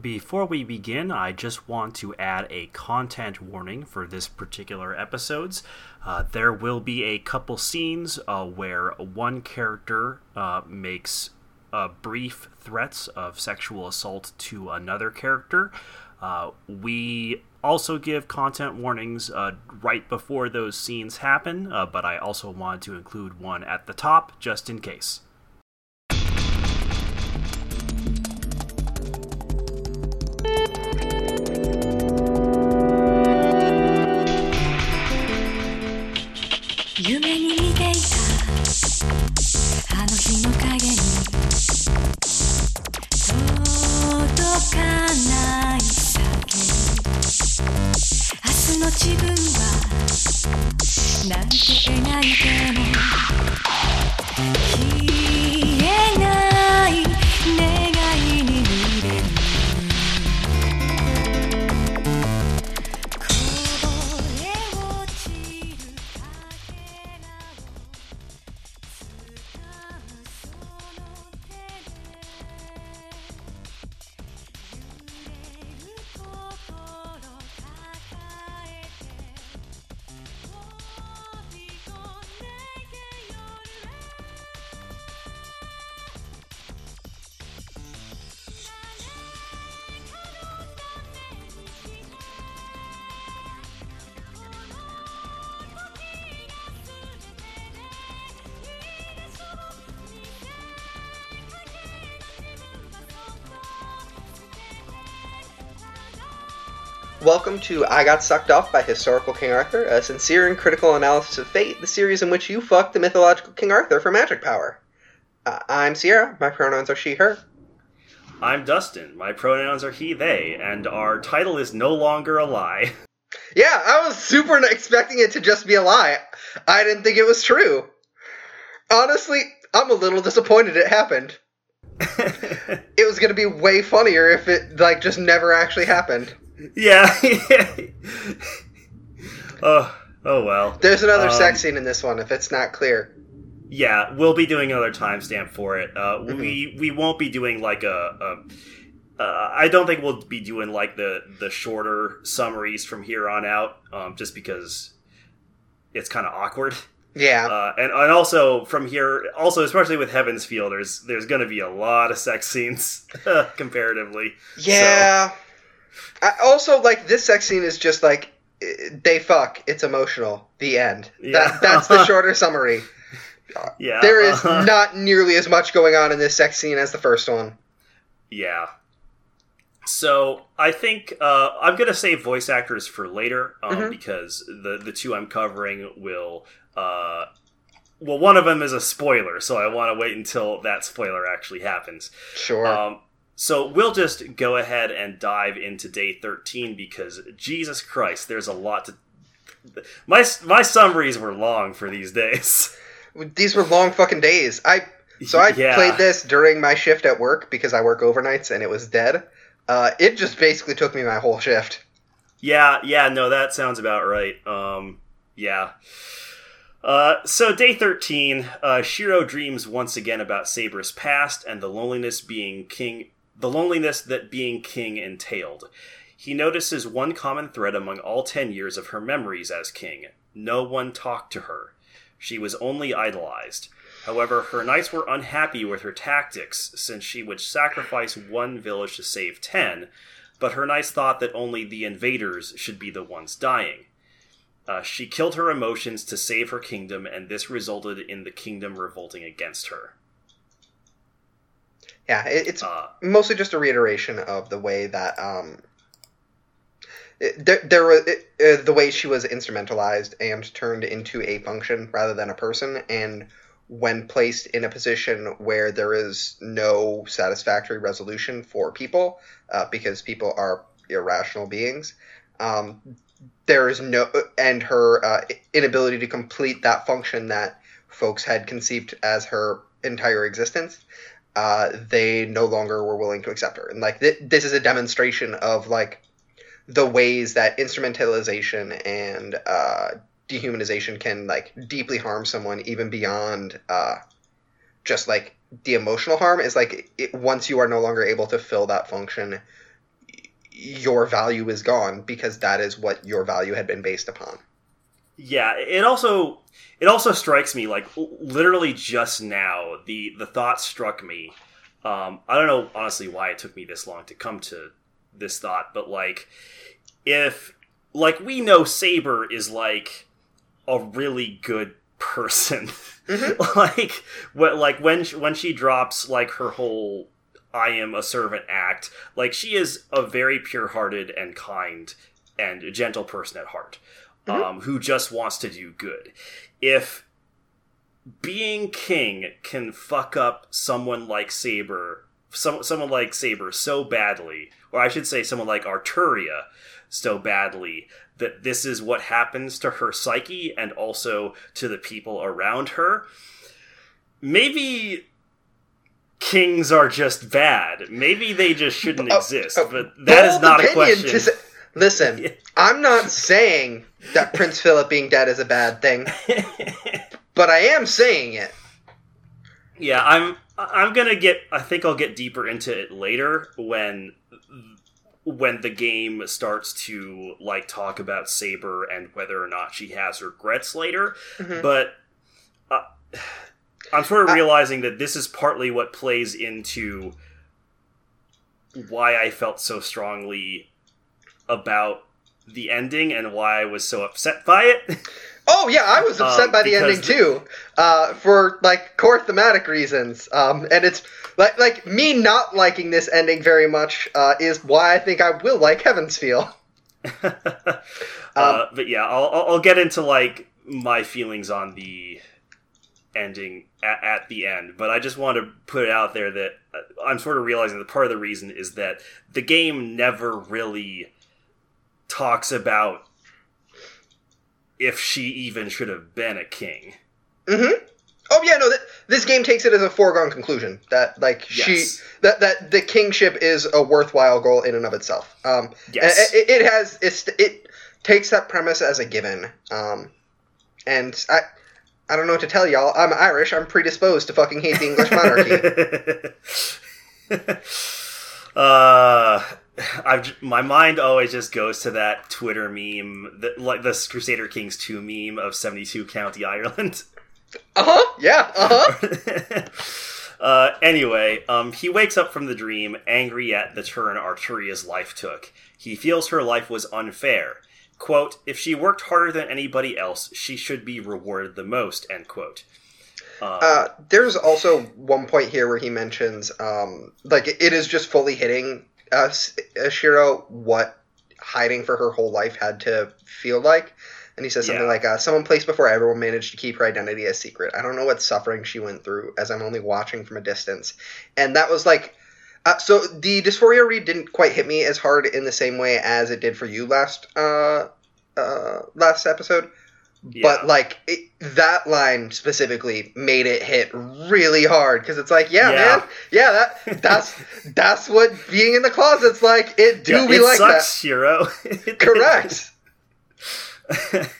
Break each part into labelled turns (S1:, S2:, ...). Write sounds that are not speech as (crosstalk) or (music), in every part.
S1: Before we begin, I just want to add a content warning for this particular episodes. Uh, there will be a couple scenes uh, where one character uh, makes uh, brief threats of sexual assault to another character. Uh, we also give content warnings uh, right before those scenes happen, but I also wanted to include one at the top just in case.
S2: あの日の影に届かない叫び明日の自分はなんて描いても
S3: Welcome to I Got Sucked Off by Historical King Arthur, a sincere and critical analysis of fate, the series in which you fuck the mythological King Arthur for magic power. Uh, I'm Sierra, my pronouns are she, her.
S1: I'm Dustin. My pronouns are he, they, and our title is no longer a lie. (laughs)
S3: Yeah, I was super expecting it to just be a lie. I didn't think it was true. Honestly, I'm a little disappointed it happened. (laughs) It was gonna be way funnier if it, like, just never actually happened.
S1: Yeah. (laughs) oh, oh well.
S3: There's another
S1: Um,
S3: sex scene in this one, if it's not clear.
S1: Yeah, we'll be doing another timestamp for it. Uh, We we won't be doing like a. a uh, I don't think we'll be doing like the the shorter summaries from here on out, um, just because it's kind of awkward.
S3: Yeah.
S1: Uh, and and also from here, also especially with Heaven's Feel, there's there's going to be a lot of sex scenes (laughs) comparatively.
S3: Yeah. I also like this sex scene is just like they fuck. It's emotional. The end.
S1: Yeah.
S3: That, that's the (laughs) shorter summary.
S1: Yeah,
S3: There is
S1: uh-huh.
S3: not nearly as much going on in this sex scene as the first one.
S1: Yeah. So I think uh, I'm gonna save voice actors for later um,
S3: Mhm.
S1: because the the two I'm covering will. Uh, well, one of them is a spoiler, so I want to wait until that spoiler actually happens.
S3: Sure.
S1: Um, so we'll just go ahead and dive into day 13 because Jesus Christ, there's a lot to. My my summaries were long for these days. (laughs)
S3: These were long fucking days. I so I
S1: Yeah.
S3: played this during my shift at work because I work overnights and it was dead. Uh, it just basically took me my whole shift.
S1: Yeah, yeah, no, that sounds about right. Um, yeah. Uh, so day thirteen, uh, Shiro dreams once again about Saber's past and the loneliness being king, the loneliness that being king entailed. He notices one common thread among all ten years of her memories as king: no one talked to her. She was only idolized. However, her knights were unhappy with her tactics, since she would sacrifice one village to save ten, but her knights thought that only the invaders should be the ones dying. Uh, she killed her emotions to save her kingdom, and this resulted in the kingdom revolting against her.
S3: Yeah, it, it's
S1: Uh,
S3: mostly just a reiteration of the way that um it- there, there was uh, the way she was instrumentalized and turned into a function rather than a person and when placed in a position where there is no satisfactory resolution for people uh, because people are irrational beings um, there is no and her uh, inability to complete that function that folks had conceived as her entire existence uh, they no longer were willing to accept her. And like th- this is a demonstration of like the ways that instrumentalization and uh, dehumanization can like deeply harm someone, even beyond uh, just like the emotional harm. Is like it, once you are no longer able to fill that function, your value is gone because that is what your value had been based upon.
S1: Yeah, it also it also strikes me like literally just now the the thought struck me. Um, I don't know honestly why it took me this long to come to this thought, but like if like we know Saber is like a really good person. (laughs) like what like when she, when she drops like her whole I am a servant act, like she is a very pure-hearted and kind and gentle person at heart um, who just wants to do good. If being king can fuck up someone like Saber, some, someone like Saber so badly, or I should say someone like Arturia so badly, that this is what happens to her psyche and also to the people around her, maybe kings are just bad. Maybe they just shouldn't
S3: Oh,
S1: exist,
S3: oh,
S1: but that is not a question.
S3: Listen,
S1: Yeah.
S3: I'm not saying that Prince Philip being dead is a bad thing, (laughs) but I am saying it.
S1: Yeah, I'm I'm gonna get. I think I'll get deeper into it later when when the game starts to like talk about Saber and whether or not she has regrets later.
S3: Mhm.
S1: But uh, I'm sort of
S3: I-
S1: realizing that this is partly what plays into why I felt so strongly about the ending and why I was so upset by it.
S3: Oh yeah, I was upset
S1: Um,
S3: by the ending too, uh, for like core thematic reasons. Um, and it's like like me not liking this ending very much uh, is why I think I will like Heaven's Feel. (laughs)
S1: uh,
S3: Um,
S1: but yeah, I'll, I'll I'll get into like my feelings on the ending at, at the end. But I just want to put it out there that uh, I'm sort of realizing that part of the reason is that the game never really talks about if she even should have been a king.
S3: Mm-hmm. Oh yeah, no, th- this game takes it as a foregone conclusion that like she that that the kingship is a worthwhile goal in and of itself. Um,
S1: Yes.
S3: it, it has it takes that premise as a given. Um, and I. I don't know what to tell y'all. I'm Irish. I'm predisposed to fucking hate the English monarchy. (laughs)
S1: uh, I've my mind always just goes to that Twitter meme, that, like the Crusader Kings two meme of seventy two County Ireland.
S3: Uh huh. Yeah. Uh huh. (laughs)
S1: uh, anyway, um, he wakes up from the dream, angry at the turn Arturia's life took. He feels her life was unfair. "Quote: If she worked harder than anybody else, she should be rewarded the most." End quote. Um,
S3: Uh, there's also one point here where he mentions, um, like it is just fully hitting uh, Shiro, what hiding for her whole life had to feel like. And he says something
S1: Yeah.
S3: like, uh, "Someone placed before everyone managed to keep her identity a secret. I don't know what suffering she went through, as I'm only watching from a distance." And that was like, uh, so the dysphoria read didn't quite hit me as hard in the same way as it did for you last, uh, uh, last episode
S1: yeah.
S3: but like it, that line specifically made it hit really hard because it's like yeah,
S1: Yeah.
S3: man yeah that (laughs) that's that's what being in the closet's like it do
S1: Yeah,
S3: we
S1: it
S3: like
S1: sucks, Shiro. (laughs)
S3: correct (laughs)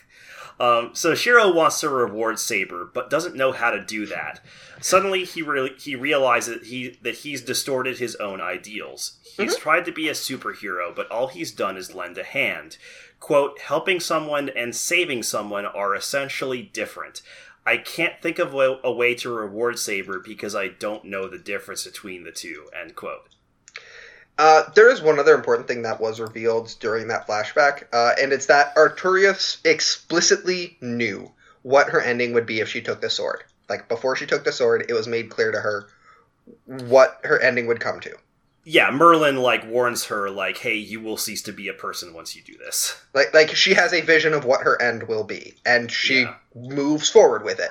S1: um, so Shiro wants to reward Saber, but doesn't know how to do that. Suddenly, he re- he realizes he that he's distorted his own ideals. He's tried to be a superhero, but all he's done is lend a hand. "Quote: Helping someone and saving someone are essentially different. I can't think of a, way to reward Saber because I don't know the difference between the two. End quote.
S3: uh, there is one other important thing that was revealed during that flashback uh, and it's that Arturia's explicitly knew what her ending would be if she took the sword like before she took the sword it was made clear to her what her ending would come to
S1: Yeah, Merlin like warns her like, "Hey, you will cease to be a person once you do this."
S3: Like like she has a vision of what her end will be, and she
S1: Yeah.
S3: moves forward with it.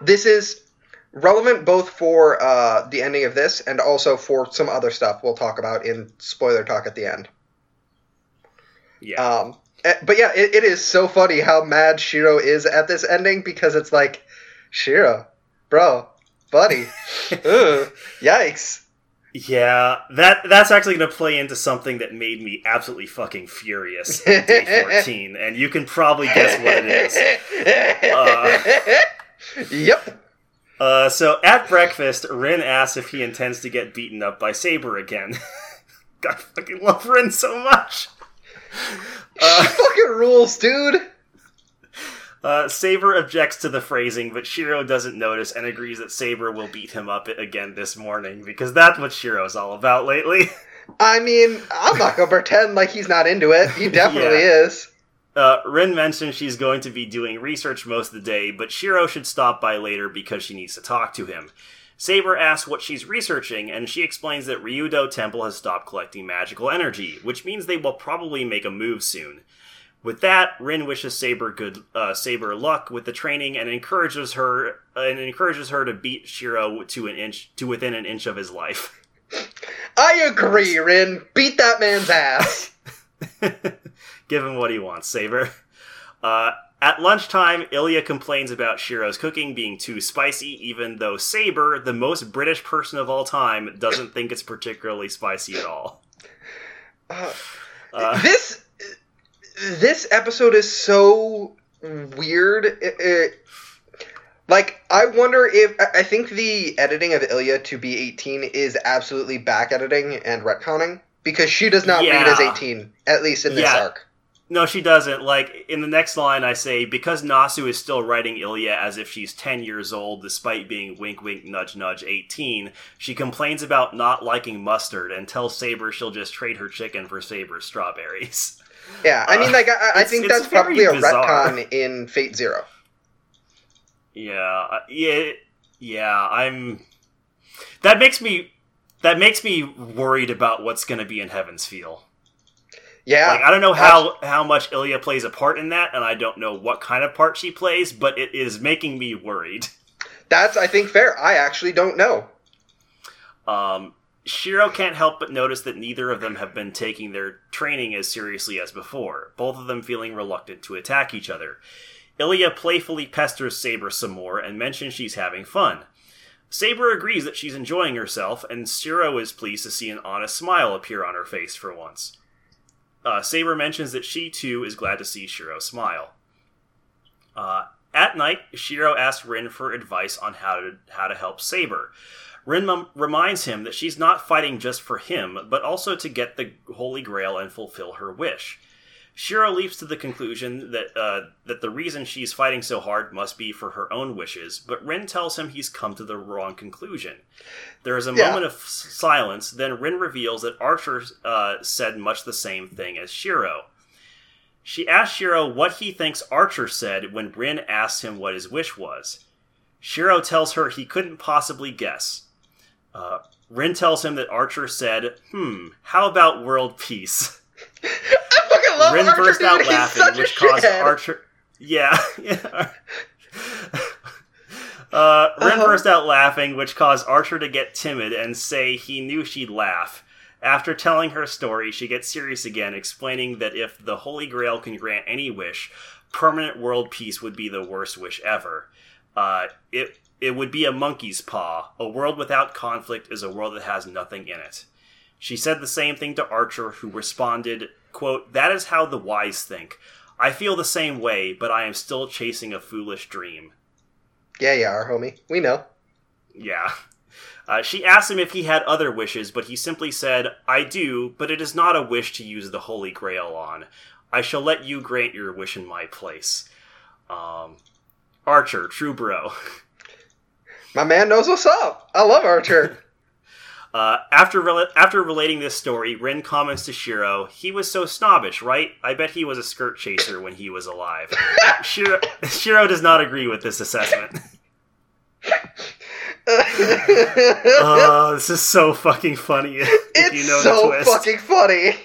S3: This is relevant both for uh, the ending of this and also for some other stuff we'll talk about in spoiler talk at the end.
S1: Yeah.
S3: Um, eh, but yeah, it, it is so funny how mad Shiro is at this ending because it's like, Shiro, bro, buddy, (laughs) ugh, yikes.
S1: Yeah, that that's actually going to play into something that made me absolutely fucking furious on day 14, and you can probably guess what it is. (laughs)
S3: Yep.
S1: Uh, so at breakfast, Rin asks if he intends to get beaten up by Saber again. (laughs) I fucking love Rin so much. Uh,
S3: Fucking rules, dude.
S1: Uh, Saber objects to the phrasing, but Shiro doesn't notice and agrees that Saber will beat him up again this morning because that's what Shiro's all about lately. (laughs)
S3: I mean, I'm not gonna pretend like he's not into it. He (laughs) definitely is.
S1: Uh, Rin mentions she's going to be doing research most of the day, but Shiro should stop by later because she needs to talk to him. Saber asks what she's researching, and she explains that Ryudo Temple has stopped collecting magical energy, which means they will probably make a move soon. With that, Rin wishes Saber good uh, Saber luck with the training and encourages her and encourages her to beat Shiro to an inch to within an inch of his life. (laughs)
S3: I agree, Rin. Beat that man's ass. (laughs)
S1: Give him what he wants, Saber. Uh, at lunchtime, Ilya complains about Shiro's cooking being too spicy, even though Saber, the most British person of all time, doesn't think it's particularly spicy at all.
S3: Uh,
S1: Uh,
S3: this this episode is so weird. It- it- like, I wonder if I think the editing of Ilya to be 18 is absolutely back editing and retconning because she does not read as 18, at least in this
S1: Yeah.
S3: arc.
S1: no, she doesn't. Like, in the next line, I say, because Nasu is still writing Ilya as if she's 10 years old, despite being wink wink nudge nudge 18, she complains about not liking mustard and tells Saber she'll just trade her chicken for Saber's strawberries. (laughs)
S3: Yeah, I mean, like, I, I think that's probably a
S1: bizarre.
S3: retcon in Fate Zero.
S1: Yeah, uh, yeah, yeah. I'm. That makes me. That makes me worried about what's going to be in Heaven's Feel.
S3: Yeah,
S1: Like I don't know how how much Ilya plays a part in that, and I don't know what kind of part she plays, but it is making me worried.
S3: that's I think fair. I actually don't know.
S1: Um, Shiro can't help but notice that neither of them have been taking their training as seriously as before, both of them feeling reluctant to attack each other. Ilya playfully pesters Saber some more and mentions she's having fun. Saber agrees that she's enjoying herself, and Shiro is pleased to see an honest smile appear on her face for once. Uh, Saber mentions that she too is glad to see Shiro smile. Uh, at night, Shiro asks Rin for advice on how to how to help Saber. Rin reminds him that she's not fighting just for him, but also to get the Holy Grail and fulfill her wish. Shiro leaps to the conclusion that uh, that the reason she's fighting so hard must be for her own wishes, but Rin tells him he's come to the wrong conclusion. There is a
S3: Yeah.
S1: moment of silence, then Rin reveals that Archer uh, said much the same thing as Shiro. She asks Shiro what he thinks Archer said when Rin asked him what his wish was. Shiro tells her he couldn't possibly guess. Uh, Rin tells him that Archer said, "Hmm, how about world peace?" (laughs)
S3: I fucking love
S1: Rin
S3: Archer,
S1: burst
S3: dude.
S1: out
S3: He's
S1: laughing, which caused
S3: shithead.
S1: Archer. (laughs) Yeah. yeah. (laughs) uh, Rin
S3: Uh-huh.
S1: burst out laughing, which caused Archer to get timid and say he knew she'd laugh. After telling her story, she gets serious again, explaining that if the Holy Grail can grant any wish, permanent world peace would be the worst wish ever. Uh, it it would be a monkey's paw. A world without conflict is a world that has nothing in it. She said the same thing to Archer, who responded, quote, That is how the wise think. I feel the same way, but I am still chasing a foolish dream.
S3: Yeah, yeah, our homie. We know.
S1: Yeah. Uh, she asked him if he had other wishes, but he simply said, I do, but it is not a wish to use the Holy Grail on. I shall let you grant your wish in my place. Um, Archer, true bro. (laughs)
S3: My man knows what's up. I love Archer. (laughs)
S1: Uh, after after relating this story, Rin comments to Shiro, "He was so snobbish, right? I bet he was a skirt chaser when he was alive." (laughs) Shiro, Shiro does not agree with this assessment. (laughs) Oh, this is so fucking funny.
S3: it's
S1: you know
S3: so
S1: the twist.
S3: fucking funny.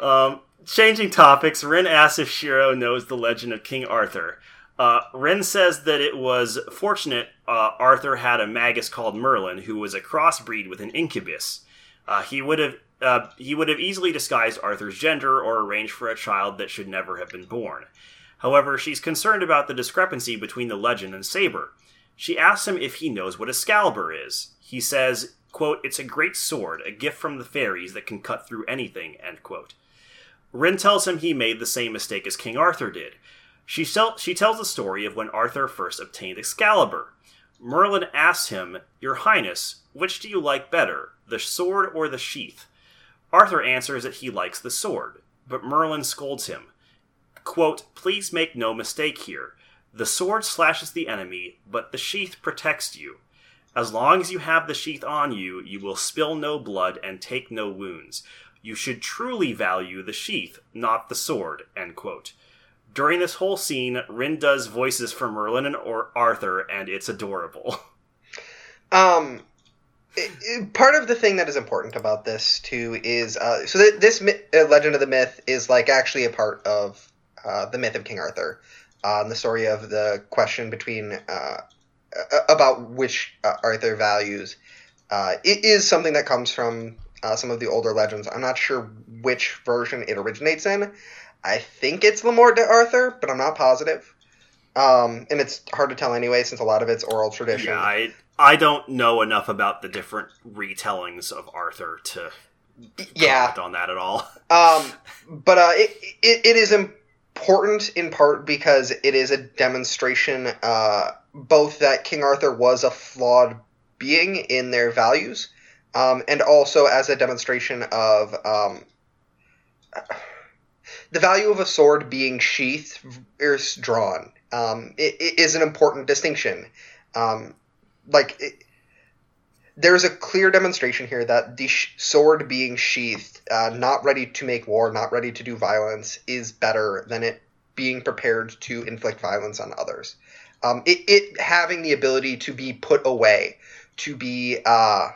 S1: Um, changing topics, Rin asks if Shiro knows the legend of King Arthur. Uh, says that it was fortunate uh, Arthur had a magus called Merlin, who was a crossbreed with an incubus. Uh, he would have uh, he would have easily disguised Arthur's gender or arranged for a child that should never have been born. However, she's concerned about the discrepancy between the legend and Saber. She asks him if he knows what a Excalibur is. He says, quote, It's a great sword, a gift from the fairies that can cut through anything, end quote. Rin tells him he made the same mistake as King Arthur did. She, tell- she tells the story of when Arthur first obtained Excalibur. Merlin asks him, Your Highness, which do you like better, the sword or the sheath? Arthur answers that he likes the sword, but Merlin scolds him. Quote, Please make no mistake here. The sword slashes the enemy, but the sheath protects you. As long as you have the sheath on you, you will spill no blood and take no wounds. You should truly value the sheath, not the sword. End quote. During this whole scene, Rin does voices for Merlin and or Arthur, and it's adorable. (laughs)
S3: Um, it- it- part of the thing that is important about this too is uh, so th- this uh, legend of the myth is like actually a part of uh, the myth of King Arthur, um, the story of the question between uh, uh, about which uh, Arthur values. Uh, it is something that comes from uh, some of the older legends. I'm not sure which version it originates in. I think it's Le Morte d'Arthur, but I'm not positive. Um, and it's hard to tell anyway, since a lot of it's oral tradition.
S1: Yeah, I I don't know enough about the different retellings of Arthur to
S3: yeah,
S1: comment on that at all.
S3: Um, (laughs) but uh, it, it, it is important in part because it is a demonstration uh, both that King Arthur was a flawed being in their values, um, and also as a demonstration of um, the value of a sword being sheathed versus drawn. Um, it, it is an important distinction. Um, like it, there's a clear demonstration here that the sh- sword being sheathed, uh, not ready to make war, not ready to do violence, is better than it being prepared to inflict violence on others. Um, it, it having the ability to be put away, to be uh,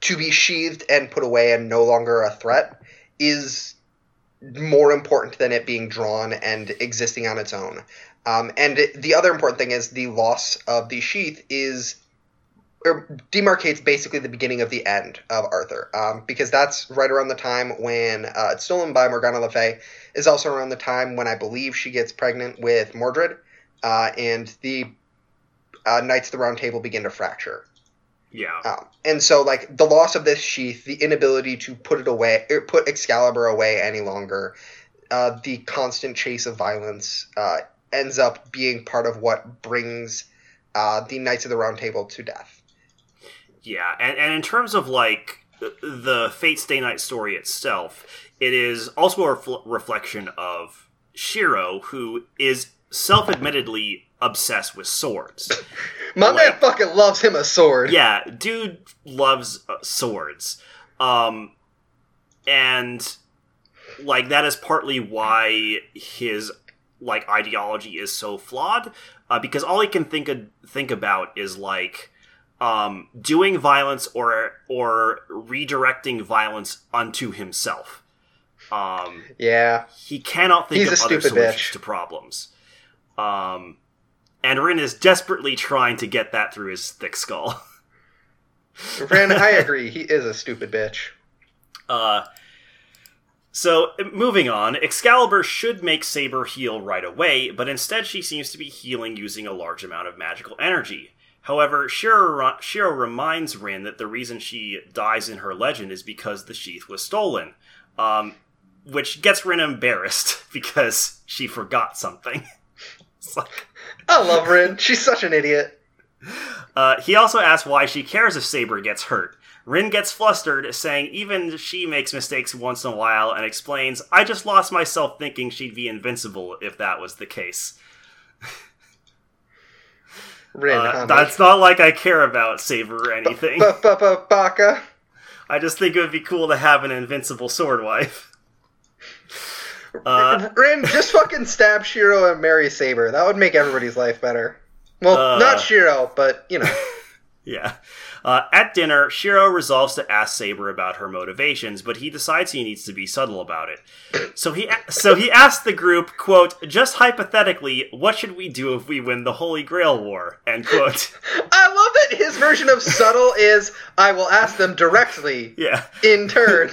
S3: to be sheathed and put away and no longer a threat, is more important than it being drawn and existing on its own. Um, and the other important thing is the loss of the sheath is or demarcates basically the beginning of the end of Arthur, um, because that's right around the time when uh, it's stolen by Morgana Le Fay. Is also around the time when I believe she gets pregnant with Mordred, uh, and the uh, Knights of the Round Table begin to fracture.
S1: Yeah.
S3: Um, and so, like the loss of this sheath, the inability to put it away, or put Excalibur away any longer, uh, the constant chase of violence uh, ends up being part of what brings uh, the Knights of the Round Table to death.
S1: Yeah, and, and in terms of like the Fate Stay Night story itself, it is also a refl- reflection of Shiro, who is self-admittedly obsessed with swords. (laughs)
S3: My man fucking loves him a sword.
S1: yeah, dude loves uh, swords, um, and like that is partly why his like ideology is so flawed, uh, because all he can think of, think about is like um, doing violence or or redirecting violence unto himself. Um,
S3: Yeah.
S1: he cannot think
S3: He's
S1: of
S3: a
S1: other solutions
S3: bitch.
S1: to problems. Um, and Rin is desperately trying to get that through his thick skull. (laughs)
S3: Rin, I agree. He is a stupid bitch.
S1: Uh, so, moving on, Excalibur should make Saber heal right away, but instead she seems to be healing using a large amount of magical energy. However, Shiro, Shiro reminds Rin that the reason she dies in her legend is because the sheath was stolen, um, which gets Rin embarrassed (laughs) because she forgot something. (laughs) Like-
S3: I love Rin. She's such an idiot.
S1: Uh, he also asks why she cares if Saber gets hurt. Rin gets flustered, saying even she makes mistakes once in a while, and explains, I just lost myself thinking she'd be invincible if that was the case.
S3: Rin,
S1: Uh, that's not like I care about Saber or anything.
S3: Ba-ba-ba-baka.
S1: I just think it would be cool to have an invincible sword wife. Uh, (laughs)
S3: Rin, just fucking stab Shiro and marry Saber. That would make everybody's life better. Well,
S1: Uh.
S3: not Shiro, but you know. (laughs)
S1: Yeah. Uh, at dinner, Shiro resolves to ask Saber about her motivations, but he decides he needs to be subtle about it. So he so he asks the group, "quote Just hypothetically, what should we do if we win the Holy Grail War?" End quote. (laughs)
S3: I love that his version of subtle is I will ask them directly
S1: yeah.
S3: in turn.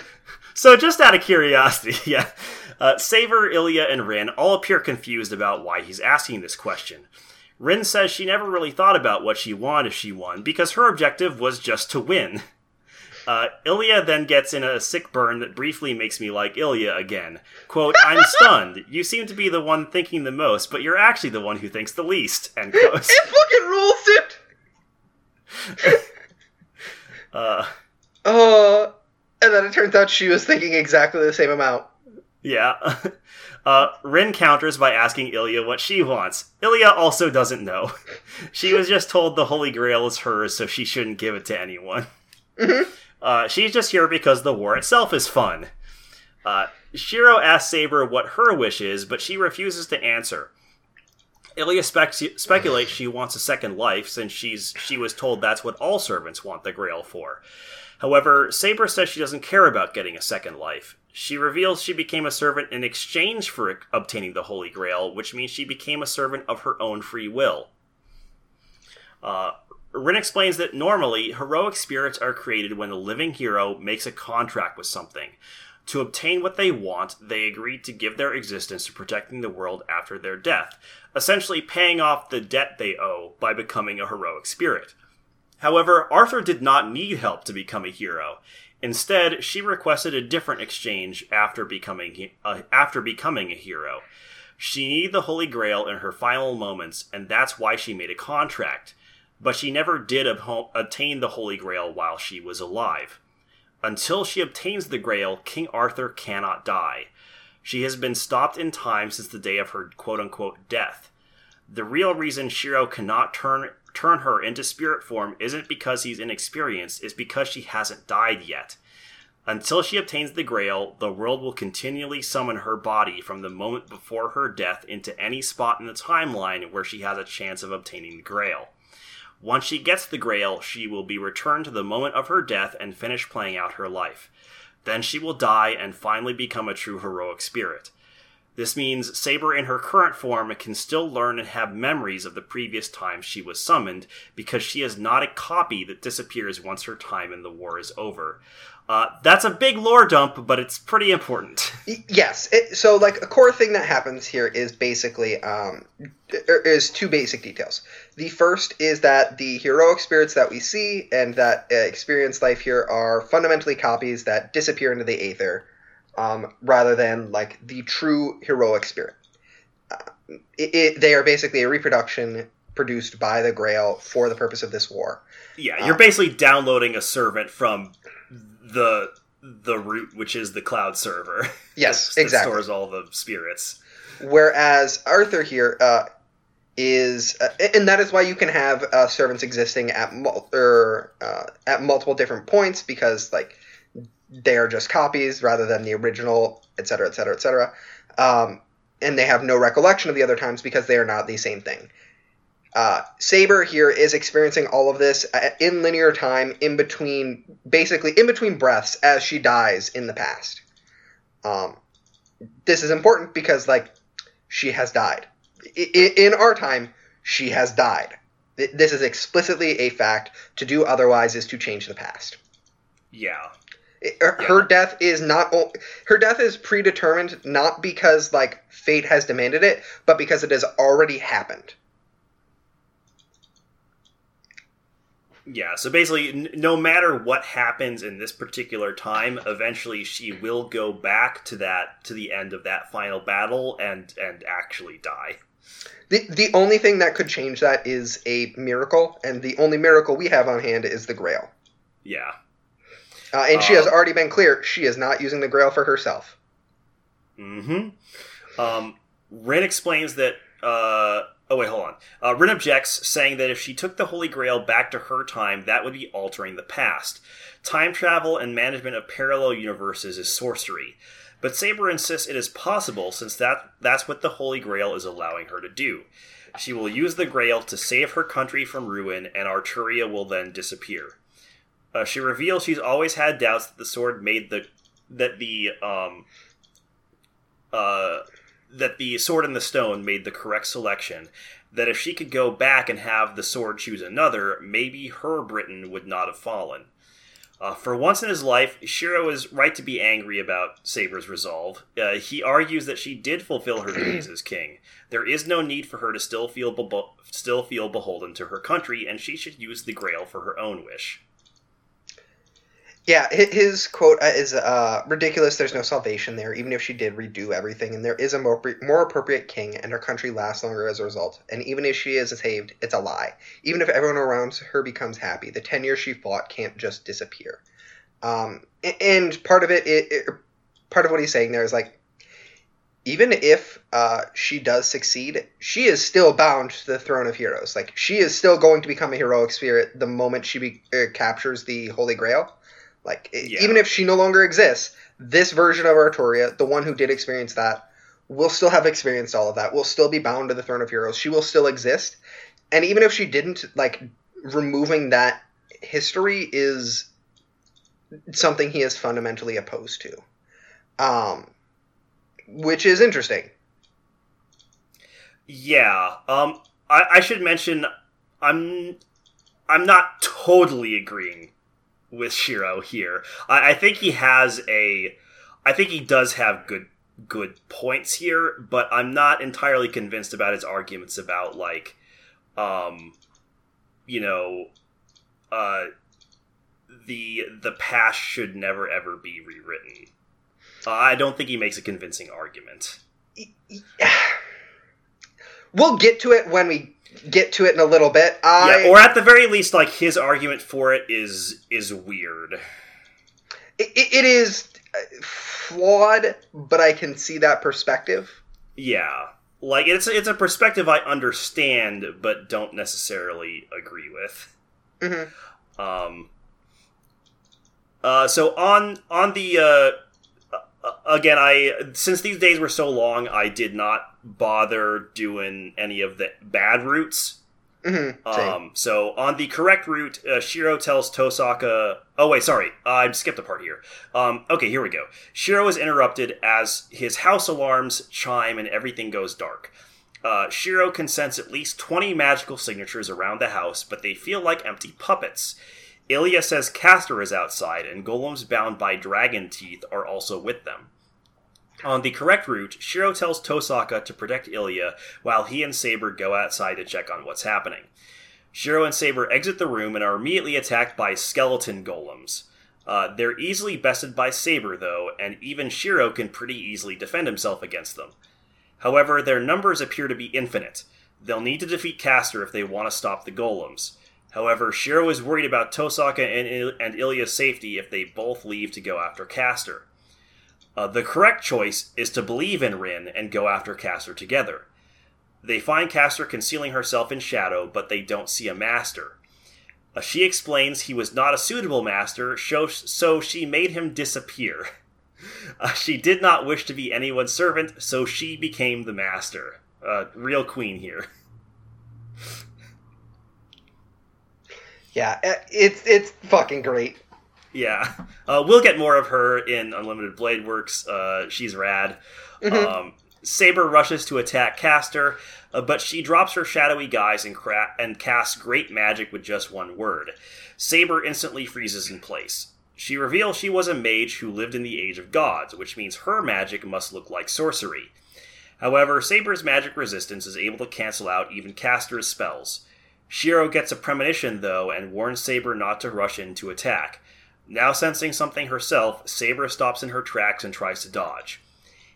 S1: So just out of curiosity, yeah, uh, Saber, Ilya, and Rin all appear confused about why he's asking this question. Rin says she never really thought about what she wanted if she won because her objective was just to win. Uh, Ilya then gets in a sick burn that briefly makes me like Ilya again. Quote, I'm (laughs) stunned. You seem to be the one thinking the most, but you're actually the one who thinks the least. End quote.
S3: It fucking rules, dude. (laughs)
S1: Uh,
S3: Uh, and then it turns out she was thinking exactly the same amount.
S1: Yeah. (laughs) Uh, Rin counters by asking Ilya what she wants. Ilya also doesn't know. (laughs) She was just told the Holy Grail is hers, so she shouldn't give it to anyone.
S3: Mhm. (laughs)
S1: Uh, she's just here because the war itself is fun. Uh, Shiro asks Saber what her wish is, but she refuses to answer. Ilya spec- speculates she wants a second life since she's she was told that's what all servants want the Grail for. However, Saber says she doesn't care about getting a second life. She reveals she became a servant in exchange for obtaining the Holy Grail, which means she became a servant of her own free will. Uh, Rin explains that normally heroic spirits are created when a living hero makes a contract with something. To obtain what they want, they agree to give their existence to protecting the world after their death, essentially paying off the debt they owe by becoming a heroic spirit. However, Arthur did not need help to become a hero. Instead, she requested a different exchange after becoming uh, after becoming a hero. She needed the Holy Grail in her final moments, and that's why she made a contract. But she never did obtain the Holy Grail while she was alive. Until she obtains the Grail, King Arthur cannot die. She has been stopped in time since the day of her quote unquote death. The real reason Shiro cannot turn turn her into spirit form isn't because he's inexperienced, it's because she hasn't died yet. Until she obtains the Grail, the world will continually summon her body from the moment before her death into any spot in the timeline where she has a chance of obtaining the Grail. Once she gets the Grail, she will be returned to the moment of her death and finish playing out her life. Then she will die and finally become a true heroic spirit. This means Saber in her current form can still learn and have memories of the previous time she was summoned because she is not a copy that disappears once her time in the war is over. Uh, that's a big lore dump, but it's pretty important. (laughs)
S3: Yes. It, so, like, a core thing that happens here is basically um, er, is two basic details. The first is that the heroic spirits that we see and that uh, experience life here are fundamentally copies that disappear into the aether, um, rather than like the true heroic spirit. Uh, it, it, they are basically a reproduction produced by the Grail for the purpose of this war.
S1: Yeah, you're basically downloading a servant from the the root, which is the cloud server. (laughs)
S3: Yes,
S1: that
S3: exactly.
S1: Stores all the spirits.
S3: Whereas Arthur here uh, is, uh, and that is why you can have uh, servants existing at mul- or, uh, at multiple different points because like they are just copies rather than the original, et cetera, et cetera, et cetera. Um, and they have no recollection of the other times because they are not the same thing. Uh, Saber here is experiencing all of this uh, in linear time, in between, basically in between breaths, as she dies in the past. Um, this is important because like she has died I- in our time she has died this is explicitly a fact to do otherwise is to change the past
S1: Yeah.
S3: Her, her death is not her death is predetermined not because like fate has demanded it but because it has already happened.
S1: Yeah, so basically, n- no matter what happens in this particular time, eventually she will go back to that to the end of that final battle and and actually die.
S3: the, the only thing that could change that is a miracle and the only miracle we have on hand is the grail.
S1: Yeah,
S3: uh, and she has
S1: Um,
S3: already been clear she is not using the grail for herself
S1: Mm-hmm. Um, Rin explains that. Uh, oh wait, hold on. Uh, Rin objects, saying that if she took the Holy Grail back to her time, that would be altering the past. Time travel and management of parallel universes is sorcery. But Saber insists it is possible since that that's what the Holy Grail is allowing her to do. She will use the Grail to save her country from ruin, and Arturia will then disappear. Uh, she reveals she's always had doubts that the sword made the that the um uh that the sword and the stone made the correct selection. That if she could go back and have the sword choose another, maybe her Britain would not have fallen. Uh, for once in his life, Shiro is right to be angry about Saber's resolve. Uh, he argues that she did fulfill her (clears throat) duties as king. There is no need for her to still feel bebo- still feel beholden to her country, and she should use the Grail for her own wish.
S3: Yeah, his quote uh, is uh, ridiculous. There's no salvation there, even if she did redo everything. And there is a more, more appropriate king, and her country lasts longer as a result. And even if she is saved, it's a lie. Even if everyone around her becomes happy, the 10 years she fought can't just disappear. Um, and part of it, it, it, part of what he's saying there is like, even if uh, she does succeed, she is still bound to the throne of heroes. Like she is still going to become a heroic spirit the moment she be- uh, captures the Holy Grail. Like
S1: Yeah.
S3: even if she no longer exists, this version of Artoria, the one who did experience that, will still have experienced all of that. Will still be bound to the throne of heroes. She will still exist, and even if she didn't, like removing that history is something he is fundamentally opposed to. Um, which is interesting.
S1: Yeah. Um. I, I should mention, I'm, I'm not totally agreeing with Shiro here. I, I think he has a, I think he does have good good points here, but I'm not entirely convinced about his arguments about like, um, you know, uh, the the past should never ever be rewritten. Uh, I don't think he makes a convincing argument. (sighs)
S3: We'll get to it when we get to it in a little bit. I,
S1: yeah, or at the very least, like his argument for it is is weird.
S3: it, it is uh, flawed, but I can see that perspective.
S1: Yeah, like it's it's a perspective I understand, but don't necessarily agree with.
S3: hmm
S1: Um. Uh, so on on the uh, uh, again, I since these days were so long, I did not bother doing any of the bad routes.
S3: hmm
S1: Um, so on the correct route, uh, Shiro tells Tosaka. Oh wait, sorry, uh, I skipped a part here. Um, okay, here we go. Shiro is interrupted as his house alarms chime and everything goes dark. Uh, Shiro can sense at least twenty magical signatures around the house, but they feel like empty puppets. Ilya says Castor is outside, and golems bound by dragon teeth are also with them. On the correct route, Shiro tells Tosaka to protect Ilya while he and Saber go outside to check on what's happening. Shiro and Saber exit the room and are immediately attacked by skeleton golems. Uh, they're easily bested by Saber, though, and even Shiro can pretty easily defend himself against them. However, their numbers appear to be infinite. They'll need to defeat Castor if they want to stop the golems. However, Shiro is worried about Tosaka and, and Ilya's safety if they both leave to go after Castor. Uh, the correct choice is to believe in Rin and go after Castor together. They find Castor concealing herself in shadow, but they don't see a master. Uh, she explains he was not a suitable master, so, she made him disappear. (laughs) Uh, she did not wish to be anyone's servant, so she became the master. Uh, real queen here. (laughs)
S3: Yeah, it's it's fucking great.
S1: Yeah, uh, we'll get more of her in Unlimited Blade Works. Uh, she's rad.
S3: Mhm.
S1: Um, Saber rushes to attack Castor, uh, but she drops her shadowy guise and, cra- and casts great magic with just one word. Saber instantly freezes in place. She reveals she was a mage who lived in the Age of Gods, which means her magic must look like sorcery. However, Saber's magic resistance is able to cancel out even Castor's spells. Shiro gets a premonition, though, and warns Saber not to rush in to attack. Now sensing something herself, Saber stops in her tracks and tries to dodge.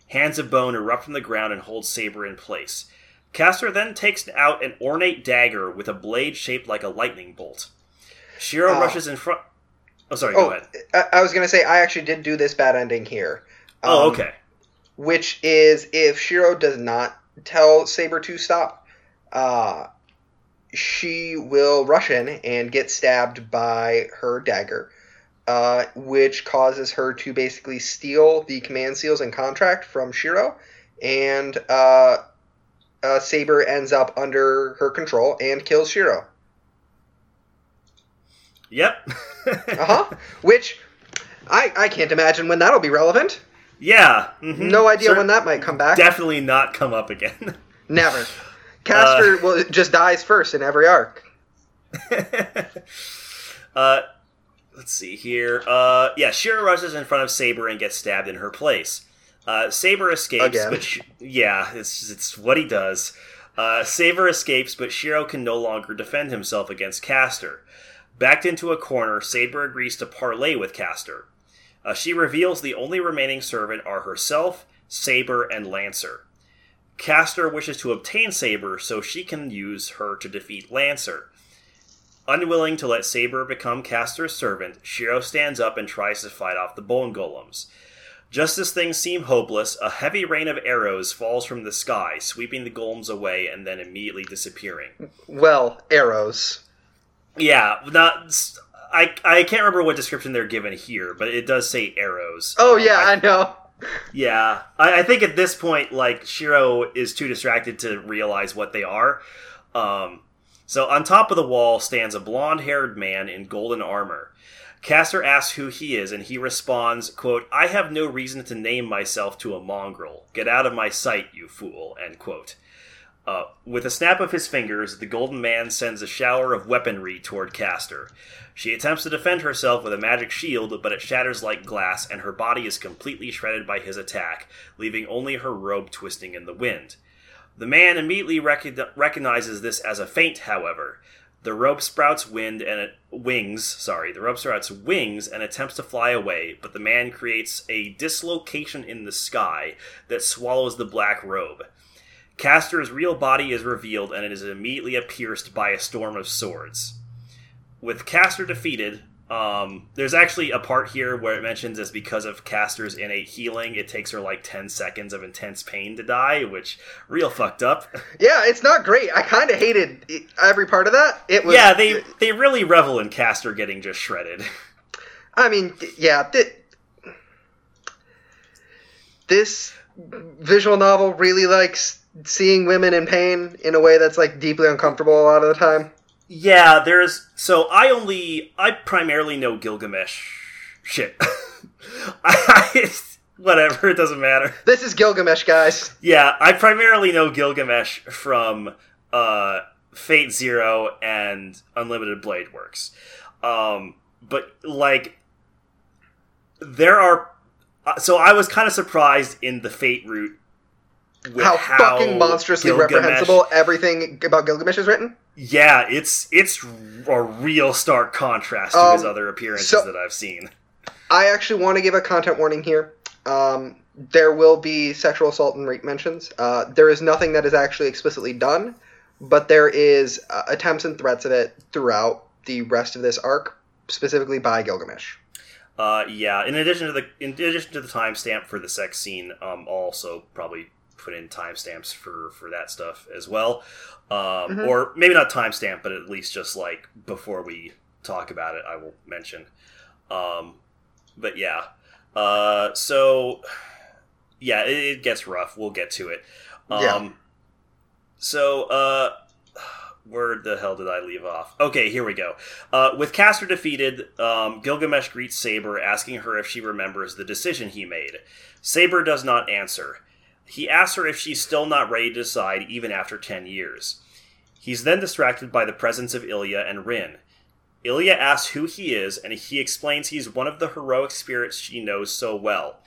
S1: Hands of bone erupt from the ground and hold Saber in place. Castor then takes out an ornate dagger with a blade shaped like a lightning bolt. Shiro
S3: Oh.
S1: rushes in front. Oh, sorry, go
S3: Oh,
S1: ahead.
S3: I, I was gonna say I actually did do this bad ending here.
S1: Oh,
S3: Um,
S1: okay.
S3: Which is if Shiro does not tell Saber to stop, uh, she will rush in and get stabbed by her dagger, uh, which causes her to basically steal the command seals and contract from Shiro, and uh, uh, Saber ends up under her control and kills Shiro.
S1: Yep. (laughs)
S3: Uh huh. which I I can't imagine when that'll be relevant.
S1: yeah. mhm.
S3: No idea when that might come back.
S1: Definitely not come up again. (laughs)
S3: Never. Castor will just dies first in every arc. (laughs)
S1: uh, let's see here. Uh, yeah, Shiro rushes in front of Saber and gets stabbed in her place. Uh, Saber escapes,
S3: Again.
S1: but yeah, it's it's what he does. Uh, Saber escapes, but Shiro can no longer defend himself against Castor. Backed into a corner, Saber agrees to parley with Castor. Uh, she reveals the only remaining servant are herself, Saber, and Lancer. Castor wishes to obtain Saber so she can use her to defeat Lancer. Unwilling to let Saber become Castor's servant, Shiro stands up and tries to fight off the bone golems. Just as things seem hopeless, a heavy rain of arrows falls from the sky, sweeping the golems away and then immediately disappearing.
S3: Well, arrows.
S1: Yeah, not. I, I can't remember what description they're given here, but it does say arrows.
S3: Oh yeah,
S1: I-
S3: I know.
S1: yeah, I, I think at this point, like Shiro is too distracted to realize what they are. Um, so on top of the wall stands a blonde-haired man in golden armor. Caster asks who he is, and he responds, "quote I have no reason to name myself to a mongrel. Get out of my sight, you fool." End quote. Uh, with a snap of his fingers, the golden man sends a shower of weaponry toward Caster. She attempts to defend herself with a magic shield, but it shatters like glass, and her body is completely shredded by his attack, leaving only her robe twisting in the wind. The man immediately recog- recognizes this as a feint, however. The robe sprouts wind and it, wings, sorry, the robe sprouts wings and attempts to fly away, but the man creates a dislocation in the sky that swallows the black robe. Caster's real body is revealed and it is immediately pierced by a storm of swords. With Caster defeated, um, there's actually a part here where it mentions it's because of Caster's innate healing, it takes her like 10 seconds of intense pain to die, which real fucked up. (laughs)
S3: Yeah, it's not great. I kind of hated every part of that. It was.
S1: yeah, they they really revel in Caster getting just shredded. (laughs)
S3: I mean, yeah. Th- this visual novel really likes seeing women in pain in a way that's like deeply uncomfortable a lot of the time.
S1: Yeah, there's so I only I primarily know Gilgamesh shit. (laughs) I, whatever, it doesn't matter.
S3: This is Gilgamesh, guys.
S1: Yeah, I primarily know Gilgamesh from uh, Fate Zero and Unlimited Blade Works. Um, but like, there are. uh, So I was kind of surprised in the Fate route. With
S3: How, fucking monstrously
S1: Gilgamesh-
S3: reprehensible everything about Gilgamesh is written.
S1: Yeah, it's it's a real stark contrast to his
S3: Um,
S1: other appearances
S3: so-
S1: that I've seen.
S3: I actually want to give a content warning here. Um, there will be sexual assault and rape mentions. Uh, there is nothing that is actually explicitly done, but there is uh, attempts and threats of it throughout the rest of this arc, specifically by Gilgamesh.
S1: Uh, yeah. In addition to the in addition to the timestamp for the sex scene, um, I'll also probably put in timestamps for for that stuff as well, um,
S3: Mhm.
S1: or maybe not timestamp, but at least just like before we talk about it, I will mention. Um, but yeah. Uh, so yeah, it, it gets rough. We'll get to it. Um,
S3: Yeah.
S1: So, uh, where the hell did I leave off? Okay, here we go. Uh, with Caster defeated, um, Gilgamesh greets Saber, asking her if she remembers the decision he made. Saber does not answer. He asks her if she's still not ready to decide, even after 10 years. He's then distracted by the presence of Ilya and Rin. Ilya asks who he is, and he explains he's one of the heroic spirits she knows so well.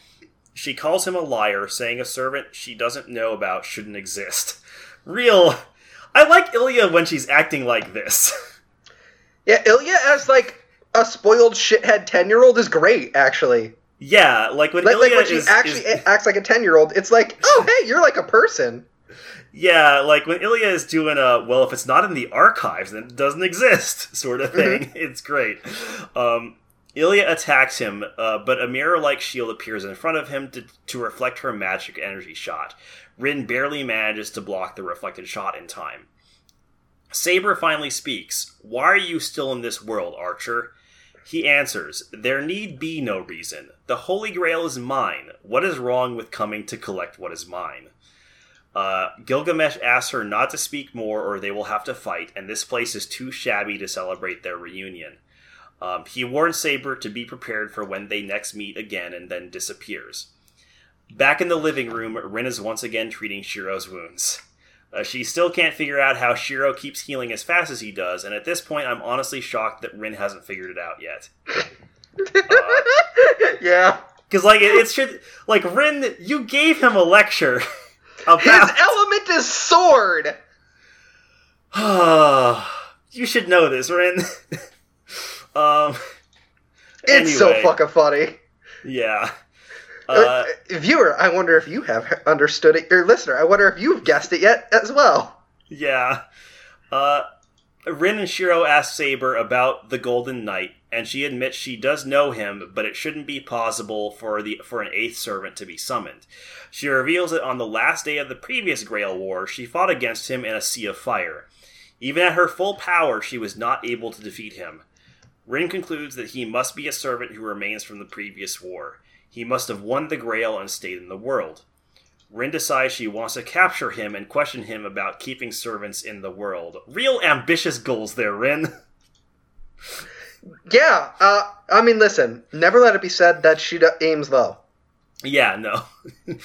S1: She calls him a liar, saying a servant she doesn't know about shouldn't exist. (laughs) Real. I like Ilya when she's acting like this. (laughs)
S3: Yeah, Ilya as like a spoiled shithead ten year old is great, actually.
S1: Yeah, like when
S3: Like,
S1: Ilya
S3: like when she
S1: is,
S3: actually
S1: is-
S3: acts like a ten year old, it's like, (laughs) oh hey, you're like a person.
S1: yeah, like when Ilya is doing a well, if it's not in the archives, then it doesn't exist, (laughs) sort of thing.
S3: Mm-hmm.
S1: It's great. Um, Ilya attacks him, uh, but a mirror-like shield appears in front of him to, to reflect her magic energy shot. Rin barely manages to block the reflected shot in time. Saber finally speaks. Why are you still in this world, Archer? He answers, There need be no reason. The Holy Grail is mine. What is wrong with coming to collect what is mine? Uh, Gilgamesh asks her not to speak more or they will have to fight, and this place is too shabby to celebrate their reunion. Um, he warns Saber to be prepared for when they next meet again and then disappears. Back in the living room, Rin is once again treating Shiro's wounds. Uh, she still can't figure out how Shiro keeps healing as fast as he does, and at this point, I'm honestly shocked that Rin hasn't figured it out yet. (laughs)
S3: yeah.
S1: Because like it, it should like Rin, you gave him a lecture (laughs) about.
S3: His element is sword. (sighs)
S1: you should know this, Rin. (laughs) Um,
S3: It's so fucking funny.
S1: Yeah.
S3: Uh,
S1: Uh,
S3: viewer, I wonder if you have understood it. Or listener, I wonder if you've guessed it yet as well.
S1: yeah. Uh, Rin and Shiro ask Saber about the Golden Knight, and she admits she does know him, but it shouldn't be possible for the for an eighth servant to be summoned. She reveals that on the last day of the previous Grail War, she fought against him in a sea of fire. Even at her full power, she was not able to defeat him. Rin concludes that he must be a servant who remains from the previous war. He must have won the Grail and stayed in the world. Rin decides she wants to capture him and question him about keeping servants in the world. Real ambitious goals there, Rin. (laughs)
S3: Yeah, uh, I mean, listen, never let it be said that she d- aims low.
S1: yeah, no. (laughs)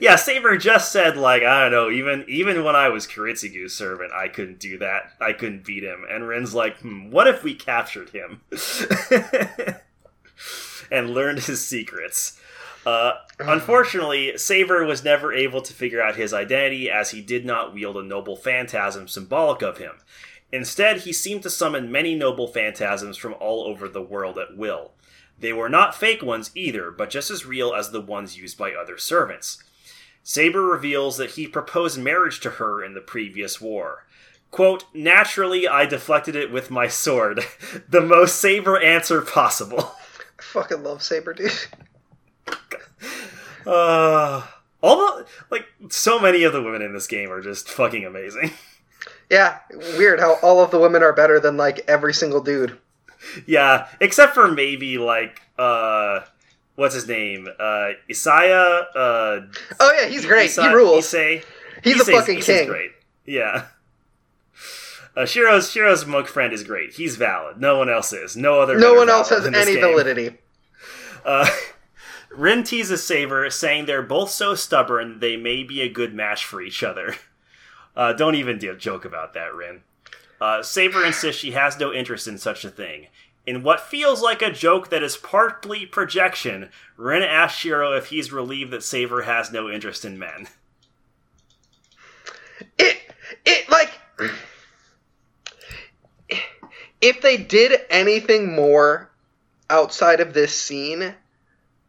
S1: yeah, Saber just said like, I don't know, even even when I was Kiritsugu's servant, I couldn't do that. I couldn't beat him. And Rin's like, hmm, what if we captured him? (laughs) and learned his secrets. Uh, unfortunately, Saber was never able to figure out his identity as he did not wield a noble phantasm symbolic of him. Instead, he seemed to summon many noble phantasms from all over the world at will. They were not fake ones either, but just as real as the ones used by other servants. Saber reveals that he proposed marriage to her in the previous war. Quote, naturally, I deflected it with my sword. (laughs) the most Saber answer possible. (laughs)
S3: I fucking love Saber, dude. (laughs)
S1: Uh, all the, like, so many of the women in this game are just fucking amazing. (laughs)
S3: Yeah, weird how all of the women are better than like every single dude.
S1: yeah, except for maybe, like, uh, what's his name? Uh, Isaiah, uh,
S3: Oh yeah, he's great.
S1: Isa-
S3: he rules.
S1: Issei.
S3: He's a fucking
S1: Issei's
S3: king.
S1: great. Yeah. Uh, Shiro's Shiro's monk friend is great. He's valid. No one else is. No other.
S3: No one else has any
S1: game.
S3: validity.
S1: Uh, (laughs) Rin teases Saber, saying they're both so stubborn they may be a good match for each other. (laughs) Uh, don't even do- joke about that, Rin. Uh, Saber insists she has no interest in such a thing. In what feels like a joke that is partly projection, Rin asks Shiro if he's relieved that Saber has no interest in men.
S3: It it like if they did anything more outside of this scene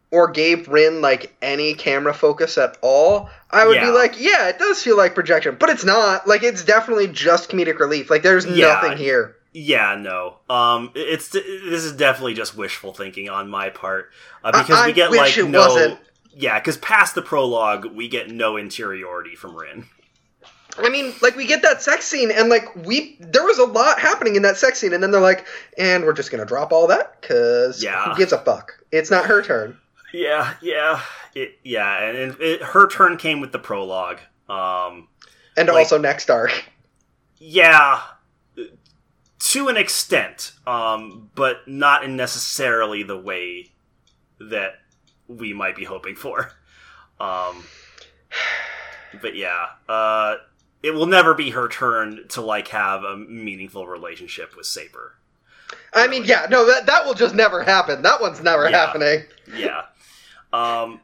S3: or gave Rin like any camera focus at all, I would be like, yeah, it does feel like projection, but it's not. Like it's definitely just comedic relief. Like there's
S1: Yeah.
S3: nothing here.
S1: Yeah, no. Um, it's this is definitely just wishful thinking on my part uh, because
S3: I
S1: we get like no.
S3: wasn't.
S1: Yeah, because past the prologue, we get no interiority from Rin.
S3: I mean, like we get that sex scene, and like we, there was a lot happening in that sex scene, and then they're like, and we're just gonna drop all that because
S1: Yeah.
S3: who gives a fuck? It's not her turn.
S1: Yeah, yeah, it, yeah, and, and it, her turn came with the prologue. Um,
S3: And
S1: Like-
S3: also next arc.
S1: yeah, to an extent, um, but not in necessarily the way that we might be hoping for. Um, (sighs) but yeah, uh, it will never be her turn to like have a meaningful relationship with Saber.
S3: I mean, yeah, no, that that will just never happen. That one's never
S1: Yeah.
S3: happening. (laughs)
S1: yeah. Um.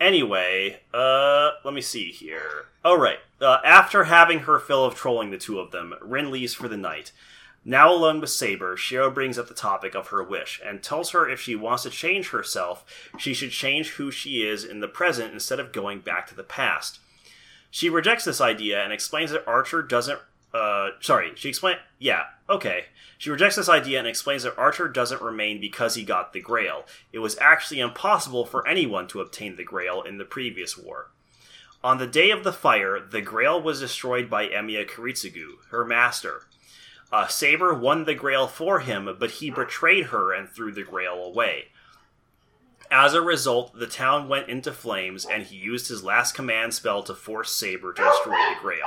S1: Anyway, uh, let me see here. Oh right. Uh, after having her fill of trolling the two of them, Rin leaves for the night. Now alone with Saber, Shiro brings up the topic of her wish and tells her if she wants to change herself, she should change who she is in the present instead of going back to the past. She rejects this idea and explains that Archer doesn't. Uh, sorry, she explain. Yeah, okay. She rejects this idea and explains that Archer doesn't remain because he got the Grail. It was actually impossible for anyone to obtain the Grail in the previous war. On the day of the fire, the Grail was destroyed by Emiya Kiritsugu, her master. Uh, Saber won the Grail for him, but he betrayed her and threw the Grail away. As a result, the town went into flames, and he used his last command spell to force Saber to destroy the Grail.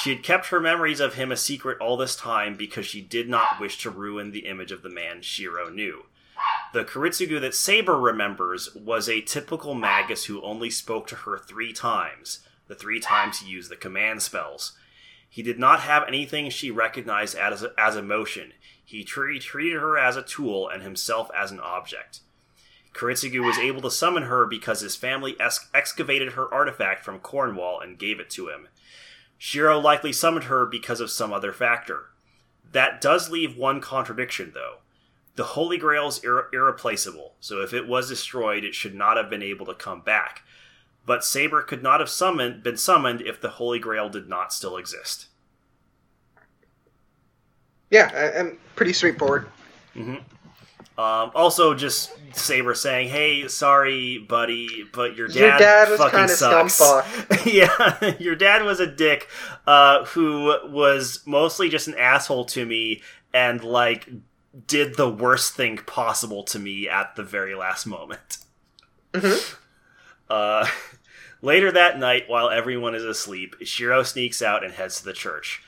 S1: She had kept her memories of him a secret all this time because she did not wish to ruin the image of the man Shiro knew. The Kiritsugu that Saber remembers was a typical magus who only spoke to her three times, the three times he used the command spells. He did not have anything she recognized as, as emotion. He treated her as a tool and himself as an object. Kiritsugu was able to summon her because his family ex- excavated her artifact from Cornwall and gave it to him. Shiro likely summoned her because of some other factor. That does leave one contradiction, though. The Holy Grail is irre- irreplaceable, so if it was destroyed, it should not have been able to come back. But Saber could not have summoned, been summoned if the Holy Grail did not still exist.
S3: Yeah, I, I'm pretty straightforward. Mm-hmm.
S1: Um, also, just Saber saying, "Hey, sorry, buddy, but your dad,
S3: Your dad was
S1: fucking sucks." (laughs) yeah, your dad was a dick uh, who was mostly just an asshole to me and like did the worst thing possible to me at the very last moment.
S3: Mhm. (laughs)
S1: Uh, later that night, while everyone is asleep, Shiro sneaks out and heads to the church.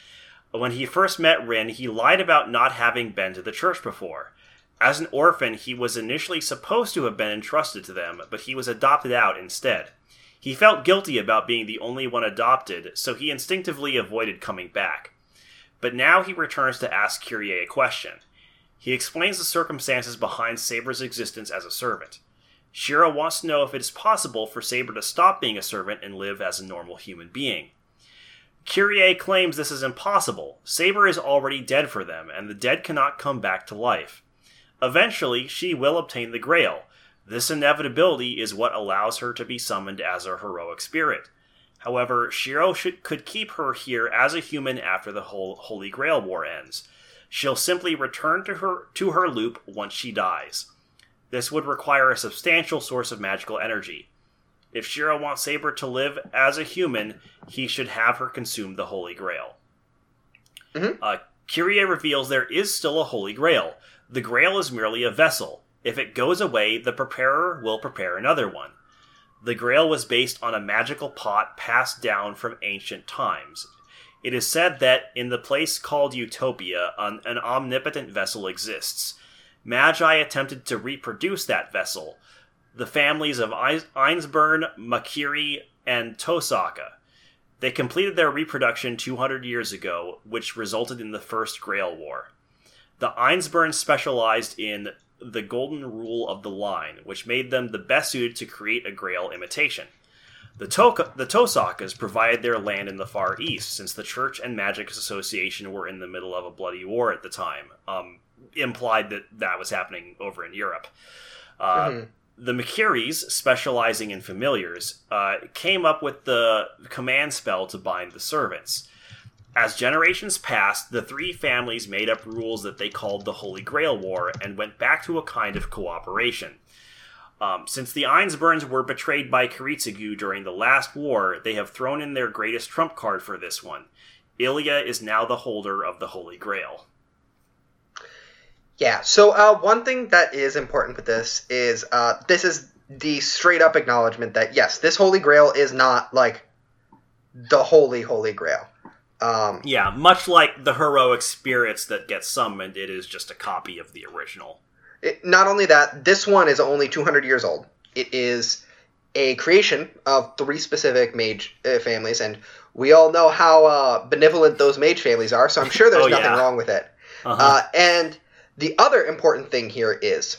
S1: When he first met Rin, he lied about not having been to the church before. As an orphan, he was initially supposed to have been entrusted to them, but he was adopted out instead. He felt guilty about being the only one adopted, so he instinctively avoided coming back. But now he returns to ask Kirei a question. He explains the circumstances behind Saber's existence as a servant. Shiro wants to know if it is possible for Saber to stop being a servant and live as a normal human being. Kirei claims this is impossible. Saber is already dead for them, and the dead cannot come back to life. Eventually, she will obtain the Grail. This inevitability is what allows her to be summoned as a heroic spirit. However, Shiro should, could keep her here as a human after the whole Holy Grail War ends. She'll simply return to her to her loop once she dies. This would require a substantial source of magical energy. If Shiro wants Saber to live as a human, he should have her consume the Holy Grail.
S3: Mhm.
S1: Uh, Kirei reveals there is still a Holy Grail. The Grail is merely a vessel. If it goes away, the preparer will prepare another one. The Grail was based on a magical pot passed down from ancient times. It is said that in the place called Utopia, an, an omnipotent vessel exists. Magi attempted to reproduce that vessel, the families of Eins- Einzbern, Makiri, and Tosaka. They completed their reproduction 200 years ago, which resulted in the First Grail War. The Einzbern specialized in the golden rule of the line, which made them the best suited to create a Grail imitation. The, Toka- the Tosakas provided their land in the Far East, since the Church and Magic Association were in the middle of a bloody war at the time. Um, implied that that was happening over in Europe. Uh,
S3: Mhm.
S1: The Makiris, specializing in familiars, uh, came up with the command spell to bind the servants. As generations passed, the three families made up rules that they called the Holy Grail War and went back to a kind of cooperation. Um, since the Einzberns were betrayed by Kiritsugu during the last war, they have thrown in their greatest trump card for this one. Ilya is now the holder of the Holy Grail.
S3: Yeah. So uh, one thing that is important with this is uh, this is the straight up acknowledgement that yes, this Holy Grail is not like the Holy Holy Grail. Um,
S1: Yeah, much like the heroic spirits that get summoned, it is just a copy of the original.
S3: it, not only that, this one is only 200 years old. It is a creation of three specific mage uh, families, and we all know how uh, benevolent those mage families are. So I'm sure there's (laughs)
S1: Oh,
S3: nothing
S1: yeah.
S3: wrong with it.
S1: Uh-huh.
S3: Uh, and the other important thing here is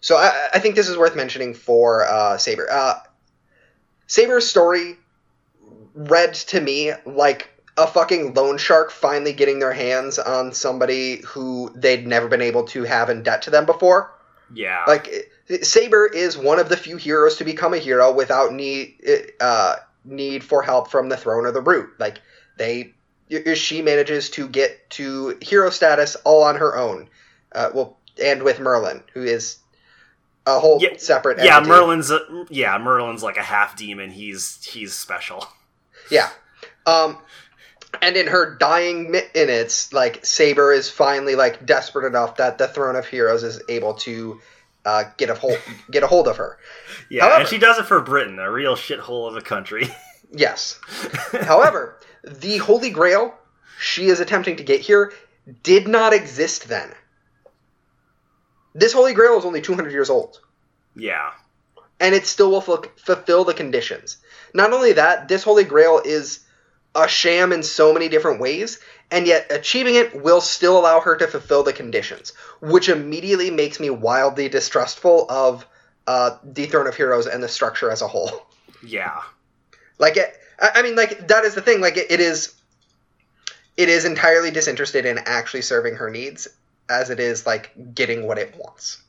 S3: so I, I think this is worth mentioning for uh, Saber. Uh, Saber's story read to me like a fucking loan shark finally getting their hands on somebody who they'd never been able to have in debt to them before.
S1: yeah.
S3: Like Saber is one of the few heroes to become a hero without need uh, need for help from the throne or the root. Like they, she manages to get to hero status all on her own. Uh, well, and with Merlin, who is a whole
S1: Yeah,
S3: separate.
S1: yeah. Merlin's a, yeah, Merlin's like a half demon. He's he's special. (laughs)
S3: Yeah. Um, and in her dying minutes, like Saber is finally like desperate enough that the Throne of Heroes is able to uh, get a hold (laughs) get a hold of her.
S1: Yeah,
S3: However-
S1: and she does it for Britain, a real shithole of a country. (laughs)
S3: Yes. However, the Holy Grail she is attempting to get here did not exist then. This Holy Grail is only 200 years old,
S1: yeah,
S3: and it still will fu- fulfill the conditions. Not only that, this Holy Grail is a sham in so many different ways, and yet achieving it will still allow her to fulfill the conditions, which immediately makes me wildly distrustful of uh, the Throne of Heroes and the structure as a whole.
S1: yeah,
S3: Like, it, I I mean, like that is the thing. Like, it, it is, it is entirely disinterested in actually serving her needs, as it is like getting what it wants.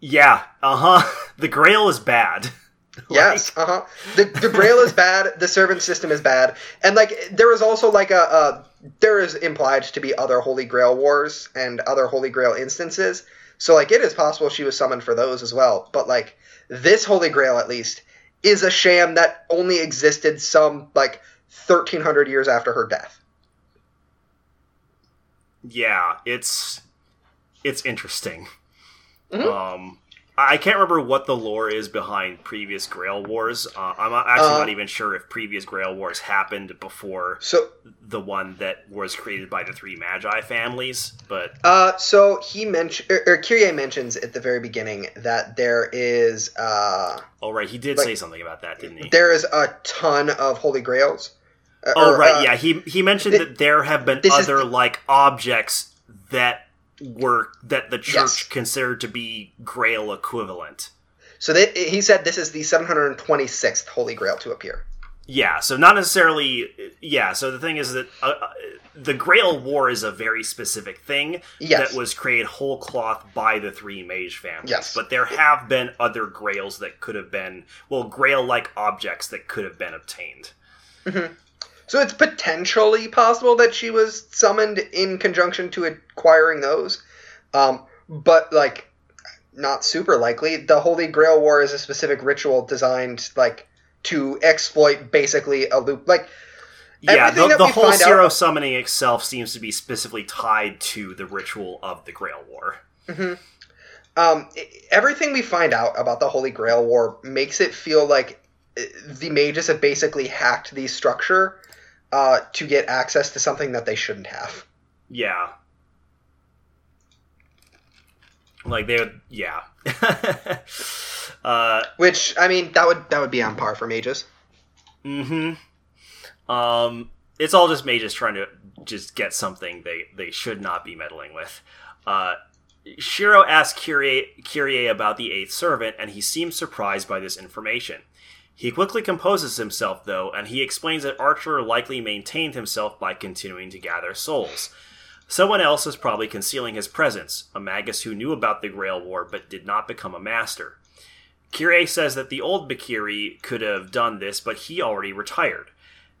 S1: Yeah, uh huh. (laughs) The Grail is bad. (laughs) (laughs)
S3: Yes, uh huh. The the Grail is bad. The servant system is bad, and like there is also like a, a there is implied to be other Holy Grail wars and other Holy Grail instances. So like it is possible she was summoned for those as well. But like this Holy Grail at least is a sham that only existed some like thirteen hundred years after her death.
S1: yeah, it's it's interesting.
S3: Mhm.
S1: Um, I can't remember what the lore is behind previous Grail wars. Uh, I'm actually
S3: Uh,
S1: not even sure if previous Grail wars happened before
S3: So
S1: the one that was created by the three Magi families. But
S3: Uh, so he mentioned, or, or Kirei mentions at the very beginning that there is, uh,
S1: oh right, he did
S3: Like,
S1: say something about that, didn't he?
S3: there is a ton of holy grails.
S1: Oh
S3: or,
S1: right,
S3: uh,
S1: yeah. He he mentioned
S3: thi-
S1: that there have been
S3: this is
S1: other like objects that were that the church
S3: Yes.
S1: considered to be Grail equivalent.
S3: So they, he said this is the 726th holy grail to appear.
S1: Yeah, so not necessarily. Yeah, so the thing is that uh, uh, the Grail War is a very specific thing
S3: Yes.
S1: that was created whole cloth by the three mage families.
S3: Yes.
S1: But there have been other Grails that could have been, well, Grail like objects that could have been obtained.
S3: So it's potentially possible that she was summoned in conjunction to acquiring those, um, but like not super likely. The Holy Grail War is a specific ritual designed like to exploit basically a loop. Like
S1: Yeah, the, the whole
S3: find out-
S1: Zero summoning itself seems to be specifically tied to the ritual of the Grail War.
S3: um, everything we find out about the Holy Grail War makes it feel like the mages have basically hacked the structure uh, to get access to something that they shouldn't have.
S1: Yeah. Like they would, yeah. (laughs) uh,
S3: Which I mean, that would that would be on par for mages.
S1: Mm hmm Um, it's all just mages trying to just get something they they should not be meddling with. Uh, Shiro asks Kirei, Kirei about the eighth servant, and he seems surprised by this information. He quickly composes himself, though, and he explains that Archer likely maintained himself by continuing to gather souls. Someone else is probably concealing his presence, a magus who knew about the Grail War but did not become a master. Kirei says that the old Makiri could have done this, but he already retired.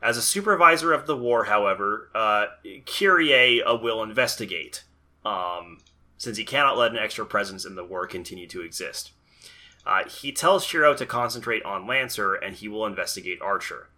S1: As a supervisor of the war, however, uh, Kirei uh, will investigate, um, since he cannot let an extra presence in the war continue to exist. Uh, he tells Shiro to concentrate on Lancer, and he will investigate Archer.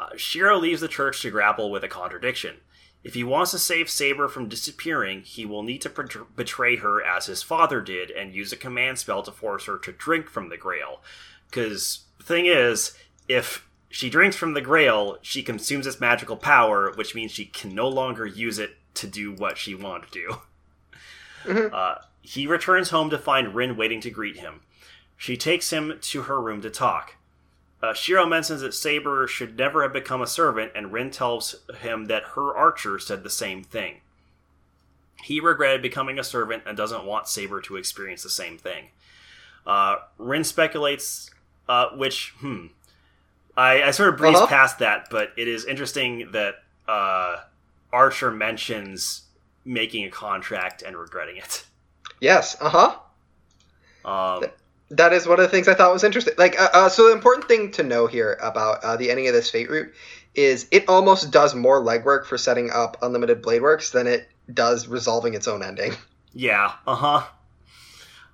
S1: Uh, Shiro leaves the church to grapple with a contradiction. If he wants to save Saber from disappearing, he will need to bet- betray her as his father did and use a command spell to force her to drink from the Grail. Because the thing is, if she drinks from the Grail, she consumes its magical power, which means she can no longer use it to do what she wanted to do.
S3: Mhm.
S1: Uh, he returns home to find Rin waiting to greet him. She takes him to her room to talk. Uh, Shiro mentions that Saber should never have become a servant, and Rin tells him that her archer said the same thing. He regretted becoming a servant and doesn't want Saber to experience the same thing. Uh, Rin speculates, uh, which, hmm. I, I sort of breezed
S3: Uh-huh.
S1: past that, but it is interesting that uh, Archer mentions making a contract and regretting it. (laughs)
S3: Yes. Uh huh.
S1: Um,
S3: That is one of the things I thought was interesting. Like, uh, uh, so the important thing to know here about uh, the ending of this fate route is it almost does more legwork for setting up Unlimited Blade Works than it does resolving its own ending. (laughs)
S1: Yeah, uh-huh.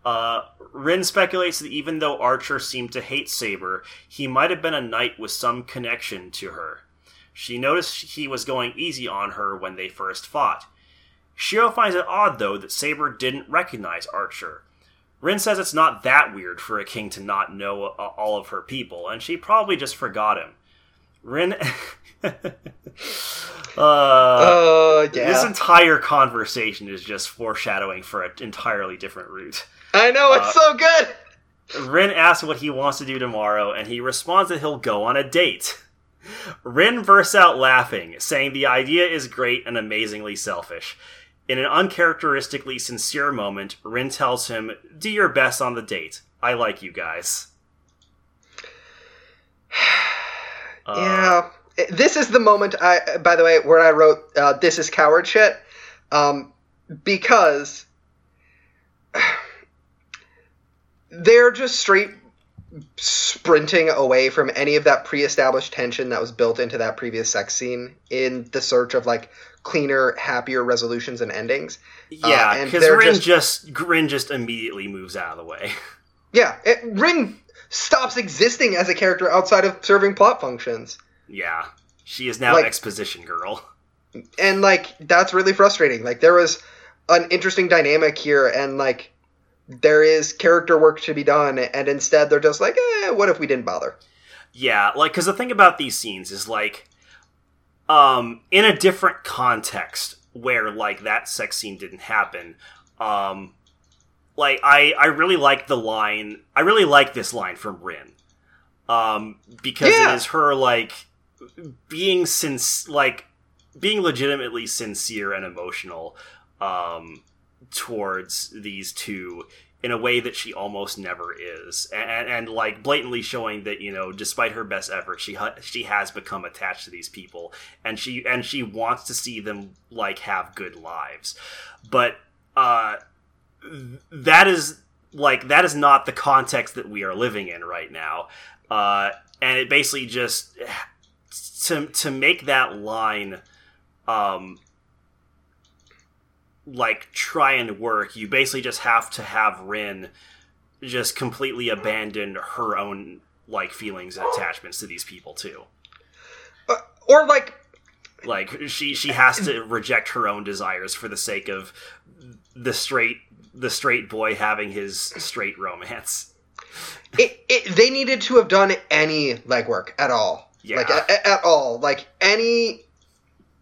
S1: Uh Rin speculates that even though Archer seemed to hate Saber, he might have been a knight with some connection to her. She noticed he was going easy on her when they first fought. Shiro finds it odd, though, that Saber didn't recognize Archer. Rin says it's not that weird for a king to not know uh, all of her people, and she probably just forgot him. Rin. (laughs) uh,
S3: Oh yeah,
S1: this entire conversation is just foreshadowing for an entirely different route.
S3: I know it's
S1: uh,
S3: so good.
S1: Rin asks what he wants to do tomorrow, and he responds that he'll go on a date. Rin bursts out laughing, saying the idea is great and amazingly selfish. In an uncharacteristically sincere moment, Rin tells him, Do your best on the date. I like you guys. (sighs) Uh,
S3: yeah, this is the moment. I, by the way, where I wrote uh, "This is coward shit." um, because (sighs) they're just straight sprinting away from any of that pre-established tension that was built into that previous sex scene in the search of like cleaner, happier resolutions and endings.
S1: Yeah,
S3: and
S1: because
S3: they're
S1: Rin
S3: just-
S1: just Grin just immediately moves out of the way. (laughs)
S3: Yeah, it, Rin stops existing as a character outside of serving plot functions.
S1: yeah, she is now
S3: Like-
S1: exposition girl.
S3: and like that's really frustrating like there was an interesting dynamic here and like there is character work to be done and instead they're just like eh, what if we didn't bother
S1: Yeah, like because the thing about these scenes is like, um, in a different context where like that sex scene didn't happen, um, like I I really like the line. I really like this line from Rin, um, because
S3: Yeah.
S1: it is her like being since like being legitimately sincere and emotional um towards these two in a way that she almost never is. And, and, like blatantly showing that you know despite her best efforts she ha- she has become attached to these people and she and she wants to see them like have good lives. But uh that is like that is not the context that we are living in right now. Uh and it basically just to to make that line um like try and work you basically just have to have Rin just completely abandon her own like feelings and attachments to these people too.
S3: Uh, or like
S1: like she she has to reject her own desires for the sake of the straight the straight boy having his straight romance.
S3: It, it they needed to have done any legwork at all.
S1: Yeah.
S3: like a- a- at all. Like any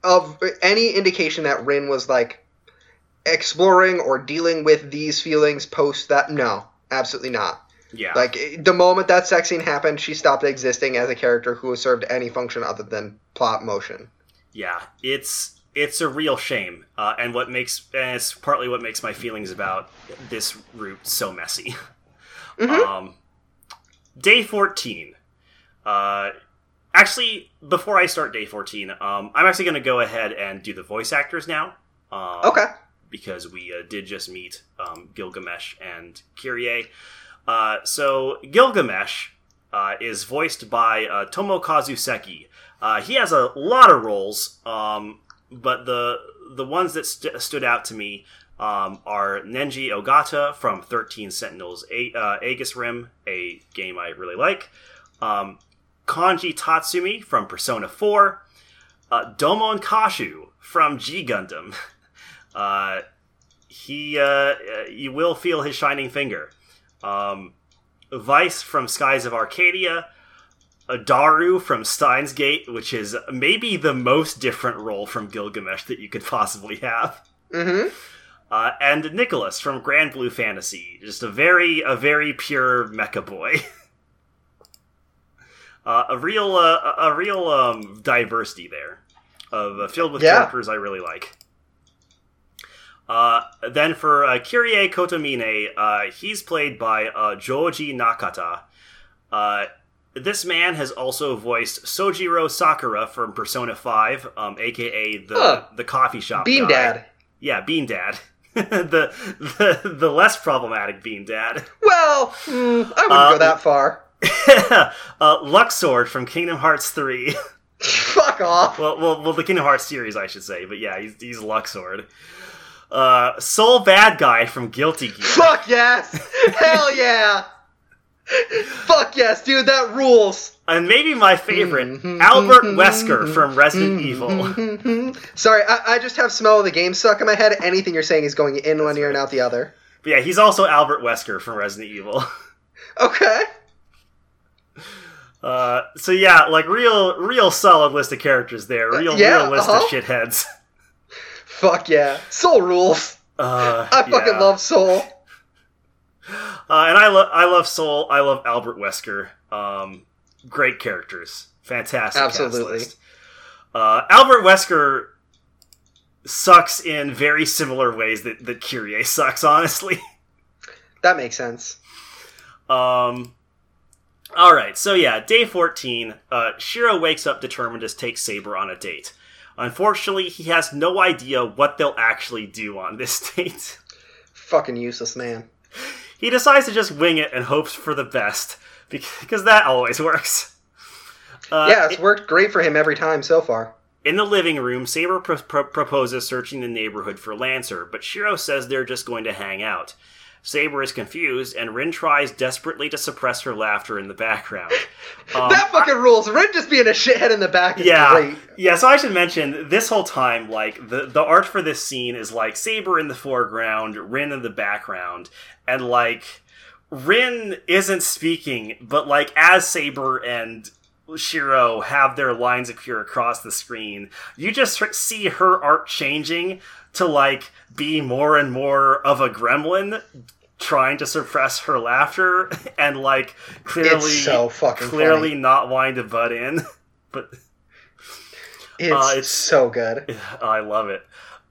S3: of any indication that rin was like exploring or dealing with these feelings post that? No absolutely not.
S1: Yeah.
S3: Like the moment that sex scene happened, she stopped existing as a character who served any function other than plot motion.
S1: yeah it's it's a real shame uh, and what makes and it's partly what makes my feelings about this route so messy. (laughs) Um day 14 uh actually before i start day 14 um i'm actually going to go ahead and do the voice actors now. Um,
S3: Okay.
S1: Because we uh, did just meet um, Gilgamesh and Kirei. Uh, so Gilgamesh uh, is voiced by uh, Tomokazu Seki. Uh, he has a lot of roles, um, but the the ones that st- stood out to me um, are Nenji Ogata from 13 Sentinels A- uh, Aegis Rim, a game I really like. Um, Kanji Tatsumi from Persona 4. Uh, Domon Kashu from G Gundam. (laughs) Uh, he uh, you will feel his shining finger. Um, Vice from Skies of Arcadia, Daru from Steins Gate, which is maybe the most different role from Gilgamesh that you could possibly have,
S3: Mm-hmm.
S1: uh, and Nicholas from Granblue Fantasy, just a very a very pure mecha boy. (laughs) Uh, a real, uh, a a real um, diversity there, of uh, filled with
S3: Yeah.
S1: characters I really like. Uh, then for uh, Kirei Kotomine, uh, he's played by uh, Joji Nakata. Uh, this man has also voiced Sojiro Sakura from Persona 5, um, aka the
S3: Huh.
S1: the coffee shop
S3: Bean
S1: guy.
S3: Dad.
S1: Yeah, Bean Dad. (laughs) the, the the less problematic Bean Dad.
S3: Well, mm, I wouldn't
S1: Uh,
S3: go that far. (laughs)
S1: uh, Luxord from Kingdom Hearts 3. (laughs)
S3: Fuck off.
S1: well, well, well, the Kingdom Hearts series, I should say. But yeah, he's, he's Luxord. Uh, Sol Badguy from Guilty Gear.
S3: Fuck yes. Hell yeah. Fuck yes, dude. That rules.
S1: And maybe my favorite, Albert Wesker from Resident Evil.
S3: Sorry, I, I just have smell of the game stuck in my head. Anything you're saying is going in one ear and out the other.
S1: But yeah, he's also Albert Wesker from Resident Evil. (laughs)
S3: Okay.
S1: Uh, so yeah, like real, real solid list of characters there. Real,
S3: yeah,
S1: real list
S3: uh-huh.
S1: of shitheads. (laughs)
S3: Fuck yeah. Sol rules.
S1: Uh,
S3: I fucking
S1: yeah.
S3: love Sol.
S1: Uh, and I love, I love Sol. I love Albert Wesker. Um, great characters, fantastic.
S3: Absolutely.
S1: Uh, Albert Wesker sucks in very similar ways that that Kirei sucks. Honestly. (laughs)
S3: That makes sense.
S1: Um. All right, so yeah, day fourteen. Uh, Shiro wakes up determined to take Saber on a date. Unfortunately, he has no idea what they'll actually do on this (laughs) date.
S3: Fucking useless man.
S1: He decides to just wing it and hopes for the best, because that always (laughs) works. Uh,
S3: yeah, it's worked great for him every time so far.
S1: In the living room, Saber pro- pro- proposes searching the neighborhood for Lancer, but Shiro says they're just going to hang out. Saber is confused, and Rin tries desperately to suppress her laughter in the background. (laughs) Um,
S3: that fucking rules. Rin just being a shithead in the back is
S1: yeah,
S3: great.
S1: yeah. So I should mention this whole time, like the the art for this scene is like Saber in the foreground, Rin in the background, and like Rin isn't speaking, but like as Saber and Shiro have their lines appear across the screen, you just see her art changing to like be more and more of a gremlin trying to suppress her laughter and like clearly
S3: so fucking
S1: clearly
S3: funny.
S1: not wanting to butt in (laughs) but
S3: It's,
S1: Uh, it's-
S3: so good.
S1: I love it.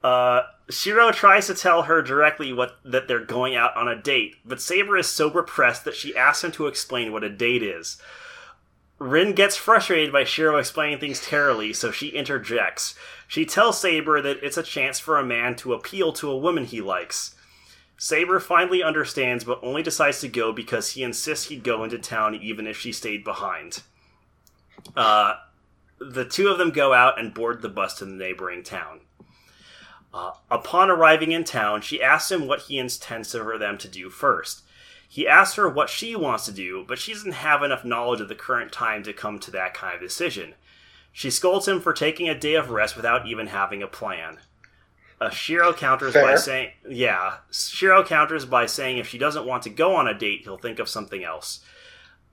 S1: Uh, Shiro tries to tell her directly what that they're going out on a date, but Saber is so repressed that she asks him to explain what a date is. Rin gets frustrated by Shiro explaining things terribly, so she interjects. She tells Saber that it's a chance for a man to appeal to a woman he likes. Saber finally understands, but only decides to go because he insists he'd go into town even if she stayed behind. Uh, the two of them go out and board the bus to the neighboring town. Uh, upon arriving in town, she asks him what he intends for them to do first. He asks her what she wants to do, but she doesn't have enough knowledge of the current time to come to that kind of decision. She scolds him for taking a day of rest without even having a plan. Uh, Shiro counters by saying, "Yeah." Shiro counters by saying if she doesn't want to go on a date, he'll think of something else.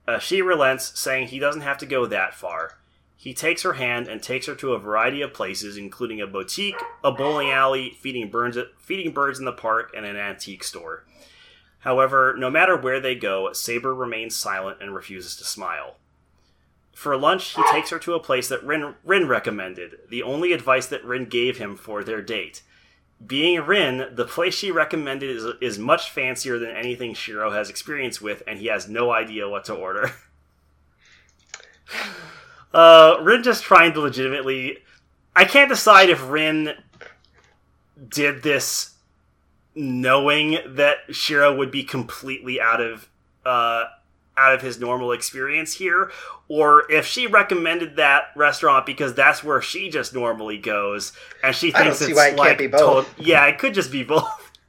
S1: Uh, she relents, saying he doesn't have to go that far. He takes her hand and takes her to a variety of places, including a boutique, a bowling alley, feeding birds, feeding birds in the park, and an antique store. However, no matter where they go, Saber remains silent and refuses to smile. For lunch, he takes her to a place that Rin, Rin recommended, the only advice that Rin gave him for their date. Being Rin, the place she recommended is, is much fancier than anything Shiro has experience with, and he has no idea what to order. (laughs) uh, Rin just trying to legitimately. I can't decide if Rin did this knowing that Shiro would be completely out of uh, out of his normal experience here, or if she recommended that restaurant because that's where she just normally goes, and she
S3: I don't
S1: thinks
S3: see
S1: it's
S3: why it can't
S1: like
S3: be both.
S1: tot- yeah, it could just be both.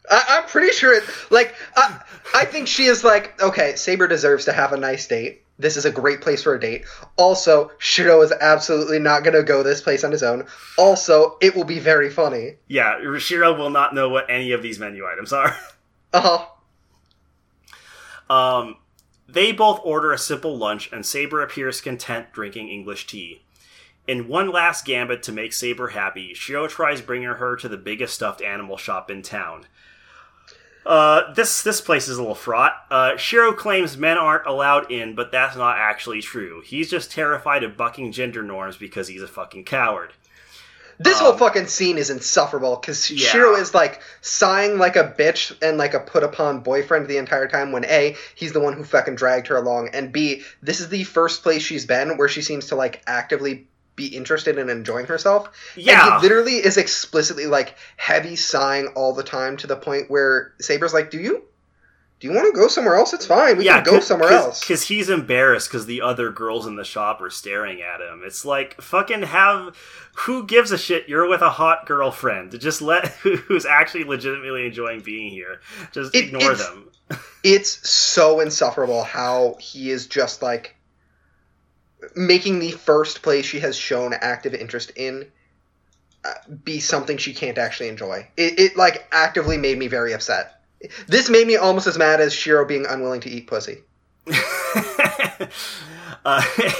S3: I, I'm pretty sure it. Like, I, I think she is like, okay, Saber deserves to have a nice date. This is a great place for a date. Also, Shiro is absolutely not going to go this place on his own. Also, it will be very funny.
S1: yeah, Shiro will not know what any of these menu items are.
S3: Uh huh.
S1: Um, they both order a simple lunch, and Saber appears content drinking English tea. In one last gambit to make Saber happy, Shiro tries bringing her to the biggest stuffed animal shop in town. Uh, this this place is a little fraught. Uh, Shiro claims men aren't allowed in, but that's not actually true. He's just terrified of bucking gender norms because he's a fucking coward.
S3: This whole
S1: Um,
S3: fucking scene is insufferable because
S1: Yeah.
S3: Shiro is like sighing like a bitch and like a put upon boyfriend the entire time. When a he's the one who fucking dragged her along, and b this is the first place she's been where she seems to like actively be interested in enjoying herself.
S1: Yeah.
S3: And he literally is explicitly like heavy sighing all the time to the point where Saber's like, "Do you, do you want to go somewhere else? It's fine. We can go somewhere else."
S1: Because he's embarrassed because the other girls in the shop are staring at him. It's like, fucking have. Who gives a shit? You're with a hot girlfriend. Just let. (laughs) Who's actually legitimately enjoying being here. Just
S3: It-
S1: ignore
S3: it's-
S1: them. (laughs)
S3: It's so insufferable how he is just like making the first place she has shown active interest in uh, be something she can't actually enjoy. It, it like actively made me very upset. This made me almost as mad as Shiro being unwilling to eat pussy. (laughs)
S1: uh, (laughs)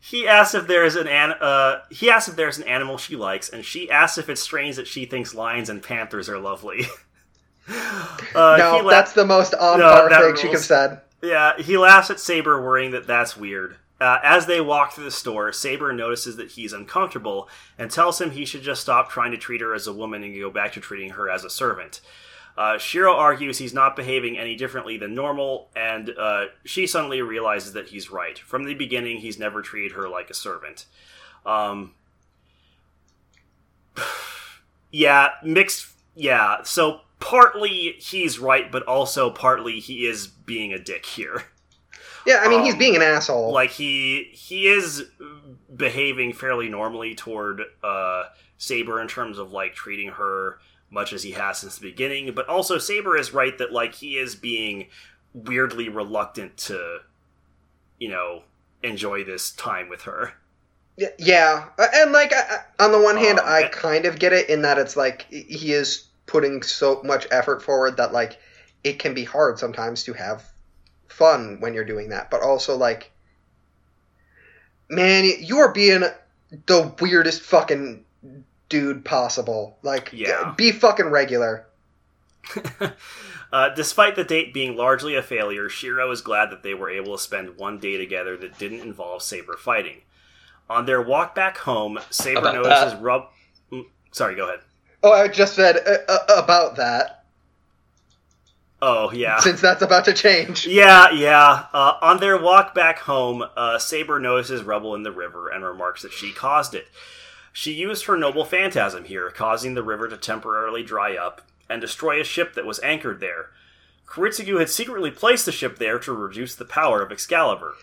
S1: he asks if there's an, an uh, he asks if there's an animal she likes, and she asks if it's strange that she thinks lions and panthers are lovely. (laughs) uh,
S3: no,
S1: la-
S3: that's the most on
S1: No,
S3: par thing she could have said.
S1: Yeah, he laughs at Saber, worrying that that's weird. Uh, as they walk through the store, Saber notices that he's uncomfortable and tells him he should just stop trying to treat her as a woman and go back to treating her as a servant. Uh, Shiro argues he's not behaving any differently than normal, and uh, she suddenly realizes that he's right. From the beginning, he's never treated her like a servant. Um, (sighs) yeah, mixed. Yeah, so partly he's right, but also partly he is being a dick here.
S3: Yeah, I mean, he's
S1: Um,
S3: being an asshole.
S1: Like he he is behaving fairly normally toward uh, Saber in terms of like treating her much as he has since the beginning, but also Saber is right that like he is being weirdly reluctant to, you know, enjoy this time with her.
S3: Yeah, and like on the one hand,
S1: Um,
S3: I kind of get it in that it's like he is putting so much effort forward that like it can be hard sometimes to have fun when you're doing that. But also like, man, you are being the weirdest fucking dude possible. Like,
S1: Yeah.
S3: be fucking regular. (laughs)
S1: uh, despite the date being largely a failure, Shiro is glad that they were able to spend one day together that didn't involve Saber fighting. On their walk back home, Saber
S3: About
S1: notices
S3: that.
S1: Rub. Mm, Sorry, go ahead.
S3: Oh, I just said uh, uh, about that
S1: Oh yeah,
S3: since that's about to change.
S1: yeah, yeah. Uh, on their walk back home, uh, Saber notices rubble in the river and remarks that she caused it. She used her noble phantasm here, causing the river to temporarily dry up and destroy a ship that was anchored there. Kiritsugu had secretly placed the ship there to reduce the power of Excalibur.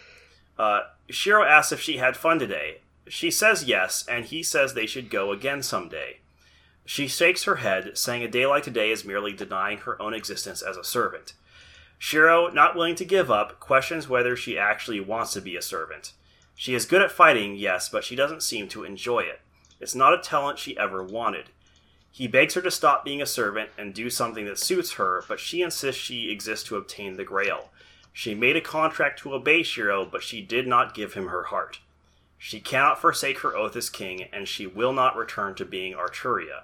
S1: Uh, Shiro asks if she had fun today. She says yes, and he says they should go again someday. She shakes her head, saying a day like today is merely denying her own existence as a servant. Shiro, not willing to give up, questions whether she actually wants to be a servant. She is good at fighting, yes, but she doesn't seem to enjoy it. It's not a talent she ever wanted. He begs her to stop being a servant and do something that suits her, but she insists she exists to obtain the Grail. She made a contract to obey Shiro, but she did not give him her heart. She cannot forsake her oath as king, and she will not return to being Arturia.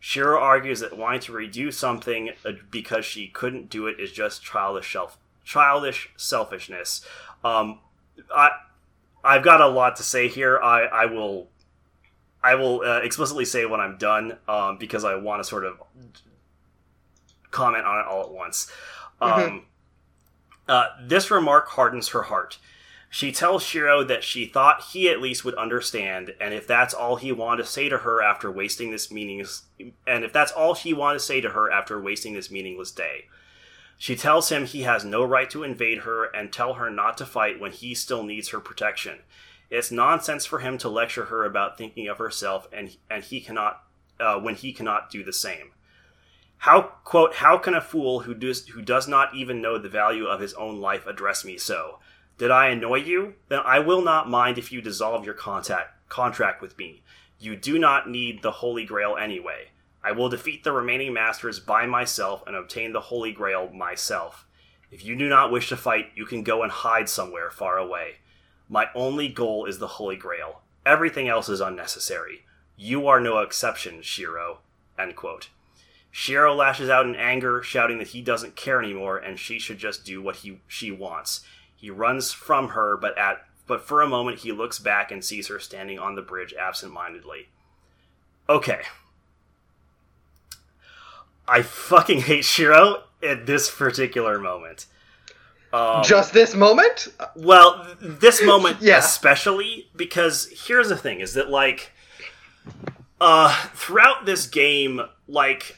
S1: Shiro argues that wanting to redo something uh, because she couldn't do it is just childish, childish selfishness. Um, I, I've got a lot to say here. I, I will, I will uh, explicitly say when I'm done um, because I want to sort of comment on it all at once. Um, uh, this remark hardens her heart. She tells Shiro that she thought he at least would understand, and if that's all he wanted to say to her after wasting this meaningless, and if that's all he wanted to say to her after wasting this meaningless day, she tells him he has no right to invade her and tell her not to fight when he still needs her protection. It's nonsense for him to lecture her about thinking of herself, and and he cannot, uh, when he cannot do the same. How quote How can a fool who does who does not even know the value of his own life address me so? Did I annoy you? Then I will not mind if you dissolve your contact contract with me. You do not need the Holy Grail anyway. I will defeat the remaining masters by myself and obtain the Holy Grail myself. If you do not wish to fight, you can go and hide somewhere far away. My only goal is the Holy Grail. Everything else is unnecessary. You are no exception, Shiro. End quote. Shiro lashes out in anger, shouting that he doesn't care anymore and she should just do what he she wants. He runs from her, but at but for a moment he looks back and sees her standing on the bridge absent-mindedly. Okay. I fucking hate Shiro at this particular moment. Um,
S3: Just this moment?
S1: well, this (laughs) moment
S3: Yeah.
S1: especially because here's the thing: is that like, uh, throughout this game, like,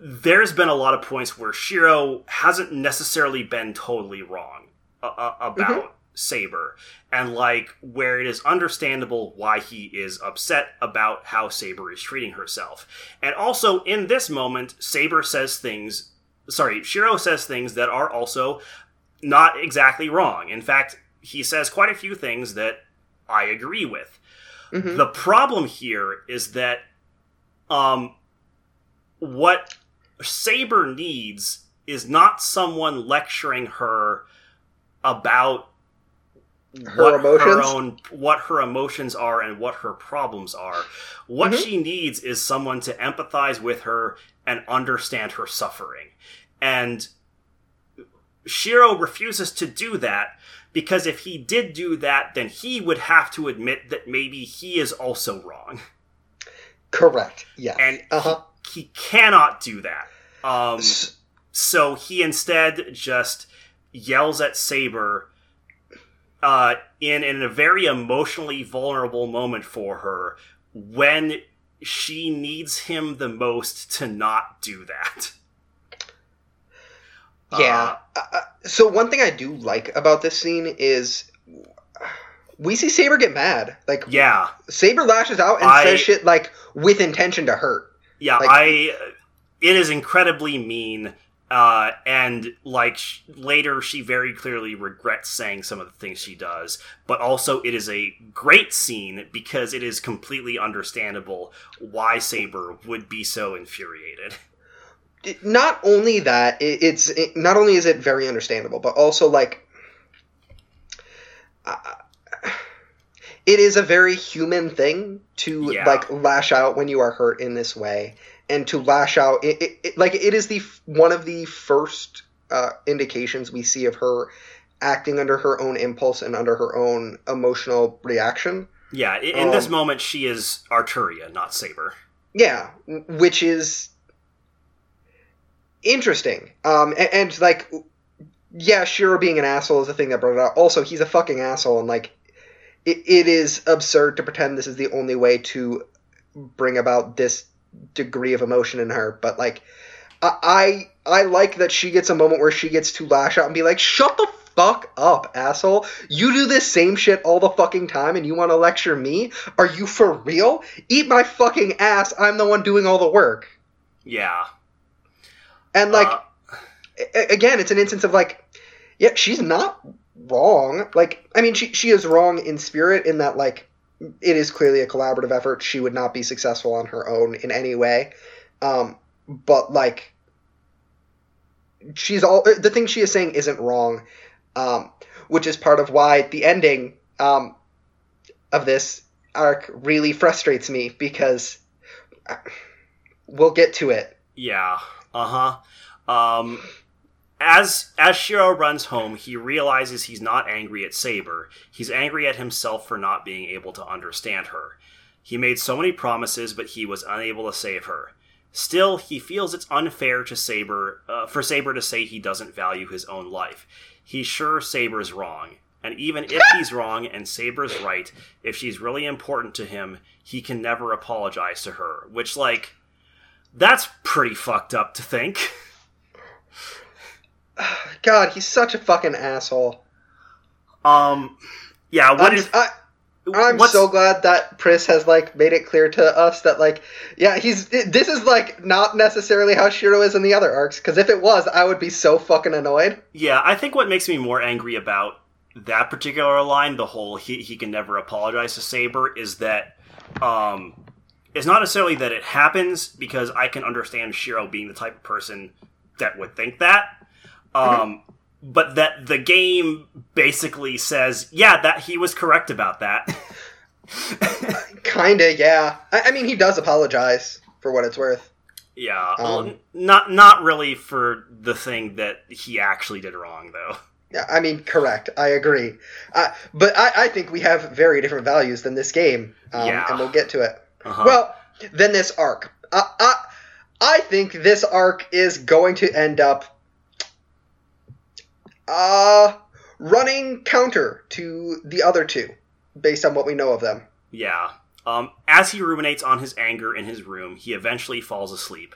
S1: there's been a lot of points where Shiro hasn't necessarily been totally wrong uh, uh, about Saber, and like where it is understandable why he is upset about how Saber is treating herself, and also in this moment, Saber says things. Sorry, Shiro says things that are also not exactly wrong. In fact, he says quite a few things that I agree with.
S3: Mhm.
S1: The problem here is that um what Saber needs is not someone lecturing her about
S3: Her
S1: what her
S3: emotions?
S1: own what her emotions are and what her problems are. What
S3: Mhm.
S1: she needs is someone to empathize with her and understand her suffering. And Shiro refuses to do that because if he did do that, then he would have to admit that maybe he is also wrong.
S3: Correct. Yes.
S1: And
S3: uh huh.
S1: he, he cannot do that. Um, so he instead just yells at Saber uh, in in a very emotionally vulnerable moment for her when she needs him the most to not do that. (laughs)
S3: Yeah. Uh, uh, so one thing I do like about this scene is we see Saber get mad. Like
S1: Yeah.
S3: Saber lashes out and
S1: I-
S3: says shit like with intention to hurt.
S1: Yeah,
S3: Like-
S1: I. It is incredibly mean, uh, and like sh- later, she very clearly regrets saying some of the things she does. But also, it is a great scene because it is completely understandable why Saber would be so infuriated. (laughs)
S3: Not only that, it, it's it, not only is it very understandable, but also like uh, it is a very human thing to
S1: Yeah.
S3: like lash out when you are hurt in this way, and to lash out. It, like it is the one of the first uh, indications we see of her acting under her own impulse and under her own emotional reaction.
S1: Yeah, in this
S3: Um,
S1: moment, she is Arturia, not Saber.
S3: Yeah, which is interesting. Um, and, and like, yeah, Shiro being an asshole is the thing that brought it out. Also, he's a fucking asshole, and like, it, it is absurd to pretend this is the only way to bring about this degree of emotion in her. But like, I I, I like that she gets a moment where she gets to lash out and be like, "Shut the." Fuck up, asshole. You do this same shit all the fucking time and you want to lecture me? Are you for real? Eat my fucking ass. I'm the one doing all the work.
S1: Yeah.
S3: And like
S1: Uh,
S3: a- again, it's an instance of like, yeah, she's not wrong. Like, I mean, she she is wrong in spirit in that like it is clearly a collaborative effort. She would not be successful on her own in any way. Um, but like, she's all the thing she is saying isn't wrong, um, which is part of why the ending um, of this arc really frustrates me because uh, we'll get to it.
S1: Yeah. Uh huh. Um, as as Shiro runs home, he realizes he's not angry at Saber. He's angry at himself for not being able to understand her. He made so many promises, but he was unable to save her. Still, he feels it's unfair to Saber uh, for Saber to say he doesn't value his own life. He's sure Saber's wrong, and even if he's (laughs) wrong and Saber's right, if she's really important to him, he can never apologize to her. Which, like, that's pretty fucked up to think. (sighs)
S3: God, he's such a fucking asshole.
S1: Um, yeah. What
S3: I'm,
S1: is?
S3: I, I'm
S1: what's-
S3: so glad that Pris has like made it clear to us that like, yeah, he's this is like not necessarily how Shiro is in the other arcs. Because if it was, I would be so fucking annoyed.
S1: Yeah, I think what makes me more angry about that particular line, the whole he he can never apologize to Saber, is that um, it's not necessarily that it happens because I can understand Shiro being the type of person that would think that. Um, but that the game basically says, yeah, that he was correct about that. (laughs)
S3: Kinda, yeah. I, I mean, he does apologize for what it's worth.
S1: yeah,
S3: Um,
S1: n- not not really for the thing that he actually did wrong, though.
S3: Yeah, I mean, correct. I agree. Uh, but I, I think we have very different values than this game, um,
S1: Yeah.
S3: and we'll get to it.
S1: Uh-huh.
S3: Well, then this arc. I, I, I think this arc is going to end up uh, running counter to the other two, based on what we know of them.
S1: Yeah. Um, as he ruminates on his anger in his room, he eventually falls asleep.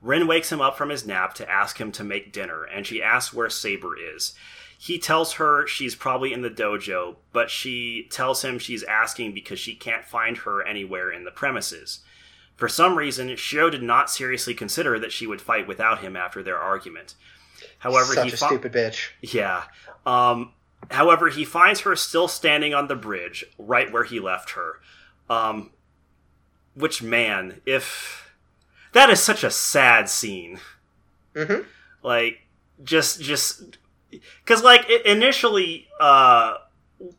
S1: Rin wakes him up from his nap to ask him to make dinner, and she asks where Saber is. He tells her she's probably in the dojo, but she tells him she's asking because she can't find her anywhere in the premises. For some reason, Shiro did not seriously consider that she would fight without him after their argument. However,
S3: Such
S1: he
S3: a stupid bitch.
S1: yeah. Um, however, he finds her still standing on the bridge, right where he left her. Um, which, man, if. That is such a sad scene.
S3: hmm
S1: Like, just. just Because, like, initially, uh,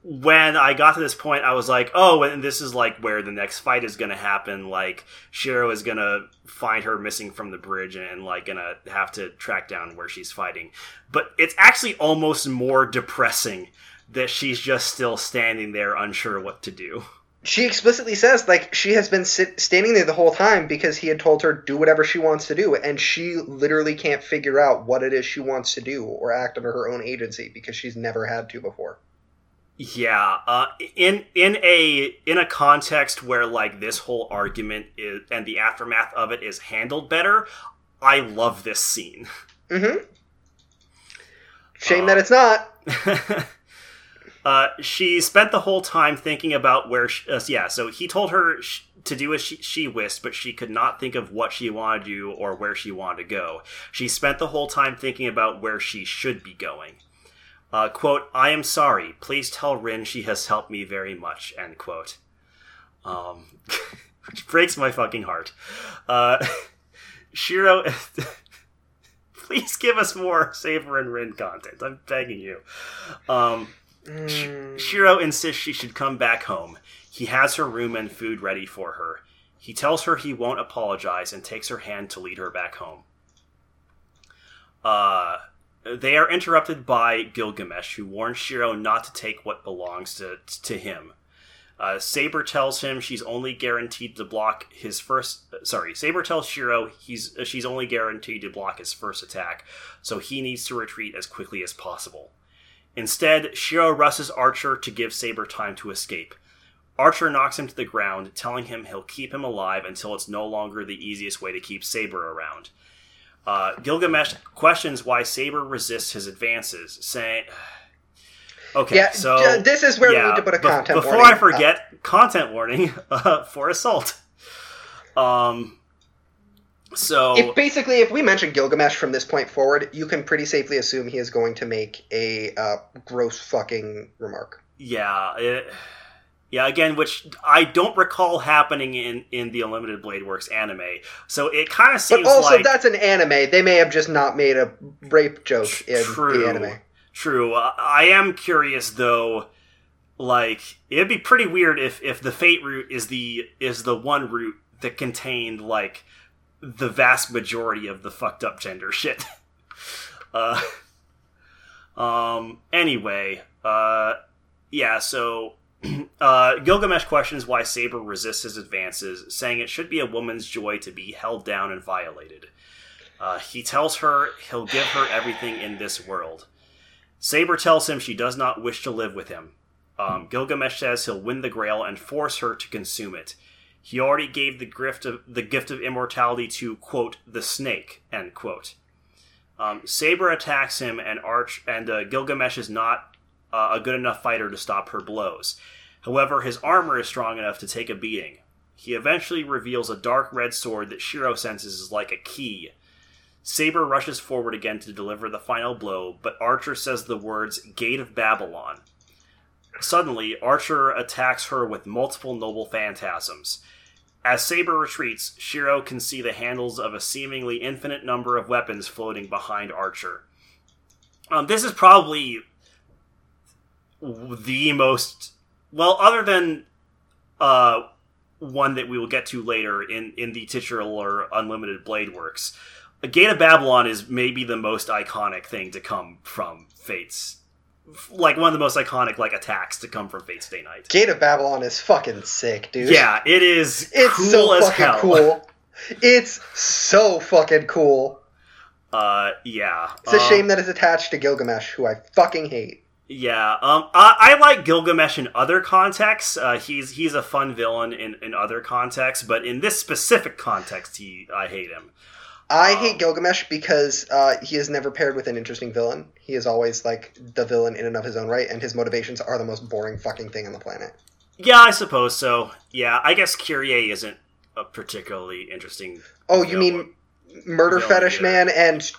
S1: when I got to this point, I was like, oh, and this is, like, where the next fight is going to happen. Like, Shiro is going to find her missing from the bridge and, and like, going to have to track down where she's fighting but it's actually almost more depressing that she's just still standing there unsure what to do.
S3: She explicitly says, like, she has been sit- standing there the whole time because he had told her do whatever she wants to do, and she literally can't figure out what it is she wants to do or act under her own agency because she's never had to before.
S1: Yeah, uh, in in a in a context where like this whole argument is and the aftermath of it is handled better, I love this scene.
S3: Mm-hmm. (laughs) Shame that it's not. (laughs)
S1: uh, she spent the whole time thinking about where. She, uh, yeah, so he told her sh- to do as she, she wished, but she could not think of what she wanted to do or where she wanted to go. She spent the whole time thinking about where she should be going. Uh, quote, I am sorry. Please tell Rin she has helped me very much. End quote. Um, (laughs) which breaks my fucking heart. Uh, (laughs) Shiro, (laughs) please give us more Saber and Rin content. I'm begging you. Um,
S3: Mm,
S1: Shiro insists she should come back home. He has her room and food ready for her. He tells her he won't apologize and takes her hand to lead her back home. Uh, they are interrupted by Gilgamesh, who warns Shiro not to take what belongs to, to him. Uh, Saber tells him she's only guaranteed to block his first. Sorry, Saber tells Shiro he's she's only guaranteed to block his first attack, so he needs to retreat as quickly as possible. Instead, Shiro rushes Archer to give Saber time to escape. Archer knocks him to the ground, telling him he'll keep him alive until it's no longer the easiest way to keep Saber around. Uh, Gilgamesh questions why Saber resists his advances, saying, (sighs) "Okay,
S3: yeah,
S1: so
S3: this is where we need to put a
S1: be-
S3: content
S1: before
S3: warning.
S1: I forget, content warning (laughs) uh, for assault." Um, so
S3: if basically if we mention Gilgamesh from this point forward, you can pretty safely assume he is going to make a uh, gross fucking remark.
S1: Yeah, it, yeah. Again, which I don't recall happening in in the Unlimited Blade Works anime. So it kind of seems.
S3: But also,
S1: like
S3: that's an anime. They may have just not made a rape joke in
S1: true.
S3: the anime.
S1: True. Uh, I am curious though. Like it'd be pretty weird if if the Fate route is the is the one route that contained like the vast majority of the fucked up gender shit. (laughs) uh, um. Anyway. Uh. Yeah. So. (clears throat) Uh, Gilgamesh questions why Saber resists his advances, saying it should be a woman's joy to be held down and violated. Uh, he tells her he'll give her everything in this world. Saber tells him she does not wish to live with him. Um, Gilgamesh says he'll win the Grail and force her to consume it. He already gave the gift of the gift of immortality to quote the snake end quote. Um, Saber attacks him, and Arch and uh, Gilgamesh is not uh, a good enough fighter to stop her blows. However, his armor is strong enough to take a beating. He eventually reveals a dark red sword that Shiro senses is like a key. Saber rushes forward again to deliver the final blow, but Archer says the words Gate of Babylon. Suddenly, Archer attacks her with multiple noble phantasms. As Saber retreats, Shiro can see the handles of a seemingly infinite number of weapons floating behind Archer. Um, this is probably the most well, other than uh, one that we will get to later in in the titular Unlimited Blade Works. Gate of Babylon is maybe the most iconic thing to come from Fate's, like one of the most iconic like attacks to come from Fate/Stay Night.
S3: Gate of Babylon is fucking sick, dude.
S1: Yeah, it is
S3: it's
S1: cool
S3: so
S1: as
S3: fucking
S1: hell.
S3: cool. It's so fucking cool.
S1: Uh, yeah,
S3: It's a
S1: Um,
S3: shame that it's attached to Gilgamesh, who I fucking hate.
S1: Yeah, um, I, I like Gilgamesh in other contexts. Uh, he's he's a fun villain in, in other contexts, but in this specific context, he I hate him.
S3: I hate Gilgamesh because uh, he is never paired with an interesting villain. He is always like the villain in and of his own right, and his motivations are the most boring fucking thing on the planet.
S1: Yeah, I suppose so. Yeah, I guess Kirei isn't a particularly interesting.
S3: Oh, you
S1: villain.
S3: mean Murder Fetish
S1: yeah.
S3: Man and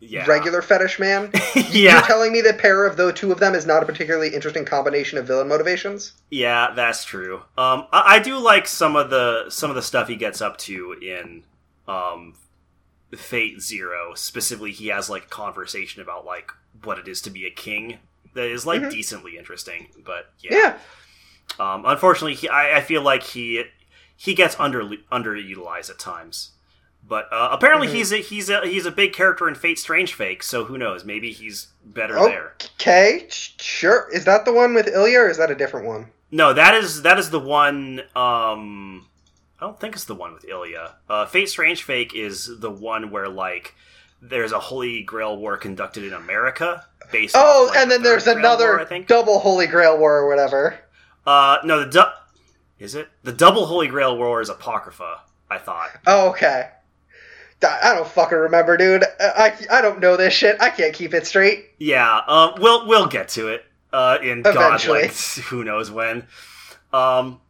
S1: yeah.
S3: Regular Fetish Man? (laughs) You're telling me the pair of the two of them is not a particularly interesting combination of villain motivations?
S1: yeah, that's true. Um, I, I do like some of the some of the stuff he gets up to in um, Fate Zero. Specifically, he has like a conversation about like what it is to be a king that is like
S3: Mhm.
S1: decently interesting. But
S3: Yeah.
S1: Um, unfortunately, he, I, I feel like he he gets under underutilized at times. But uh, apparently,
S3: Mhm.
S1: he's a, he's a he's a big character in Fate Strange Fake. So who knows? Maybe he's better
S3: Oh.
S1: there.
S3: Okay, sure. Is that the one with Ilya, or is that a different one?
S1: No, that is that is the one. Um, I don't think it's the one with Ilya. Uh, Fate Strange Fake is the one where like there's a Holy Grail war conducted in America based.
S3: Oh,
S1: off, like,
S3: and then
S1: the
S3: there's
S1: Grail
S3: another
S1: War, I think.
S3: double Holy Grail War or whatever.
S1: Uh, no, the du- is it the double Holy Grail war is apocrypha. I thought.
S3: Oh, okay. I don't fucking remember, dude. I, I don't know this shit. I can't keep it straight.
S1: Yeah, um, we'll we'll get to it uh, in
S3: Eventually.
S1: God like who knows when. Um,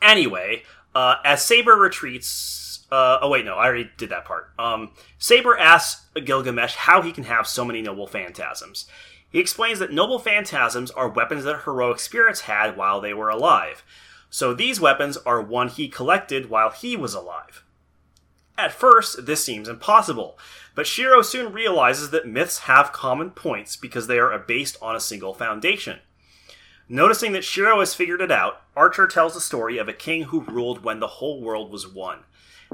S1: anyway, uh, as Saber retreats, uh, oh wait, no, I already did that part. Um, Saber asks Gilgamesh how he can have so many noble phantasms. He explains that noble phantasms are weapons that heroic spirits had while they were alive. So these weapons are one he collected while he was alive. At first, this seems impossible, but Shiro soon realizes that myths have common points because they are based on a single foundation. Noticing that Shiro has figured it out, Archer tells the story of a king who ruled when the whole world was one.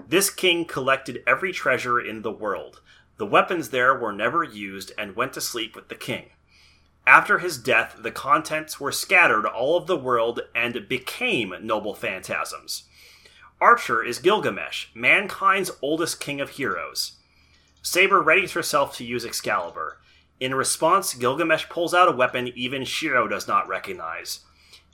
S1: This king collected every treasure in the world. The weapons there were never used and went to sleep with the king. After his death, the contents were scattered all over the world and became noble phantasms. Archer is Gilgamesh, mankind's oldest king of heroes. Saber readies herself to use Excalibur. In response, Gilgamesh pulls out a weapon even Shiro does not recognize.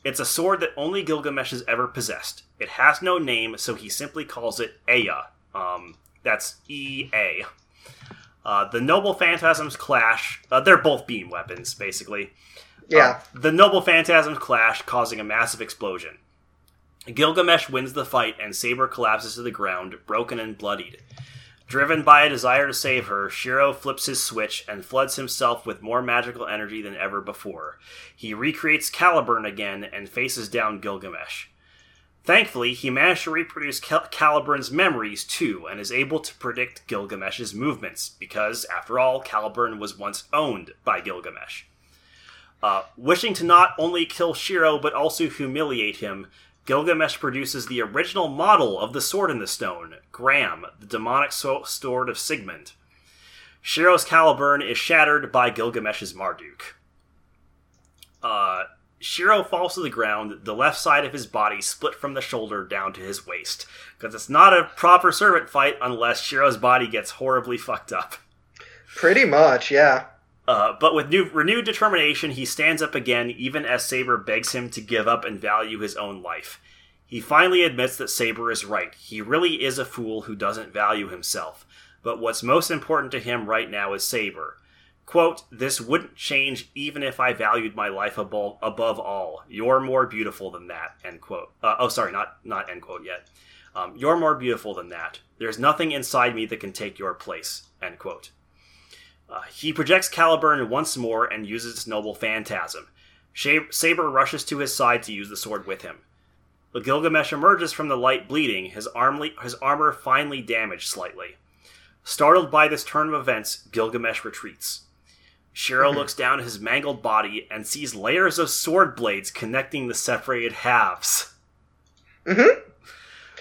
S1: It's a sword that only Gilgamesh has ever possessed. It has no name, so he simply calls it Ea. Um, that's E A. Uh, the noble phantasms clash. Uh, they're both beam weapons, basically.
S3: Yeah.
S1: Uh, the noble phantasms clash, causing a massive explosion. Gilgamesh wins the fight, and Saber collapses to the ground, broken and bloodied. Driven by a desire to save her, Shiro flips his switch and floods himself with more magical energy than ever before. He recreates Caliburn again and faces down Gilgamesh. Thankfully, he managed to reproduce Cal- Caliburn's memories too, and is able to predict Gilgamesh's movements, because, after all, Caliburn was once owned by Gilgamesh. Uh, wishing to not only kill Shiro but also humiliate him, Gilgamesh produces the original model of the Sword in the Stone, Gram, the demonic sword of Sigmund. Shiro's Caliburn is shattered by Gilgamesh's Marduk. Uh, Shiro falls to the ground, the left side of his body split from the shoulder down to his waist. Because it's not a proper servant fight unless Shiro's body gets horribly fucked up.
S3: Pretty much, yeah.
S1: Uh, but with new, renewed determination, he stands up again, even as Saber begs him to give up and value his own life. He finally admits that Saber is right. He really is a fool who doesn't value himself. But what's most important to him right now is Saber. Quote, This wouldn't change even if I valued my life above, above all. You're more beautiful than that. End quote. Uh, oh, sorry, not, not end quote yet. Um, You're more beautiful than that. There's nothing inside me that can take your place. End quote. Uh, he projects Caliburn once more and uses its noble phantasm. Saber rushes to his side to use the sword with him. But Gilgamesh emerges from the light bleeding, his, armly, his armor finely damaged slightly. Startled by this turn of events, Gilgamesh retreats. Shiro looks down at his mangled body and sees layers of sword blades connecting the separated halves.
S3: Mm-hmm.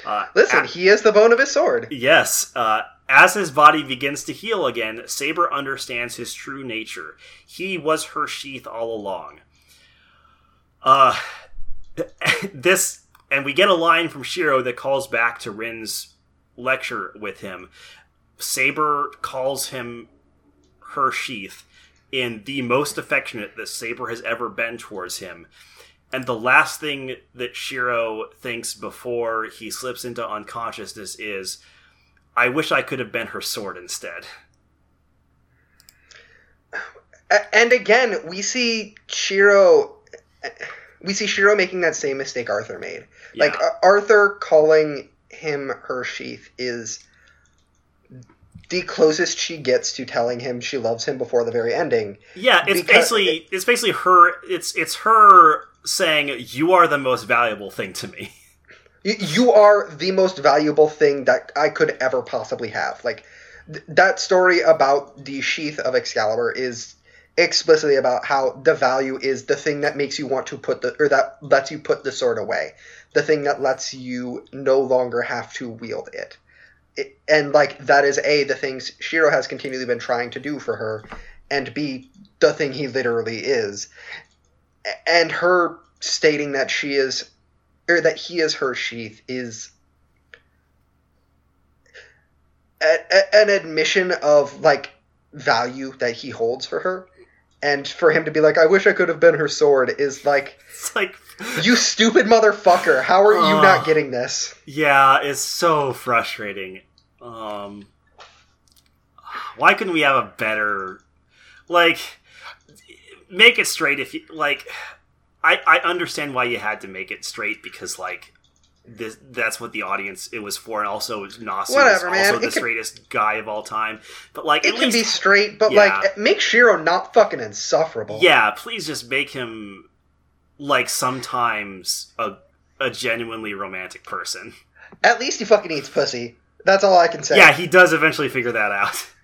S1: Uh,
S3: Listen,
S1: a-
S3: he is the bone of his sword.
S1: Yes, uh, as his body begins to heal again, Saber understands his true nature. He was her sheath all along. Uh, (laughs) this, and we get a line from Shiro that calls back to Rin's lecture with him. Saber calls him her sheath in the most affectionate that Saber has ever been towards him. And the last thing that Shiro thinks before he slips into unconsciousness is, I wish I could have been her sword instead.
S3: And again, we see Shiro. We see Shiro making that same mistake Arthur made. Like
S1: Yeah.
S3: uh, Arthur calling him her sheath is the closest she gets to telling him she loves him before the very ending.
S1: Yeah, it's basically it's basically her it's it's her saying you are the most valuable thing to me.
S3: You are the most valuable thing that I could ever possibly have. Like th- that story about the sheath of Excalibur is explicitly about how the value is the thing that makes you want to put the or that lets you put the sword away. The thing that lets you no longer have to wield it. it and like that is a the things Shiro has continually been trying to do for her and b the thing he literally is. And her stating that she is or that he is her sheath is a, a- an admission of like value that he holds for her, and for him to be like, "I wish I could have been her sword," is like,
S1: It's like, (laughs)
S3: you stupid motherfucker. How are you not getting this?
S1: yeah, it's so frustrating. Um, why couldn't we have a better, like, make it straight? If you like, I I understand why you had to make it straight because like. This, that's what the audience it was for, and also Nasu
S3: Whatever,
S1: is
S3: man.
S1: also
S3: It
S1: the straightest guy of all time. But like,
S3: It can
S1: least
S3: be straight, but
S1: Yeah.
S3: like make Shiro not fucking insufferable.
S1: Yeah, please just make him like sometimes a a genuinely romantic person.
S3: At least he fucking eats pussy. That's all I can say.
S1: Yeah, he does eventually figure that out. (laughs)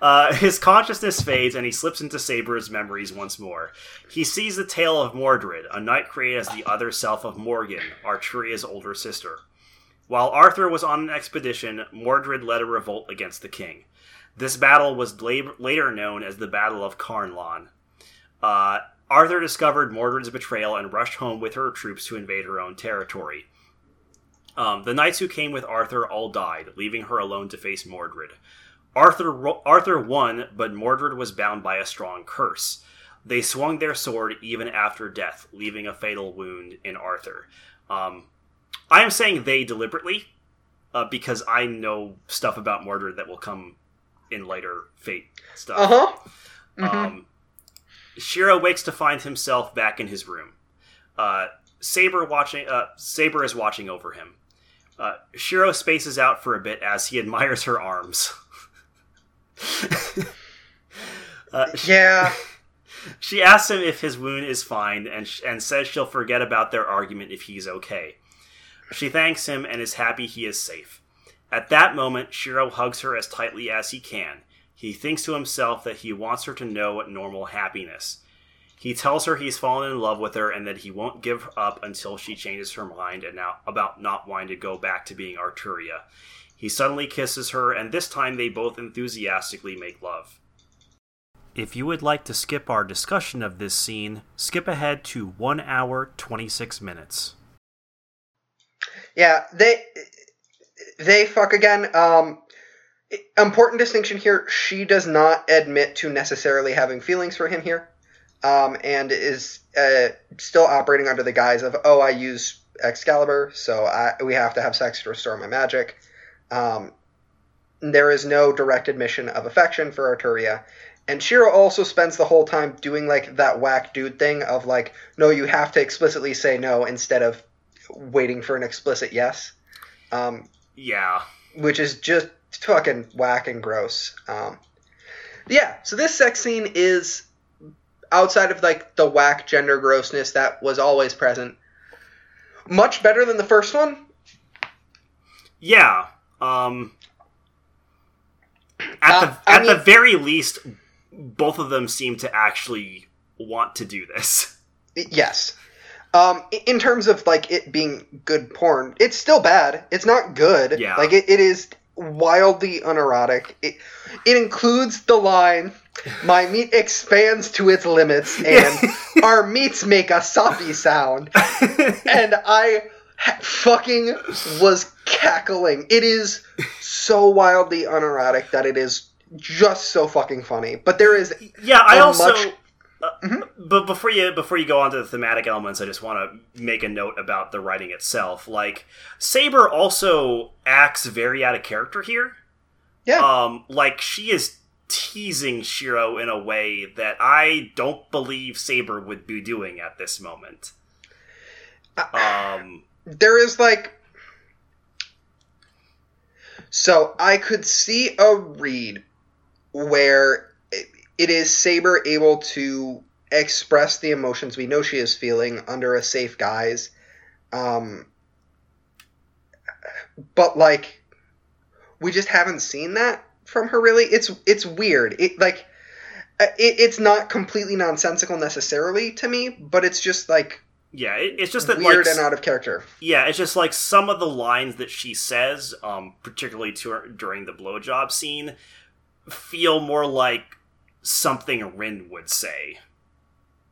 S1: Uh, his consciousness fades and he slips into Saber's memories once more. He sees the tale of Mordred, a knight created as the other self of Morgan, Arturia's older sister. While Arthur was on an expedition, Mordred led a revolt against the king. This battle was la- later known as the Battle of Camlann. Uh, Arthur discovered Mordred's betrayal and rushed home with her troops to invade her own territory. Um, the knights who came with Arthur all died, leaving her alone to face Mordred. Arthur Arthur won, but Mordred was bound by a strong curse. They swung their sword even after death, leaving a fatal wound in Arthur. Um, I am saying they deliberately, uh, because I know stuff about Mordred that will come in later Fate stuff.
S3: Uh huh. Mhm.
S1: Um, Shiro wakes to find himself back in his room. Uh, Saber watching. Uh, Saber is watching over him. Uh, Shiro spaces out for a bit as he (laughs) admires her arms. Uh, (laughs) sh-
S3: yeah. (laughs)
S1: she asks him if his wound is fine and, sh- and says she'll forget about their argument if he's okay. She thanks him and is happy he is safe. At that moment, Shiro hugs her as tightly as he can. He thinks to himself that he wants her to know normal happiness. He tells her he's fallen in love with her and that he won't give up until she changes her mind and now about not wanting to go back to being Arturia. He suddenly kisses her, and this time they both enthusiastically make love. If you would like to skip our discussion of this scene, skip ahead to 1 hour 26 minutes.
S3: Yeah, they they fuck again. Um, important distinction here: she does not admit to necessarily having feelings for him here, um, and is uh, still operating under the guise of "Oh, I use Excalibur, so I, we have to have sex to restore my magic." Um, there is no direct admission of affection for Arturia. And Shiro also spends the whole time doing like that whack dude thing of like, no, you have to explicitly say no instead of waiting for an explicit yes, um,
S1: Yeah.
S3: which is just fucking whack and gross. Um, yeah, so this sex scene is outside of like the whack gender grossness that was always present. Much better than the first one.
S1: Yeah. Um at
S3: Uh,
S1: the
S3: I
S1: at the very least both of them seem to actually want to do this.
S3: Yes. Um, in terms of like it being good porn, it's still bad. It's not good.
S1: Yeah.
S3: Like it, it is wildly unerotic. It it includes the line, "My meat expands to its limits," and (laughs) "Our meats make a soppy sound." (laughs) And I ha- fucking was cackling. It is so wildly unerotic that it is just so fucking funny. But there is
S1: yeah, I also
S3: much-
S1: uh, but before you before you go on to the thematic elements, I just want to make a note about the writing itself. Like Saber also acts very out of character here.
S3: yeah.
S1: Um, like she is teasing Shiro in a way that I don't believe Saber would be doing at this moment. Um,
S3: there is like so i could see a read where it, is saber able to express the emotions we know she is feeling under a safe guise um but like we just haven't seen that from her really. It's it's weird. It like it, it's not completely nonsensical necessarily to me but it's just like
S1: yeah, it, it's just that
S3: weird
S1: like
S3: and out of character
S1: yeah, it's just like some of the lines that she says, um, particularly to her, during the blowjob scene, feel more like something Rin would say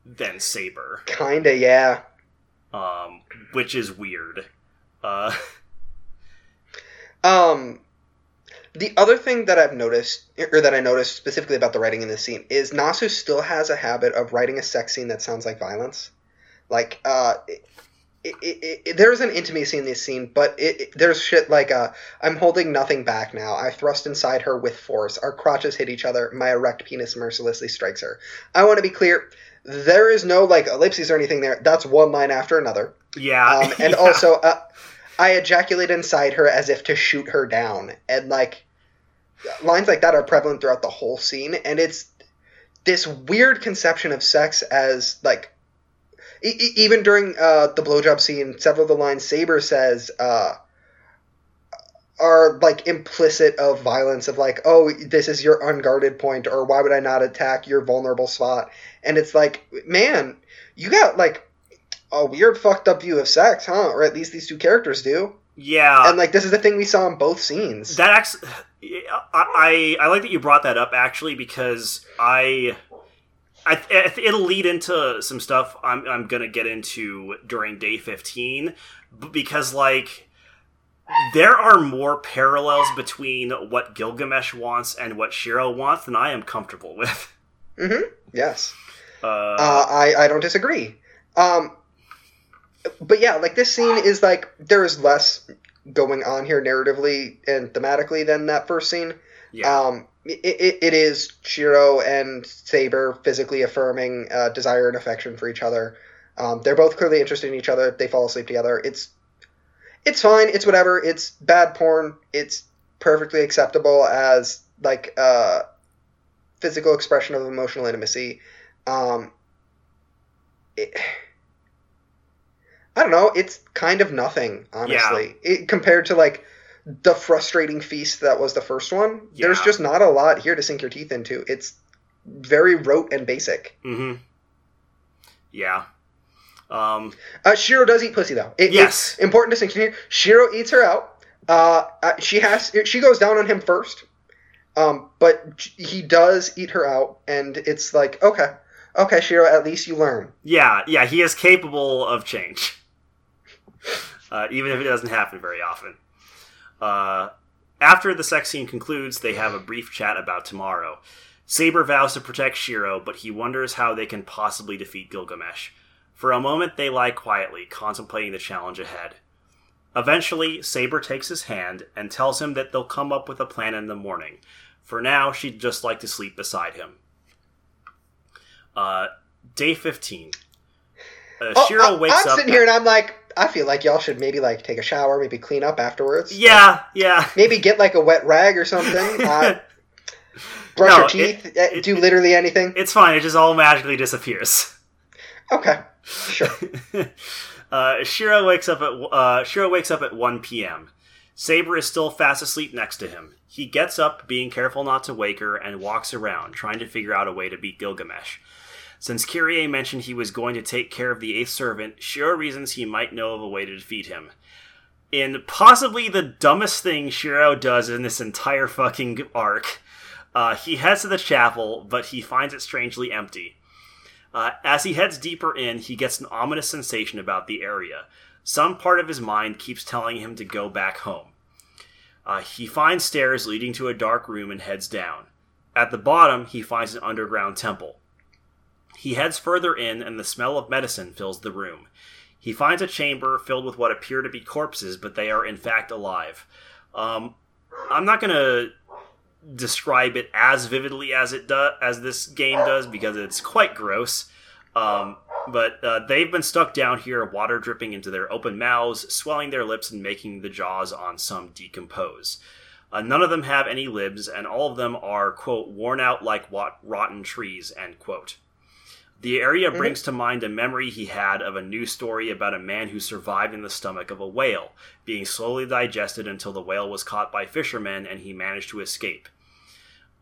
S1: than Saber,
S3: kinda yeah
S1: um, which is weird. Uh,
S3: Um, The other thing that I've noticed, or that I noticed specifically about the writing in this scene, is Nasu still has a habit of writing a sex scene that sounds like violence. Like, uh, it, it, it, there's an intimacy in this scene, but there's shit like, uh, I'm holding nothing back now. I thrust inside her with force. Our crotches hit each other. My erect penis mercilessly strikes her. I want to be clear. There is no like ellipses or anything there. That's one line after another.
S1: Yeah,
S3: Um, (laughs) and
S1: yeah.
S3: also, uh, I ejaculate inside her as if to shoot her down. And like lines like that are prevalent throughout the whole scene, and it's this weird conception of sex as like. E- Even during uh, the blowjob scene, several of the lines Saber says uh, are like implicit of violence of like, oh, this is your unguarded point, or why would I not attack your vulnerable spot? And it's like, man, you got like a weird fucked up view of sex, huh? Or at least these two characters do.
S1: yeah.
S3: and like this is the thing we saw in both scenes.
S1: That actually, (sighs) I, I I like that you brought that up actually because I, I, I it'll lead into some stuff I'm I'm gonna get into during day fifteen, because like there are more parallels between what Gilgamesh wants and what Shiro wants than I am comfortable (laughs) with.
S3: hmm Yes.
S1: Uh,
S3: Uh, I I don't disagree. Um, but yeah, like this scene is like there is less going on here narratively and thematically than that first scene.
S1: yeah,
S3: Um, it, it, it is Shiro and Saber physically affirming uh, desire and affection for each other. Um, they're both clearly interested in each other. They fall asleep together. It's it's fine. It's whatever. It's bad porn. It's perfectly acceptable as like uh, physical expression of emotional intimacy. Um, it, I don't know. It's kind of nothing, honestly, it, compared to like the frustrating feast that was the first one. There's just not a lot here to sink your teeth into. It's very rote and basic.
S1: mm-hmm. yeah. Um,
S3: Uh, Shiro does eat pussy though. It,
S1: Yes.
S3: important distinction here. Shiro eats her out. Uh, uh, she has she goes down on him first. Um, but he does eat her out, and it's like okay, okay, Shiro, at least you learn.
S1: Yeah, yeah, he is capable of change, uh, even if it doesn't happen very often. Uh, after the sex scene concludes, they have a brief chat about tomorrow. Saber vows to protect Shiro, but he wonders how they can possibly defeat Gilgamesh. For a moment, they lie quietly, contemplating the challenge ahead. Eventually, Saber takes his hand and tells him that they'll come up with a plan in the morning. For now, she'd just like to sleep beside him. Uh, day 15. Uh,
S3: Oh,
S1: Shiro wakes
S3: I'm
S1: up.
S3: sitting here and I'm like, I feel like y'all should maybe like take a shower, maybe clean up afterwards.
S1: Yeah, yeah.
S3: Maybe get like a wet rag or something. (laughs) Uh, brush
S1: No,
S3: your teeth. uh,
S1: it-
S3: do literally anything.
S1: It's fine, it just all magically disappears.
S3: Okay, sure. (laughs)
S1: uh, Shiro wakes up at uh, Shiro wakes up at 1 p.m. Saber is still fast asleep next to him. He gets up, being careful not to wake her, and walks around, trying to figure out a way to beat Gilgamesh. Since Kirei mentioned he was going to take care of the eighth servant, Shiro reasons he might know of a way to defeat him. In possibly the dumbest thing Shiro does in this entire fucking arc, uh, he heads to the chapel, but he finds it strangely empty. Uh, as he heads deeper in, he gets an ominous sensation about the area. Some part of his mind keeps telling him to go back home. Uh, he finds stairs leading to a dark room and heads down. At the bottom, he finds an underground temple. He heads further in, and the smell of medicine fills the room. He finds a chamber filled with what appear to be corpses, but they are in fact alive. Um, I'm not going to describe it as vividly as it does as this game does because it's quite gross. Um, but uh, they've been stuck down here, water dripping into their open mouths, swelling their lips, and making the jaws on some decompose. Uh, none of them have any libs, and all of them are quote worn out like wat- rotten trees. End quote. The area brings to mind a memory he had of a news story about a man who survived in the stomach of a whale, being slowly digested until the whale was caught by fishermen and he managed to escape.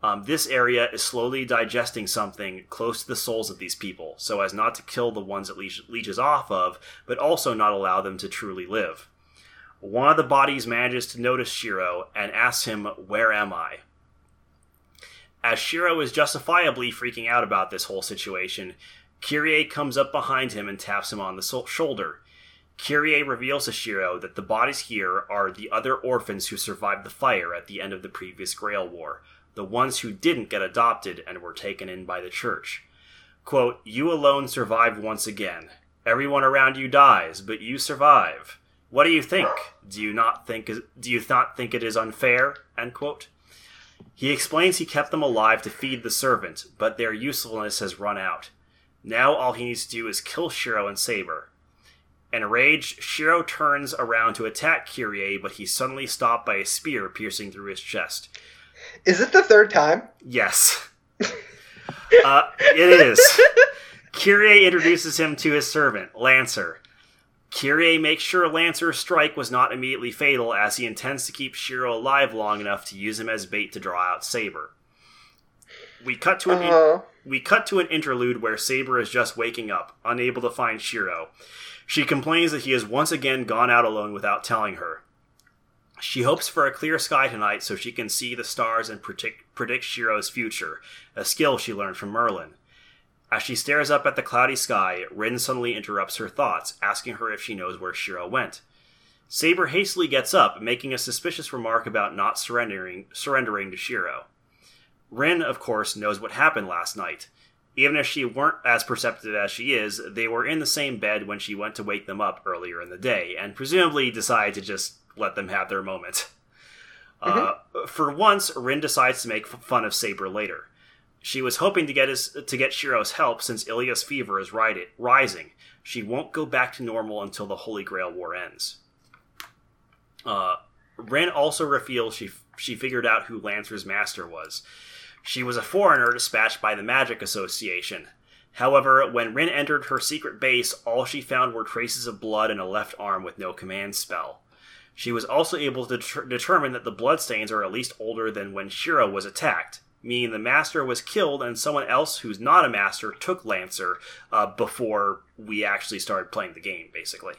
S1: Um, this area is slowly digesting something close to the souls of these people, so as not to kill the ones it leech- leeches off of, but also not allow them to truly live. One of the bodies manages to notice Shiro and asks him, Where am I? As Shiro is justifiably freaking out about this whole situation, Kirei comes up behind him and taps him on the so- shoulder. Kirei reveals to Shiro that the bodies here are the other orphans who survived the fire at the end of the previous Grail War, the ones who didn't get adopted and were taken in by the church. Quote, You alone survived once again. Everyone around you dies, but you survive. What do you think? Do you not think do you not think it is unfair? End quote. He explains he kept them alive to feed the servant, but their usefulness has run out. Now all he needs to do is kill Shiro and Saber. Enraged, Shiro turns around to attack Kirei, but he's suddenly stopped by a spear piercing through his chest.
S3: Is it the third time?
S1: Yes. (laughs) uh, it is. Kirei introduces him to his servant, Lancer. Kirei makes sure Lancer's strike was not immediately fatal, as he intends to keep Shiro alive long enough to use him as bait to draw out Saber. We cut to an
S3: Uh,
S1: we cut to an interlude where Saber is just waking up, unable to find Shiro. She complains that he has once again gone out alone without telling her. She hopes for a clear sky tonight so she can see the stars and predict, predict Shiro's future, a skill she learned from Merlin. As she stares up at the cloudy sky, Rin suddenly interrupts her thoughts, asking her if she knows where Shiro went. Saber hastily gets up, making a suspicious remark about not surrendering surrendering to Shiro. Rin, of course, knows what happened last night. Even if she weren't as perceptive as she is, they were in the same bed when she went to wake them up earlier in the day, and presumably decided to just let them have their moment. Uh, for once, Rin decides to make f- fun of Saber later. She was hoping to get his to get Shiro's help since Ilya's fever is ri- rising. She won't go back to normal until the Holy Grail War ends. Uh, Rin also reveals she she figured out who Lancer's master was. She was a foreigner dispatched by the Magic Association. However, when Rin entered her secret base, all she found were traces of blood and a left arm with no command spell. She was also able to deter- determine that the bloodstains are at least older than when Shiro was attacked, meaning the master was killed and someone else who's not a master took Lancer uh, before we actually started playing the game, basically.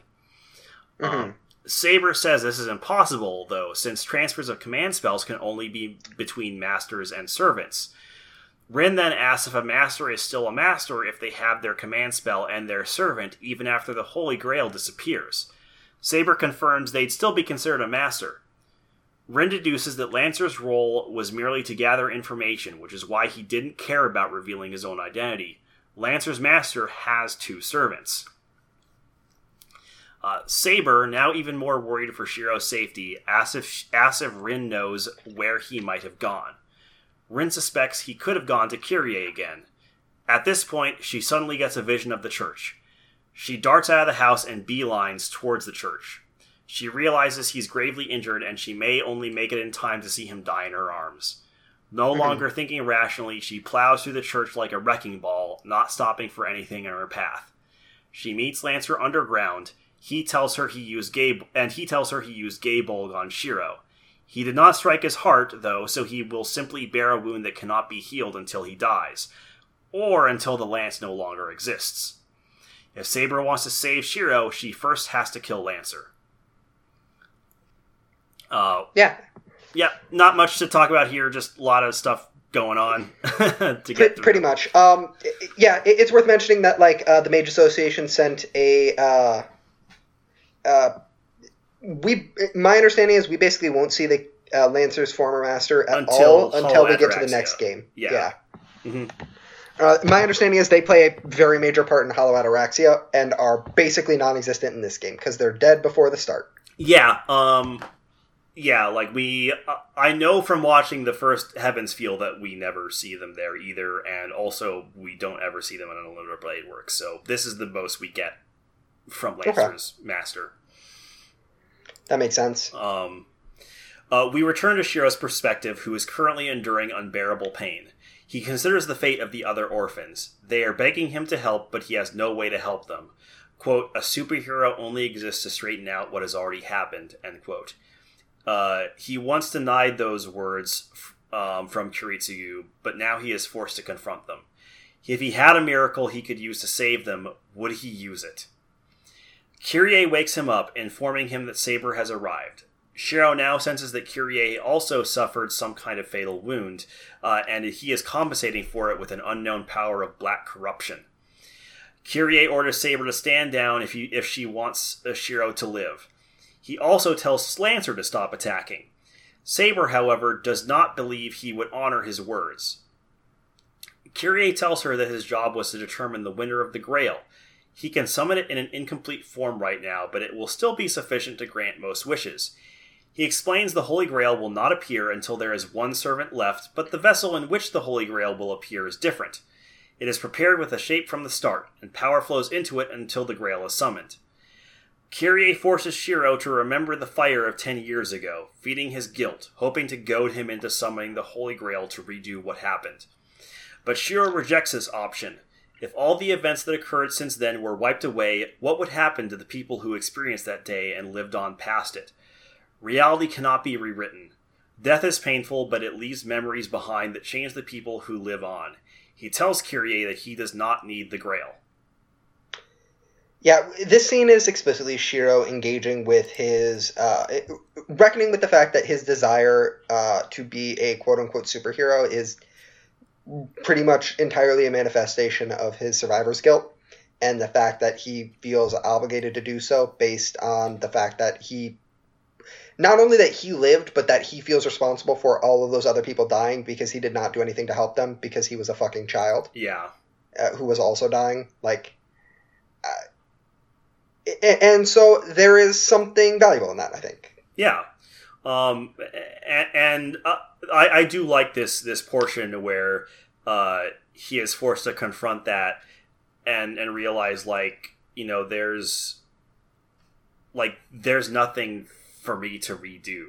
S1: Um, Saber says this is impossible, though, since transfers of command spells can only be between masters and servants. Rin then asks if a master is still a master if they have their command spell and their servant even after the Holy Grail disappears. Saber confirms they'd still be considered a master. Rin deduces that Lancer's role was merely to gather information, which is why he didn't care about revealing his own identity. Lancer's master has two servants. Uh, Saber, now even more worried for Shiro's safety, asks if, asks if Rin knows where he might have gone. Rin suspects he could have gone to Kirei again. At this point, she suddenly gets a vision of the church. She darts out of the house and beelines towards the church. She realizes he's gravely injured and she may only make it in time to see him die in her arms. No mm-hmm. longer thinking rationally, she plows through the church like a wrecking ball, not stopping for anything in her path. She meets Lancer underground. He tells her he used gay, and he tells her he used Gae Bolg on Shiro. He did not strike his heart, though, so he will simply bear a wound that cannot be healed until he dies, or until the lance no longer exists. If Saber wants to save Shiro, she first has to kill Lancer. Uh,
S3: Yeah,
S1: yeah, not much to talk about here. Just a lot of stuff going on (laughs) to get through.
S3: pretty much. Um, yeah, it, it's worth mentioning that like uh, the Mage Association sent a. Uh, uh, we my understanding is we basically won't see the uh, Lancer's former master at
S1: Until
S3: all until we get to the next game.
S1: Yeah. Mhm.
S3: Uh, my understanding is they play a very major part in Hollow Ataraxia and are basically non-existent in this game because they're dead before the start.
S1: Yeah, um, yeah, like we, uh, I know from watching the first Heavens Feel that we never see them there either, and also we don't ever see them in an Unlimited Blade Works. So this is the most we get from Lancer's master.
S3: That makes sense.
S1: Um, uh, we return to Shiro's perspective, who is currently enduring unbearable pain. He considers the fate of the other orphans. They are begging him to help, but he has no way to help them. Quote, a superhero only exists to straighten out what has already happened, end quote. Uh, he once denied those words um, from Kiritsugu, but now he is forced to confront them. If he had a miracle he could use to save them, would he use it? Kirei wakes him up, informing him that Saber has arrived. Shiro now senses that Kirei also suffered some kind of fatal wound, uh, and he is compensating for it with an unknown power of black corruption. Kirei orders Saber to stand down if, he, if she wants uh, Shiro to live. He also tells Slancer to stop attacking. Saber, however, does not believe he would honor his words. Kirei tells her that his job was to determine the winner of the Grail. He can summon it in an incomplete form right now, but it will still be sufficient to grant most wishes. He explains the Holy Grail will not appear until there is one servant left, but the vessel in which the Holy Grail will appear is different. It is prepared with a shape from the start, and power flows into it until the Grail is summoned. Kirei forces Shiro to remember the fire of ten years ago, feeding his guilt, hoping to goad him into summoning the Holy Grail to redo what happened. But Shiro rejects this option. If all the events that occurred since then were wiped away, what would happen to the people who experienced that day and lived on past it? Reality cannot be rewritten. Death is painful, but it leaves memories behind that change the people who live on. He tells Kirei that he does not need the Grail.
S3: Yeah, this scene is explicitly Shiro engaging with his, uh, reckoning with the fact that his desire uh, to be a quote unquote superhero is pretty much entirely a manifestation of his survivor's guilt, and the fact that he feels obligated to do so based on the fact that he, not only that he lived, but that he feels responsible for all of those other people dying because he did not do anything to help them because he was a fucking child
S1: Yeah.
S3: uh, who was also dying. Like, uh, and so there is something valuable in that. I think.
S1: Yeah, um, and, and uh, I, I do like this this portion where uh, he is forced to confront that and and realize like you know there's like there's nothing for me to redo.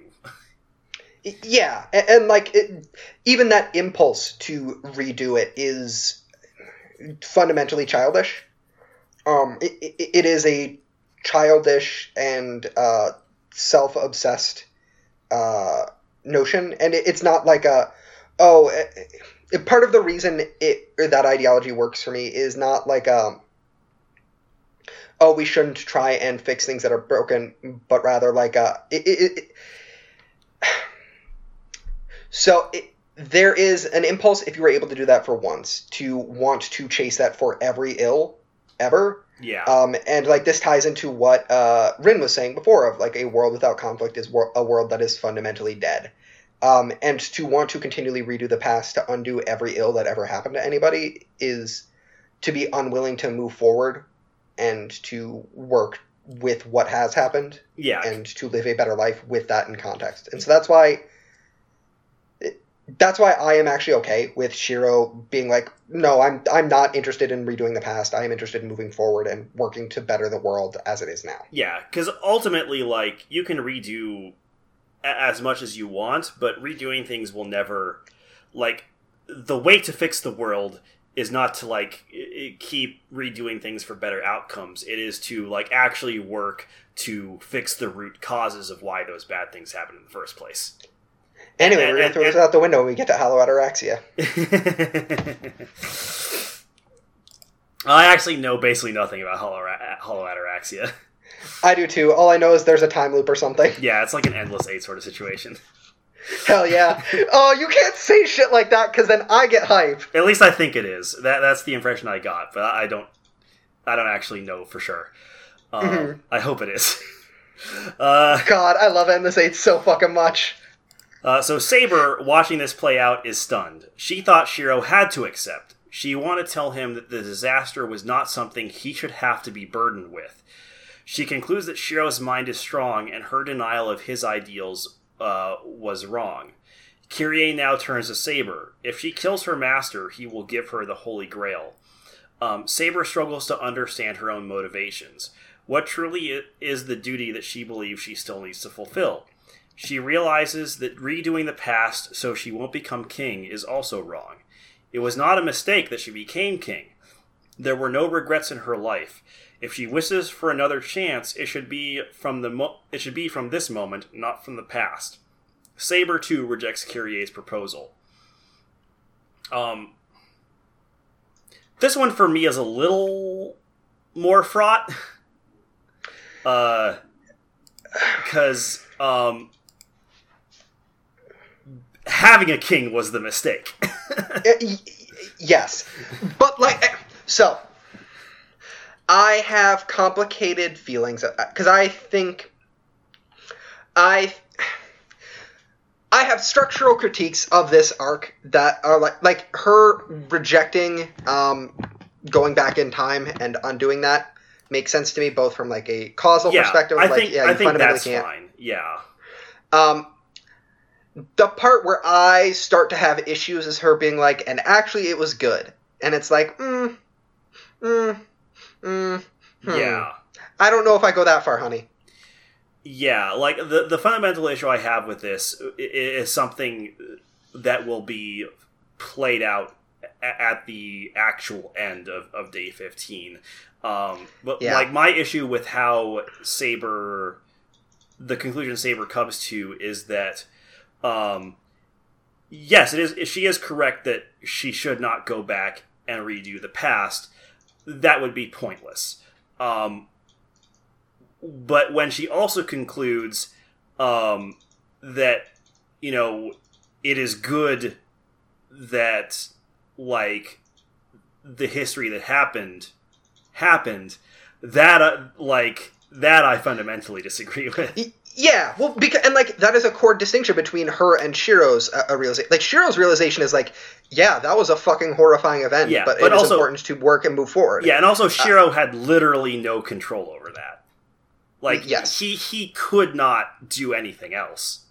S3: Yeah, and, and like it, even that impulse to redo it is fundamentally childish. Um, it, it, it is a childish and uh, self-obsessed uh, notion, and it, it's not like a oh. It, it- part of the reason it or that ideology works for me is not like um oh we shouldn't try and fix things that are broken, but rather like a, it, it, (sighs) so there is an impulse, if you were able to do that for once, to want to chase that for every ill ever.
S1: Yeah,
S3: Um, and like this ties into what uh, Rin was saying before of like a world without conflict is wor- a world that is fundamentally dead. Um, and to want to continually redo the past to undo every ill that ever happened to anybody is to be unwilling to move forward and to work with what has happened
S1: yeah,
S3: and to live a better life with that in context. And so that's why that's why I am actually okay with Shiro being like, no, I'm I'm not interested in redoing the past. I am interested in moving forward and working to better the world as it is now.
S1: yeah. Because ultimately, like you can redo a- as much as you want, but redoing things will never like the way to fix the world is not to like keep redoing things for better outcomes it is to like actually work to fix the root causes of why those bad things happen in the first place
S3: Anyway,
S1: And-
S3: we're gonna
S1: and-
S3: throw this out the window when we get to Hollow Ataraxia. (laughs)
S1: i actually know basically nothing about hollow, hollow ataraxia
S3: I do too. All I know is there's a time loop or something. (laughs)
S1: yeah it's like an endless eight sort of situation
S3: Hell yeah! (laughs) oh, you can't say shit like that because then I get hype.
S1: At least I think it is. That that's the impression I got, but I don't. I don't actually know for sure. Um,
S3: Mhm.
S1: I hope it is. uh,
S3: God, I love Endless Eight so fucking much.
S1: Uh, so Saber, watching this play out, is stunned. She thought Shiro had to accept. She wanted to tell him that the disaster was not something he should have to be burdened with. She concludes that Shiro's mind is strong, and her denial of his ideals uh, was wrong. Kirei now turns to Saber. If she kills her master, he will give her the Holy Grail. Um, Saber struggles to understand her own motivations. What truly is the duty that she believes she still needs to fulfill? She realizes that redoing the past so she won't become king is also wrong. It was not a mistake that she became king. There were no regrets in her life. If she wishes for another chance, it should be from the mo- it should be from this moment, not from the past. Saber too rejects Kirei's proposal. Um, this one for me is a little more fraught, (laughs) uh, because um, having a king was the mistake. (laughs)
S3: Uh, yes, but like, eh, so I have complicated feelings because I think I I have structural critiques of this arc that are like like her rejecting um, going back in time and undoing that makes sense to me both from like a causal
S1: yeah,
S3: perspective.
S1: I
S3: like,
S1: think
S3: yeah,
S1: I
S3: you
S1: think
S3: fundamentally
S1: that's
S3: can't.
S1: fine. Yeah,
S3: Um, the part where I start to have issues is her being like, and actually it was good, and it's like, mm, mm, mm, hmm.
S1: yeah.
S3: I don't know if I go that far, honey.
S1: Yeah, like the the fundamental issue I have with this is something that will be played out at the actual end of, of day 15 um, but
S3: Yeah.
S1: like my issue with how saber the conclusion saber comes to is that um, yes it is she is correct that she should not go back and redo the past that would be pointless um, but when she also concludes um, that you know it is good that like the history that happened happened that uh, like that I fundamentally disagree (laughs) with.
S3: Yeah, well, because and like that is a core distinction between her and Shiro's uh, a realization. Like Shiro's realization is like, yeah, that was a fucking horrifying event,
S1: Yeah,
S3: but,
S1: but
S3: it is
S1: also-
S3: important to work and move forward.
S1: Yeah, and also Shiro had literally no control over that. Like
S3: Yes.
S1: he he could not do anything else.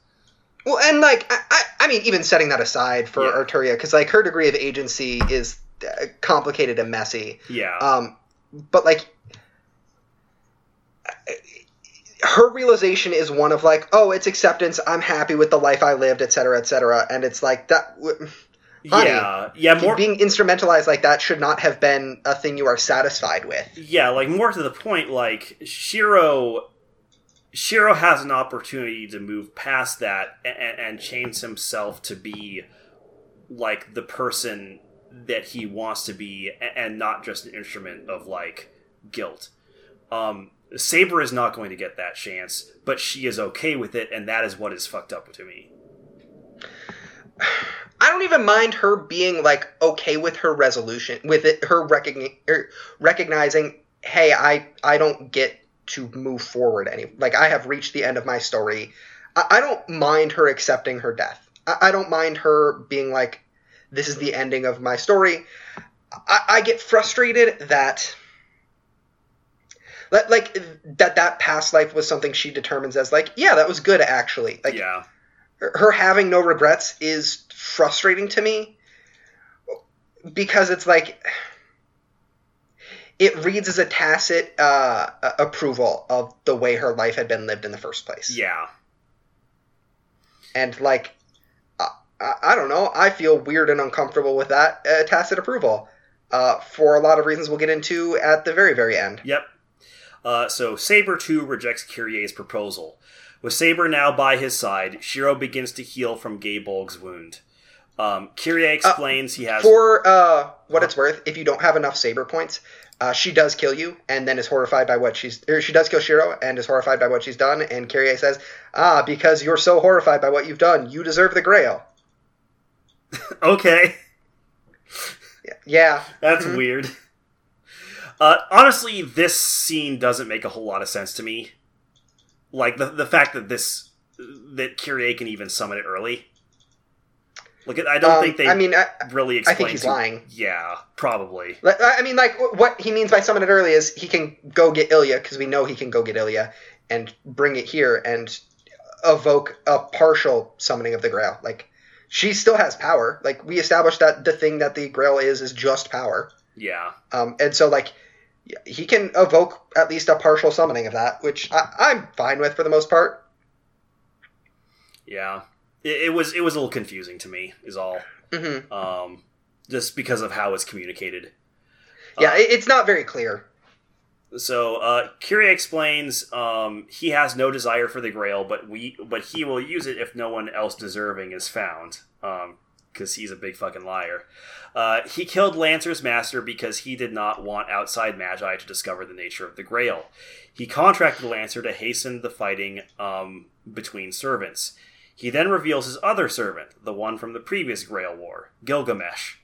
S3: Well, and like I, I, I mean, even setting that aside for
S1: Yeah.
S3: Arturia, because like her degree of agency is uh, complicated and messy.
S1: Yeah.
S3: Um, but like her realization is one of like, oh, it's acceptance. I'm happy with the life I lived, et cetera, et cetera. And it's like that. w- honey,
S1: yeah. Yeah, more
S3: being instrumentalized like that should not have been a thing you are satisfied with.
S1: Yeah, like more to the point, like Shiro, Shiro has an opportunity to move past that and, and change himself to be like the person that he wants to be, and not just an instrument of like guilt. Um, Saber is not going to get that chance, but she is okay with it, and that is what is fucked up to me.
S3: I don't even mind her being like okay with her resolution, with it, her recogni- er, recognizing, hey, I I don't get to move forward any. Like I have reached the end of my story. I, I don't mind her accepting her death. I, I don't mind her being like, this is the ending of my story. I, I get frustrated that. Like, like that that past life was something she determines as like yeah that was good actually. Like
S1: yeah,
S3: her having no regrets is frustrating to me because it's like it reads as a tacit uh, approval of the way her life had been lived in the first place.
S1: Yeah,
S3: and like I, I I don't know. I feel weird and uncomfortable with that uh, tacit approval uh, for a lot of reasons we'll get into at the very very end.
S1: Yep. Uh, so Saber 2 rejects Kirei's proposal. With Saber now by his side, Shiro begins to heal from Gae Bolg's wound. Um, Kirei explains he has.
S3: for uh, what it's worth if you don't have enough saber points uh, she does kill you and then is horrified by what she's or she does kill shiro and is horrified by what she's done and Kirei says ah because you're so horrified by what you've done you deserve the grail (laughs)
S1: okay,
S3: yeah
S1: that's
S3: Mhm.
S1: weird. Uh, honestly, this scene doesn't make a whole lot of sense to me. Like the the fact that this that Kirei can even summon it early. Like I don't
S3: Um,
S1: think they
S3: i mean I,
S1: really
S3: I think he's lying
S1: Yeah, probably.
S3: I mean, like what he means by summon it early is he can go get Ilya because we know he can go get Ilya and bring it here and evoke a partial summoning of the Grail. Like she still has power. Like we established that the thing that the Grail is is just power.
S1: Yeah.
S3: Um, and so like he can evoke at least a partial summoning of that, which I, I'm fine with for the most part.
S1: Yeah, it, it was it was a little confusing to me. Is all.
S3: hmm
S1: Um, just because of how it's communicated.
S3: Yeah,
S1: Uh,
S3: it's not very clear.
S1: So uh, Kirei explains um, he has no desire for the Grail, but we but he will use it if no one else deserving is found. Because he's a big fucking liar. Uh, he killed Lancer's master because he did not want outside Magi to discover the nature of the Grail. He contracted Lancer to hasten the fighting um, between servants. He then reveals his other servant, the one from the previous Grail War, Gilgamesh.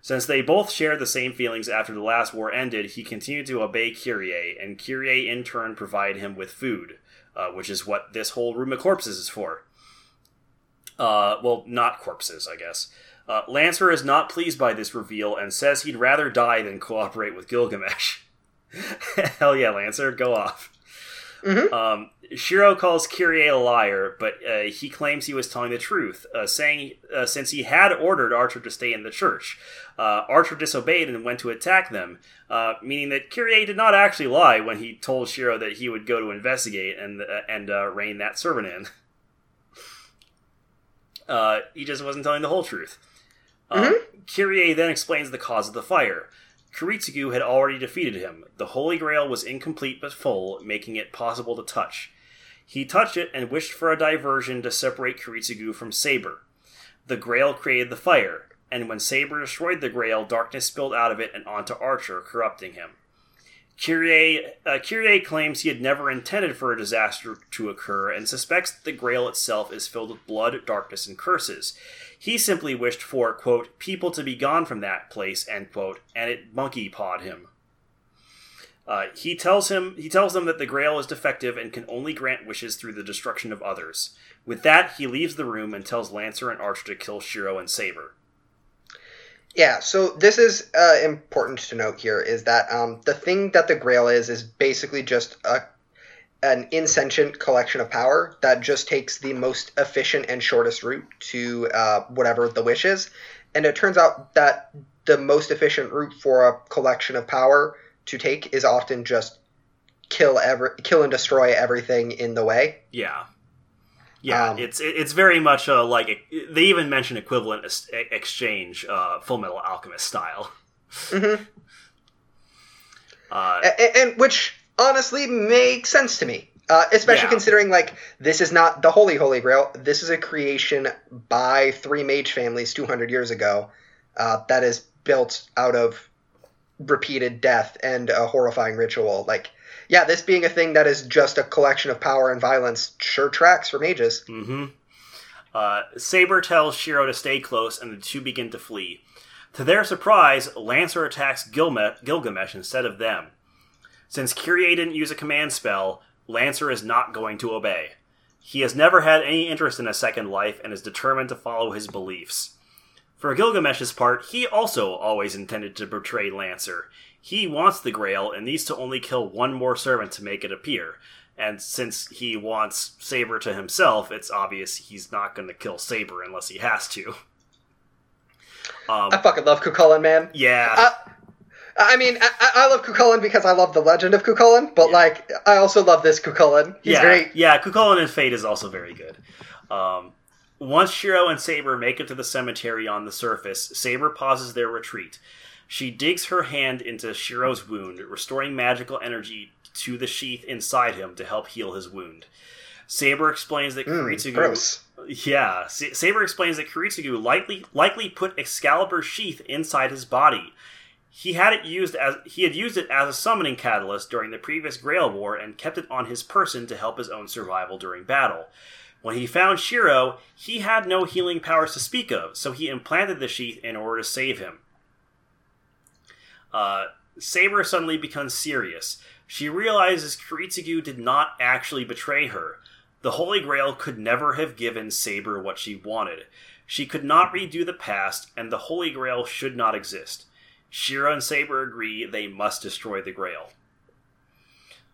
S1: Since they both shared the same feelings after the last war ended, he continued to obey Kirei, and Kirei in turn provided him with food, uh, which is what this whole room of corpses is for. Uh, well, not corpses, I guess. Uh, Lancer is not pleased by this reveal and says he'd rather die than cooperate with Gilgamesh. (laughs) Hell yeah, Lancer, go off.
S3: Mhm.
S1: Um, Shiro calls Kirei a liar, but uh, he claims he was telling the truth, uh, saying uh, since he had ordered Archer to stay in the church, uh, Archer disobeyed and went to attack them, uh, meaning that Kirei did not actually lie when he told Shiro that he would go to investigate and uh, and uh, rein that servant in. (laughs) Uh, he just wasn't telling the whole truth. Um, Kirei then explains the cause of the fire. Kiritsugu had already defeated him. The Holy Grail was incomplete but full, making it possible to touch. He touched it and wished for a diversion to separate Kiritsugu from Saber. The Grail created the fire, and when Saber destroyed the Grail, darkness spilled out of it and onto Archer, corrupting him. Kirei, uh, claims he had never intended for a disaster to occur and suspects that the Grail itself is filled with blood, darkness, and curses. He simply wished for, quote, people to be gone from that place, end quote, and it monkey pawed him. Uh, he tells him he tells them that the Grail is defective and can only grant wishes through the destruction of others. With that, he leaves the room and tells Lancer and Archer to kill Shiro and Saber.
S3: Yeah, so this is uh, important to note here is that um, the thing that the Grail is is basically just a an insentient collection of power that just takes the most efficient and shortest route to uh, whatever the wish is, and it turns out that the most efficient route for a collection of power to take is often just kill every kill and destroy everything in the way.
S1: Yeah, yeah.
S3: Um,
S1: it's it's very much uh, like they even mention equivalent ex- exchange, uh, Full Metal Alchemist style.
S3: Mhm. (laughs)
S1: Uh,
S3: A- a- and which honestly makes sense to me uh, especially
S1: Yeah.
S3: considering like this is not the holy holy grail this is a creation by three mage families 200 years ago uh, that is built out of repeated death and a horrifying ritual like yeah this being a thing that is just a collection of power and violence sure tracks for mages
S1: hmm Uh, Saber tells Shiro to stay close, and the two begin to flee. To their surprise, Lancer attacks Gilme- Gilgamesh instead of them. Since Kirei didn't use a command spell, Lancer is not going to obey. He has never had any interest in a second life and is determined to follow his beliefs. For Gilgamesh's part, he also always intended to betray Lancer. He wants the Grail and needs to only kill one more servant to make it appear. And since he wants Saber to himself, it's obvious he's not going to kill Saber unless he has to. Um,
S3: i fucking love Cú Chulainn man
S1: yeah,
S3: uh, I mean, I, I I love Cú Chulainn because I love the legend of Cú Chulainn, but
S1: Yeah.
S3: like, I also love this Cú Chulainn. He's
S1: yeah,
S3: great.
S1: yeah. Cú Chulainn and Fate is also very good. Um, once Shiro and Saber make it to the cemetery on the surface, Saber pauses their retreat. She digs her hand into Shiro's wound, restoring magical energy to the sheath inside him to help heal his wound. Saber explains that
S3: Mm,
S1: Kiritsugu
S3: gross.
S1: Yeah, Saber explains that Kiritsugu likely likely put Excalibur's sheath inside his body. He had it used as he had used it as a summoning catalyst during the previous Grail War and kept it on his person to help his own survival during battle. When he found Shiro, he had no healing powers to speak of, so he implanted the sheath in order to save him. Uh, Saber suddenly becomes serious. She realizes Kiritsugu did not actually betray her. The Holy Grail could never have given Saber what she wanted. She could not redo the past, and the Holy Grail should not exist. Shiro and Saber agree they must destroy the Grail.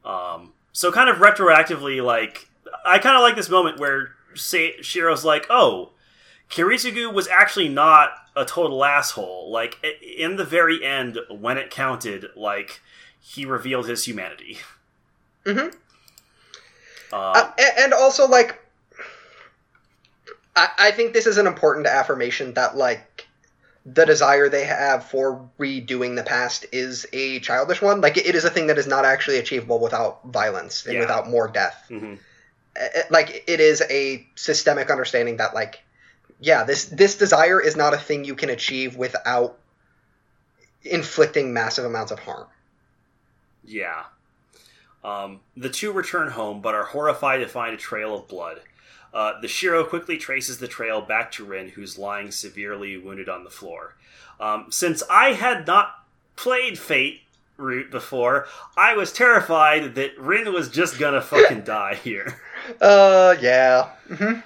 S1: Um, so, kind of retroactively, like, I kind of like this moment where Sa- Shiro's like, oh, Kiritsugu was actually not a total asshole. Like, in the very end, when it counted, like, he revealed his humanity.
S3: Mhm.
S1: Um,
S3: Uh, and also, like, I, I think this is an important affirmation that, like, the desire they have for redoing the past is a childish one. Like, it is a thing that is not actually achievable without violence and
S1: Yeah.
S3: without more death.
S1: mhm.
S3: Uh, uh, Like, it is a systemic understanding that, like, yeah, this this desire is not a thing you can achieve without inflicting massive amounts of harm.
S1: Yeah. Um, the two return home, but are horrified to find a trail of blood. Uh, the Shiro quickly traces the trail back to Rin, who's lying severely wounded on the floor. Um, since I had not played Fate route before, I was terrified that Rin was just gonna fucking die here. (laughs)
S3: Uh, yeah. hmm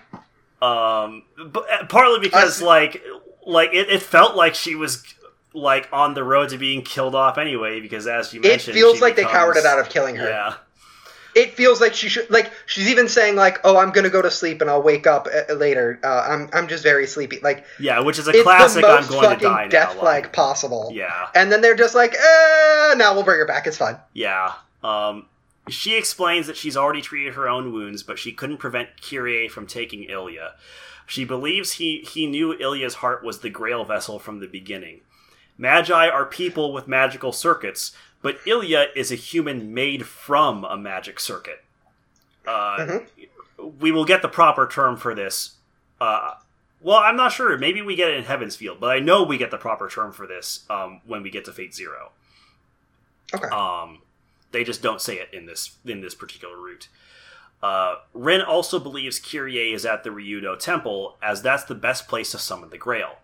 S1: Um, but uh, partly because
S3: I-
S1: like like it, it felt like she was like on the road to being killed off anyway. Because as you mentioned,
S3: It
S1: feels
S3: like they cowered it out of killing her.
S1: Yeah,
S3: It feels like she should like she's even saying like, "Oh, I'm gonna go to sleep and I'll wake up uh, later. Uh, I'm I'm just very sleepy." Like
S1: yeah, which is a classic. I'm going to die
S3: death
S1: now. line.
S3: possible.
S1: Yeah,
S3: And then they're just like, "Eh, now we'll bring her back. It's fine."
S1: yeah. Um, she explains that she's already treated her own wounds, but she couldn't prevent Kirei from taking Ilya. She believes he he knew Ilya's heart was the Grail vessel from the beginning. Magi are people with magical circuits, but Ilya is a human made from a magic circuit. Uh,
S3: Mhm.
S1: We will get the proper term for this. Uh, well, I'm not sure. Maybe we get it in Heaven's Feel, but I know we get the proper term for this um, when we get to Fate Zero.
S3: Okay.
S1: Um, they just don't say it in this in this particular route. Uh, Rin also believes Kirei is at the Ryudo Temple, as that's the best place to summon the Grail.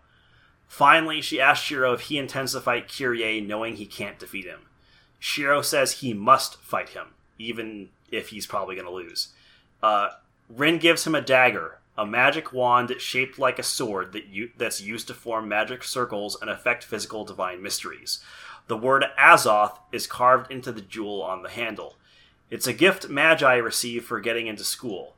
S1: Finally, she asks Shiro if he intends to fight Kirei, knowing he can't defeat him. Shiro says he must fight him, even if he's probably going to lose. Uh, Rin gives him a dagger, a magic wand shaped like a sword that u- that's used to form magic circles and affect physical divine mysteries. The word Azoth is carved into the jewel on the handle. It's a gift Magi receive for getting into school.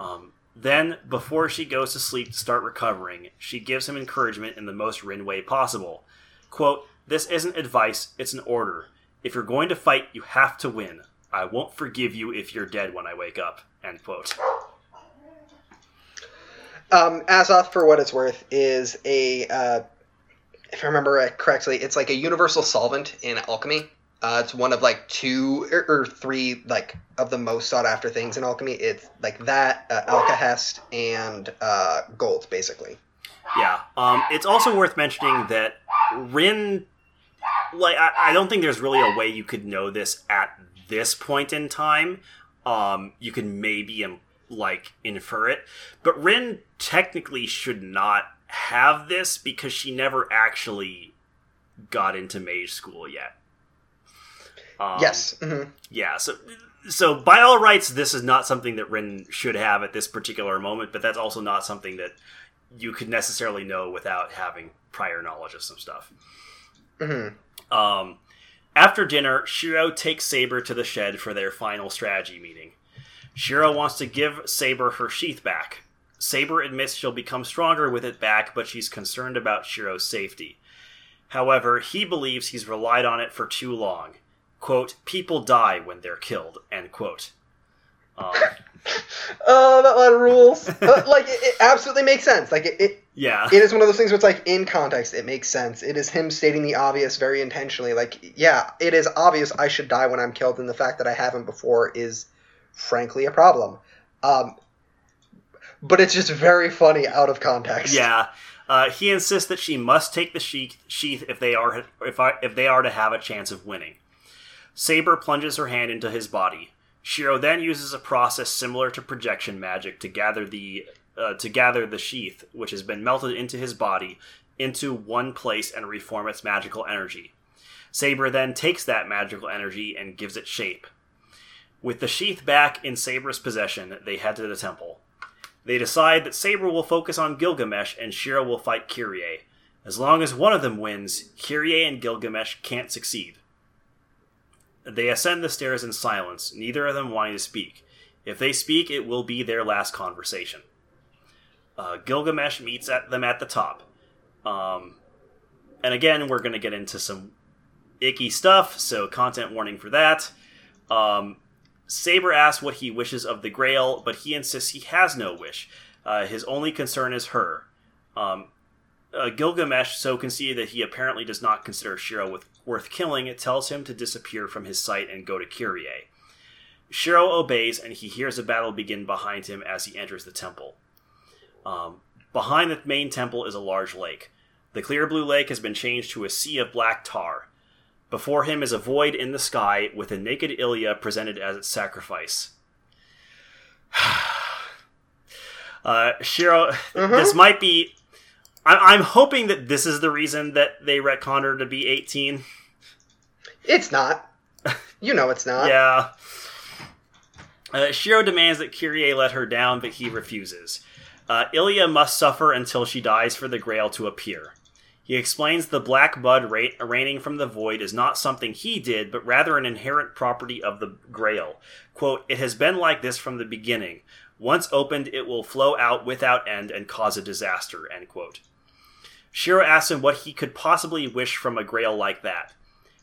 S1: Um, then, before she goes to sleep to start recovering, she gives him encouragement in the most Rin way possible. Quote, This isn't advice, it's an order. If you're going to fight, you have to win. I won't forgive you if you're dead when I wake up. End quote.
S3: Um, Azoth, for what it's worth, is a uh, if I remember correctly, it's like a universal solvent in alchemy. Uh, it's one of like two or, or three like of the most sought after things in alchemy. It's like that, uh, alkahest, and uh, gold, basically.
S1: Yeah. Um, it's also worth mentioning that Rin, like, I, I don't think there's really a way you could know this at this point in time. Um, you could maybe um, like infer it, but Rin technically should not have this because she never actually got into mage school yet. Um,
S3: yes. hmm
S1: yeah, so so by all rights, this is not something that Rin should have at this particular moment, but that's also not something that you could necessarily know without having prior knowledge of some stuff.
S3: hmm
S1: Um, after dinner, Shiro takes Saber to the shed for their final strategy meeting. Shiro wants to give Saber her sheath back. Saber admits she'll become stronger with it back, but she's concerned about Shiro's safety. However, he believes he's relied on it for too long. Quote, people die when they're killed, end quote. Um, (laughs)
S3: Oh, that line rules. (laughs) Uh, like it, it absolutely makes sense. Like it, it,
S1: yeah.
S3: it is one of those things where it's like in context, it makes sense. It is him stating the obvious very intentionally. Like, yeah, it is obvious I should die when I'm killed, and the fact that I haven't before is frankly a problem. Um, but it's just very funny out of context.
S1: Yeah. Uh, he insists that she must take the sheath, sheath if they are if I, if they are to have a chance of winning. Saber plunges her hand into his body. Shiro then uses a process similar to projection magic to gather the uh, to gather the sheath, which has been melted into his body, into one place and reform its magical energy. Saber then takes that magical energy and gives it shape. With the sheath back in Saber's possession, they head to the temple. They decide that Saber will focus on Gilgamesh and Shiro will fight Kirei. As long as one of them wins, Kirei and Gilgamesh can't succeed. They ascend the stairs in silence, neither of them wanting to speak. If they speak, it will be their last conversation. Uh, Gilgamesh meets at them at the top. Um, and again, we're going to get into some icky stuff, so content warning for that. Um, Saber asks what he wishes of the Grail, but he insists he has no wish. Uh, his only concern is her. Um, uh, Gilgamesh, so conceited that he apparently does not consider Shiro with, worth killing, tells him to disappear from his sight and go to Kirei. Shiro obeys, and he hears a battle begin behind him as he enters the temple. Um, behind the main temple is a large lake. The clear blue lake has been changed to a sea of black tar. Before him is a void in the sky with a naked Ilya presented as its sacrifice. (sighs) Uh, Shiro,
S3: Mhm.
S1: this might be. I- I'm hoping that this is the reason that they retconned her to be 18.
S3: It's not. (laughs) You know it's not.
S1: Yeah. Uh, Shiro demands that Kirei let her down, but he refuses. Uh, Ilya must suffer until she dies for the Grail to appear. He explains the black ra- raining from the void is not something he did, but rather an inherent property of the Grail. Quote, It has been like this from the beginning. Once opened, it will flow out without end and cause a disaster. End quote. Shiro asks him what he could possibly wish from a Grail like that.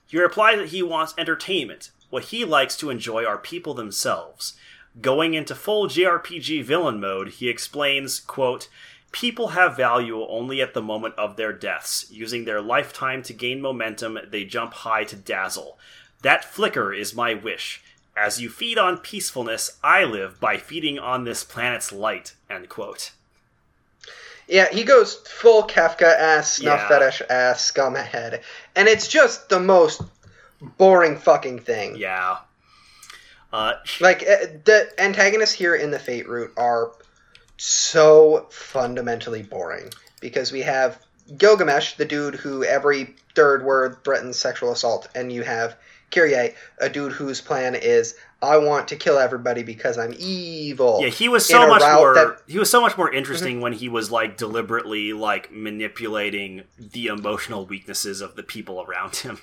S1: He replies that he wants entertainment. What he likes to enjoy are people themselves. Going into full JRPG villain mode, he explains, quote, People have value only at the moment of their deaths. Using their lifetime to gain momentum, they jump high to dazzle. That flicker is my wish. As you feed on peacefulness, I live by feeding on this planet's light. End quote.
S3: Yeah, he goes full Kafka ass, snuff
S1: Yeah.
S3: fetish ass, scum head. And it's just the most boring fucking thing.
S1: Yeah. Uh,
S3: Like, uh, the antagonists here in the Fate route are so fundamentally boring. Because we have Gilgamesh, the dude who every third word threatens sexual assault, and you have Kirei, a dude whose plan is, I want to kill everybody because I'm evil.
S1: Yeah, he was so much more.
S3: that- Mm-hmm.
S1: He was so much more interesting when he was like deliberately like manipulating the emotional weaknesses of the people around him.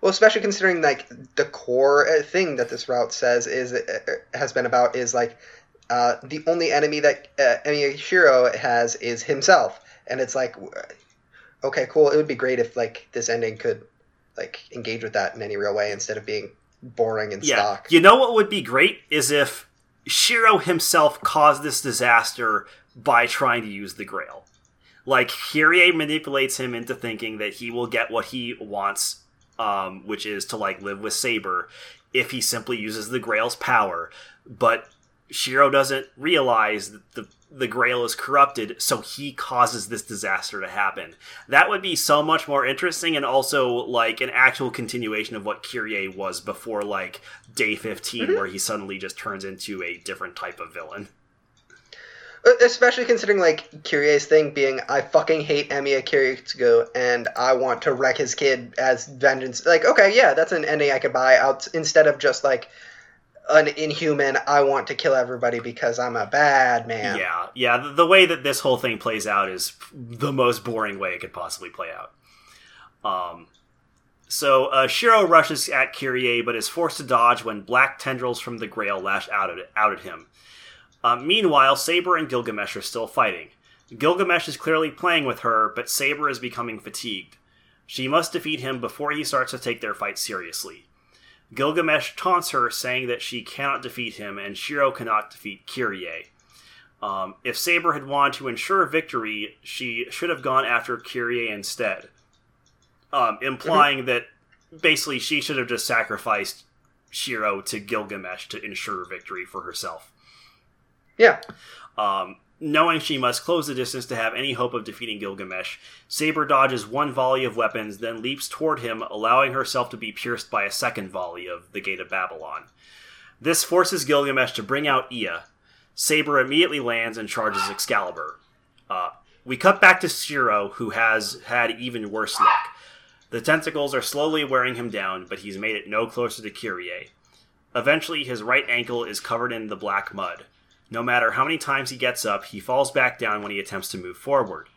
S3: Well, especially considering like the core uh, thing that this route says is uh, has been about is like uh, the only enemy that uh, Emiyashiro has is himself, and it's like, okay, cool. It would be great if like this ending could like engage with that in any real way instead of being boring and
S1: Yeah,
S3: stock.
S1: you know what would be great is if Shiro himself caused this disaster by trying to use the Grail. Like Kirei manipulates him into thinking that he will get what he wants, um, which is to like live with Saber, if he simply uses the Grail's power. But Shiro doesn't realize that the the Grail is corrupted, so he causes this disaster to happen. That would be so much more interesting, and also like an actual continuation of what Kirei was before like day 15 where he suddenly just turns into a different type of villain.
S3: Uh, Especially considering like Kirei's thing being, I fucking hate Emiya Kiritsugu and I want to wreck his kid as vengeance. Like, okay, yeah, that's an ending I could buy out instead of just like an inhuman. I want to kill everybody because I'm a bad man.
S1: Yeah, yeah. The, the way that this whole thing plays out is the most boring way it could possibly play out. Um, so uh, Shiro rushes at Kirei, but is forced to dodge when black tendrils from the Grail lash out at, out at him. Uh, meanwhile, Saber and Gilgamesh are still fighting. Gilgamesh is clearly playing with her, but Saber is becoming fatigued. She must defeat him before he starts to take their fight seriously. Gilgamesh taunts her, saying that she cannot defeat him and Shiro cannot defeat Kirei. Um, if Saber had wanted to ensure victory, she should have gone after Kirei instead, um, implying that basically she should have just sacrificed Shiro to Gilgamesh to ensure victory for herself.
S3: Yeah.
S1: Um, knowing she must close the distance to have any hope of defeating Gilgamesh, Saber dodges one volley of weapons, then leaps toward him, allowing herself to be pierced by a second volley of the Gate of Babylon. This forces Gilgamesh to bring out Ea. Saber immediately lands and charges Excalibur. Uh, we cut back to Shiro, who has had even worse luck. The tentacles are slowly wearing him down, but he's made it no closer to Kirei. Eventually, his right ankle is covered in the black mud. No matter how many times he gets up, he falls back down when he attempts to move forward.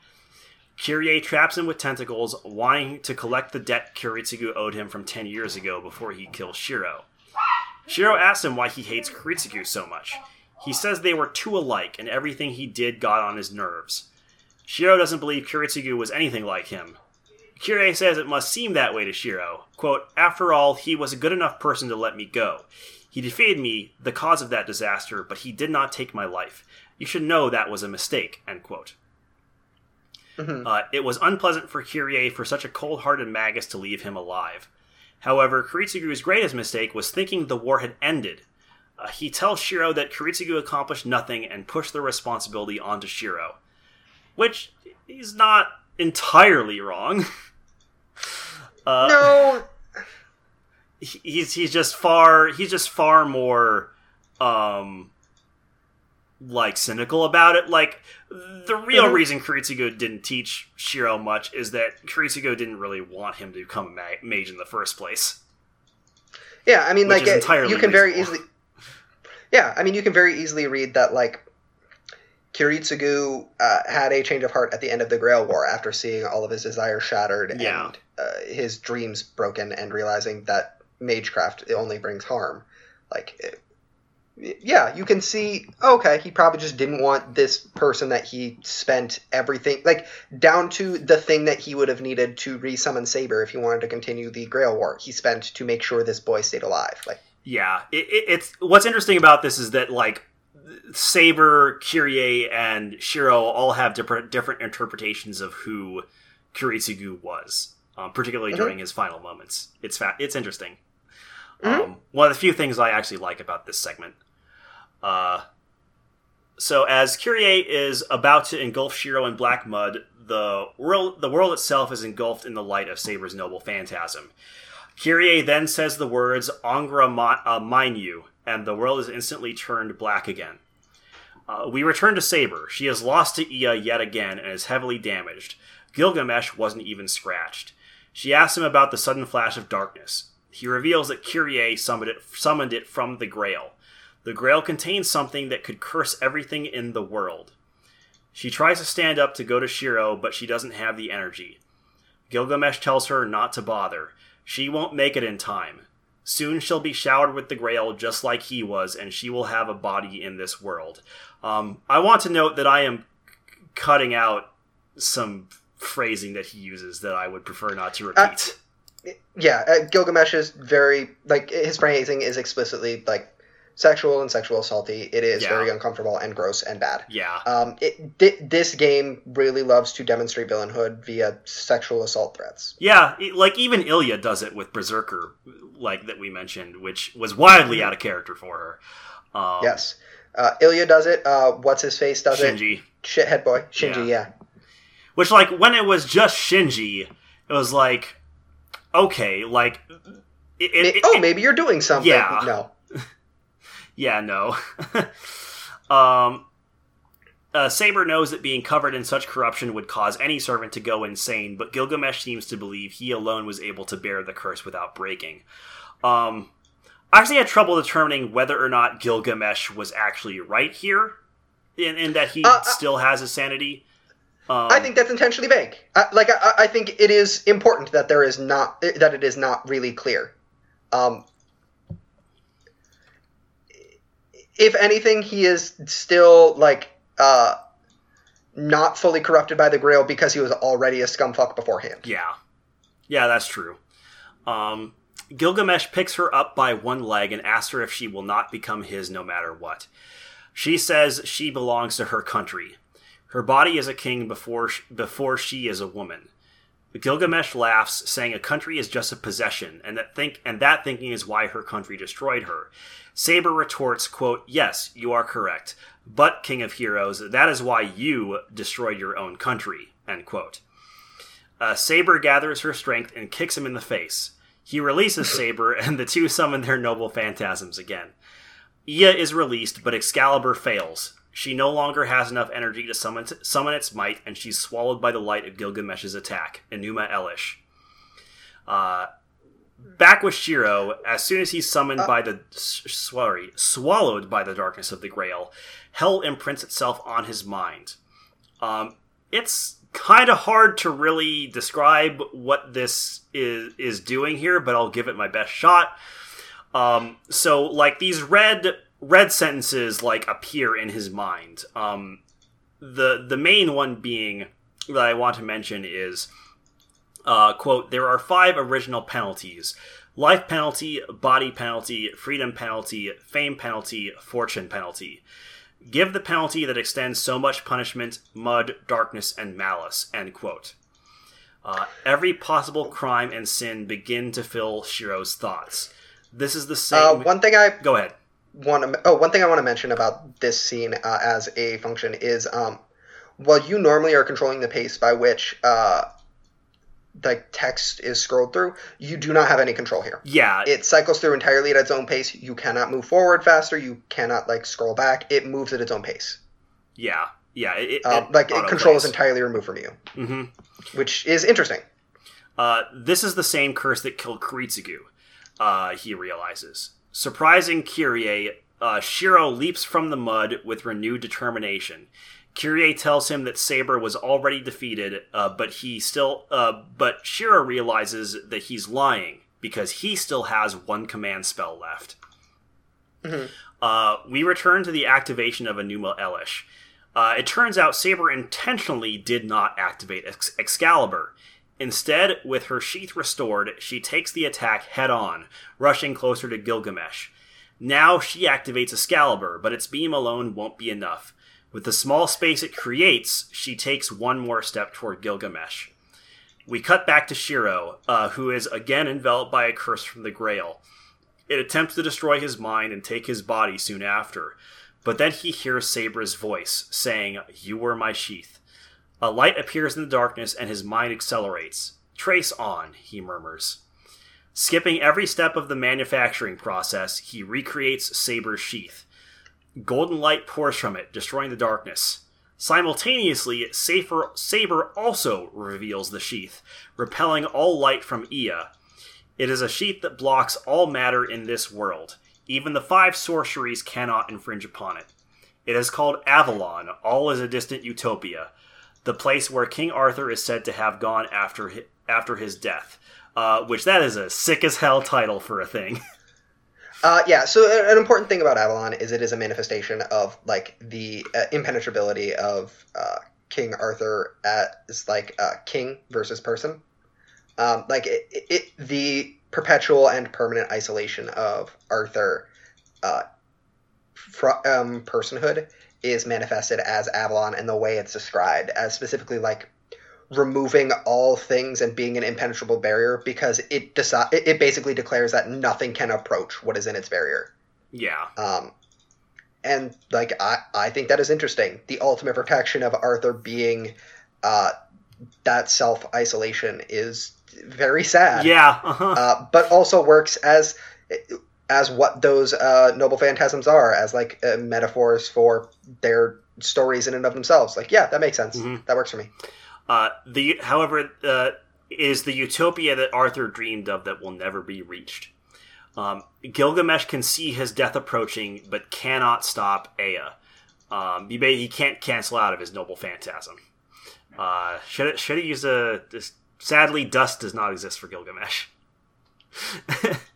S1: Kirei traps him with tentacles, wanting to collect the debt Kiritsugu owed him from 10 years ago before he kills Shiro. Shiro asks him why he hates Kiritsugu so much. He says they were too alike, and everything he did got on his nerves. Shiro doesn't believe Kiritsugu was anything like him. Kirei says it must seem that way to Shiro. Quote, After all, he was a good enough person to let me go. He defeated me, the cause of that disaster, but he did not take my life. You should know that was a mistake. End quote.
S3: Mhm.
S1: Uh, it was unpleasant for Kirei for such a cold-hearted magus to leave him alive. However, Kiritsugu's greatest mistake was thinking the war had ended. Uh, he tells Shiro that Kiritsugu accomplished nothing and pushed the responsibility onto Shiro, which he's not entirely wrong. (laughs) uh,
S3: no,
S1: he's he's just far he's just far more um like cynical about it. Like the real
S3: Mhm.
S1: reason Kiritsugu didn't teach Shiro much is that Kiritsugu didn't really want him to become a ma- mage in the first place.
S3: Yeah, I mean, like it-
S1: entirely
S3: you can very easily. Yeah, I mean, you can very easily read that like Kiritsugu uh, had a change of heart at the end of the Grail War after seeing all of his desires shattered
S1: Yeah.
S3: and uh, his dreams broken, and realizing that magecraft it only brings harm. Like, it, yeah, you can see. Okay, he probably just didn't want this person that he spent everything like down to the thing that he would have needed to resummon Saber if he wanted to continue the Grail War. He spent to make sure this boy stayed alive. Like.
S1: Yeah, it, it, it's what's interesting about this is that like Saber, Kirei, and Shiro all have different different interpretations of who Kiritsugu was, um, particularly
S3: Mhm.
S1: during his final moments. It's fa- it's interesting.
S3: Mhm.
S1: Um, one of the few things I actually like about this segment. Uh, so as Kirei is about to engulf Shiro in black mud, the world the world itself is engulfed in the light of Saber's noble phantasm. Kirei then says the words "Angra ma- uh, Mainyu," and the world is instantly turned black again. Uh, we return to Saber. She has lost to Ea yet again and is heavily damaged. Gilgamesh wasn't even scratched. She asks him about the sudden flash of darkness. He reveals that Kirei summoned it, summoned it from the Grail. The Grail contains something that could curse everything in the world. She tries to stand up to go to Shiro, but she doesn't have the energy. Gilgamesh tells her not to bother. She won't make it in time. Soon she'll be showered with the Grail just like he was, and she will have a body in this world. Um, I want to note that I am cutting out some phrasing that he uses that I would prefer not to
S3: Uh,
S1: repeat.
S3: Yeah, uh, Gilgamesh is very like his phrasing is explicitly like sexual and sexual assaulty. It is
S1: Yeah.
S3: very uncomfortable and gross and bad.
S1: yeah.
S3: Um, it, thi- this game really loves to demonstrate villainhood via sexual assault threats.
S1: Yeah, it- like even Ilya does it with Berserker, like that we mentioned, which was wildly out of character for her. Um,
S3: yes, uh, Ilya does it. Uh, what's his face does it?
S1: Shinji.
S3: Shithead boy, Shinji. Yeah.
S1: Which, like, when it was just Shinji, it was like, okay, like, it, it,
S3: oh, maybe you're doing something.
S1: Yeah.
S3: No. (laughs)
S1: yeah, no. (laughs) um, uh, Saber knows that being covered in such corruption would cause any servant to go insane, but Gilgamesh seems to believe he alone was able to bear the curse without breaking. Um, I actually had trouble determining whether or not Gilgamesh was actually right here, in, in that he
S3: Uh, uh,
S1: still has his sanity. Um,
S3: I think that's intentionally vague. I, like I, I think it is important that there is not that it is not really clear. Um, if anything, he is still like uh, not fully corrupted by the Grail because he was already a scumfuck beforehand.
S1: Yeah. Yeah, that's true. Um, Gilgamesh picks her up by one leg and asks her if she will not become his no matter what. She says she belongs to her country. Her body is a king before sh- before she is a woman. Gilgamesh laughs, saying a country is just a possession, and that think and that thinking is why her country destroyed her. Saber retorts, quote, Yes, you are correct. But, King of Heroes, that is why you destroyed your own country. End quote. Uh, Saber gathers her strength and kicks him in the face. He releases (laughs) Saber, and the two summon their noble phantasms again. Ea is released, but Excalibur fails. She no longer has enough energy to summon, summon its might, and she's swallowed by the light of Gilgamesh's attack, Enuma Elish. Uh, back with Shiro, as soon as he's summoned by the sorry swallowed by the darkness of the Grail, hell imprints itself on his mind. Um, it's kind of hard to really describe what this is is doing here, but I'll give it my best shot. Um, so like these red red sentences like appear in his mind. Um, the the main one being that I want to mention is uh, quote there are five original penalties life penalty body penalty freedom penalty fame penalty fortune penalty. Give the penalty that extends so much punishment mud darkness and malice end quote. Uh, every possible crime and sin begin to fill shiro's thoughts. This is the
S3: Uh,
S1: same
S3: one thing I
S1: go ahead
S3: want to oh one thing I want to mention about this scene uh, as a function is um, while you normally are controlling the pace by which uh, like text is scrolled through, you do not have any control here.
S1: Yeah,
S3: It cycles through entirely at its own pace. You cannot move forward faster. You cannot like scroll back. It moves at its own pace.
S1: yeah, yeah. It, it,
S3: Um, like it control is entirely removed from you,
S1: hmm
S3: which is interesting.
S1: Uh, this is the same curse that killed Kiritsugu, uh, he realizes. Surprising Kirei, uh, Shiro leaps from the mud with renewed determination. Kirei tells him that Saber was already defeated, uh, but he still, uh, but Shiro realizes that he's lying because he still has one command spell left.
S3: Mhm.
S1: Uh, we return to the activation of Enuma Elish. Uh, it turns out Saber intentionally did not activate Ex- Excalibur. Instead, with her sheath restored, she takes the attack head on, rushing closer to Gilgamesh. Now she activates Excalibur, but its beam alone won't be enough. With the small space it creates, she takes one more step toward Gilgamesh. We cut back to Shiro, uh, who is again enveloped by a curse from the Grail. It attempts to destroy his mind and take his body soon after, but then he hears Saber's voice, saying, You were my sheath. A light appears in the darkness and his mind accelerates. Trace on, he murmurs. Skipping every step of the manufacturing process, he recreates Saber's sheath. Golden light pours from it, destroying the darkness. Simultaneously, Saber, Saber also reveals the sheath, repelling all light from Ea. It is a sheath that blocks all matter in this world. Even the five sorceries cannot infringe upon it. It is called Avalon, all is a distant utopia, the place where King Arthur is said to have gone after hi- after his death. Uh, which that is a sick as hell title for a thing. (laughs)
S3: Uh, yeah. So an important thing about Avalon is it is a manifestation of like the uh, impenetrability of uh, King Arthur as like uh, king versus person. Um, like it, it, the perpetual and permanent isolation of Arthur, uh, fr- um, personhood is manifested as Avalon, and the way it's described as specifically like removing all things and being an impenetrable barrier because it deci- it, basically declares that nothing can approach what is in its barrier.
S1: yeah.
S3: Um, and like I, I think that is interesting. The ultimate protection of Arthur being uh, that self isolation is very sad.
S1: Yeah. Uh-huh.
S3: Uh, but also works as as what those uh, noble phantasms are, as like uh, metaphors for their stories in and of themselves. Like, yeah, that makes sense.
S1: Mhm.
S3: That works for me.
S1: Uh, the however uh, is the utopia that Arthur dreamed of that will never be reached. Um, Gilgamesh can see his death approaching, but cannot stop Ea. Um, he, ba- he can't cancel out of his noble phantasm. Uh, should should he use a? This, sadly, dust does not exist for Gilgamesh. (laughs)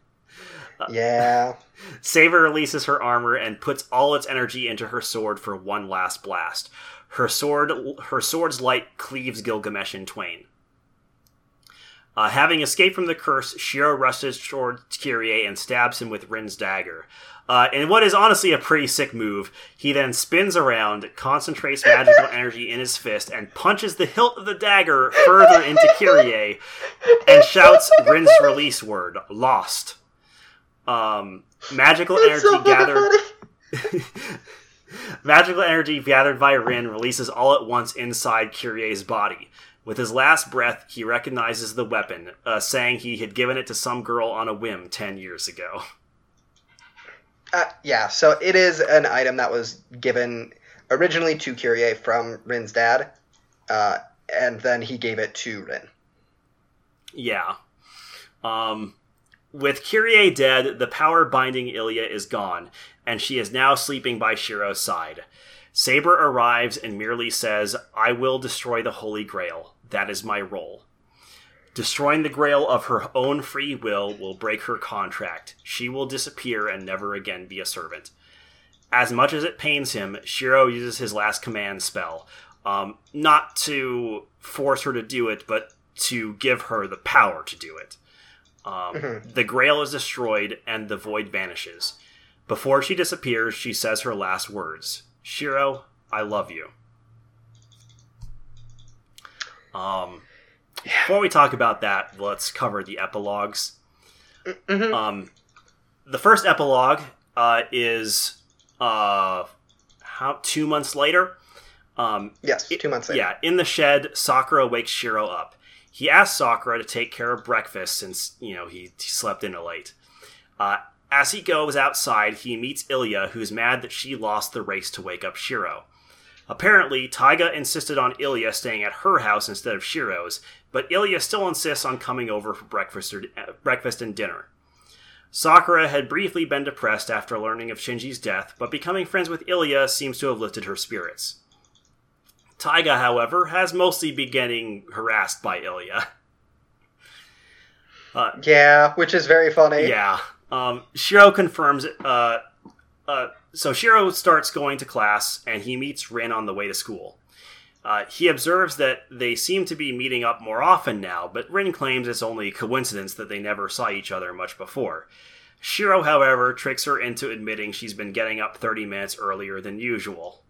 S3: Yeah. (laughs)
S1: Saber releases her armor and puts all its energy into her sword for one last blast. Her sword, her sword's light cleaves Gilgamesh in twain. Uh, having escaped from the curse, Shiro rushes toward Kirei and stabs him with Rin's dagger. Uh, in what is honestly a pretty sick move, he then spins around, concentrates magical (laughs) energy in his fist, and punches the hilt of the dagger further into Kirei, and shouts Rin's release word, lost. Um, magical energy
S3: so
S1: gathered. (laughs) Magical energy gathered by Rin releases all at once inside Kirei's body. With his last breath, he recognizes the weapon, uh, saying he had given it to some girl on a whim ten years ago.
S3: Uh, yeah, so it is an item that was given originally to Kirei from Rin's dad, uh, and then he gave it to Rin.
S1: Yeah. Um, with Kirei dead, the power binding Ilya is gone, and she is now sleeping by Shiro's side. Saber arrives and merely says, I will destroy the Holy Grail. That is my role. Destroying the Grail of her own free will will break her contract. She will disappear and never again be a servant. As much as it pains him, Shiro uses his last command spell. Um, not to force her to do it, but to give her the power to do it. Um,
S3: Mhm.
S1: The Grail is destroyed and the void vanishes. Before she disappears, she says her last words Shiro, I love you. Um, Before we talk about that, let's cover the epilogues.
S3: Mhm.
S1: Um, the first epilogue uh, is uh, how two months later. Um,
S3: Yes, two months later.
S1: yeah, in the shed, Sakura wakes Shiro up. He asks Sakura to take care of breakfast since, you know, he, he slept in late. Uh, as he goes outside, he meets Ilya, who's mad that she lost the race to wake up Shiro. Apparently, Taiga insisted on Ilya staying at her house instead of Shiro's, but Ilya still insists on coming over for breakfast, or, uh, breakfast and dinner. Sakura had briefly been depressed after learning of Shinji's death, but becoming friends with Ilya seems to have lifted her spirits. Taiga, however, has mostly been getting harassed by Ilya.
S3: Yeah, which is very funny.
S1: Yeah. Um, Shiro confirms. Uh, uh, so Shiro starts going to class, and he meets Rin on the way to school. Uh, he observes that they seem to be meeting up more often now, but Rin claims it's only coincidence that they never saw each other much before. Shiro, however, tricks her into admitting she's been getting up 30 minutes earlier than usual.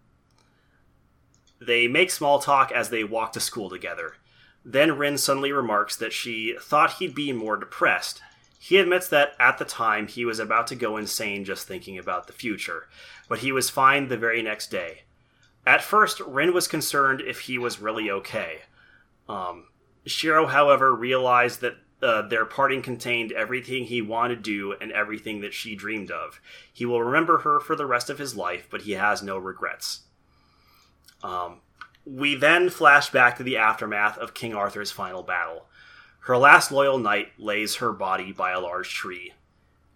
S1: They make small talk as they walk to school together. Then Rin suddenly remarks that she thought he'd be more depressed. He admits that at the time he was about to go insane just thinking about the future, but he was fine the very next day. At first, Rin was concerned if he was really okay. Um, Shiro, however, realized that uh, their parting contained everything he wanted to do and everything that she dreamed of. He will remember her for the rest of his life, but he has no regrets. Um, we then flash back to the aftermath of King Arthur's final battle. Her last loyal knight lays her body by a large tree.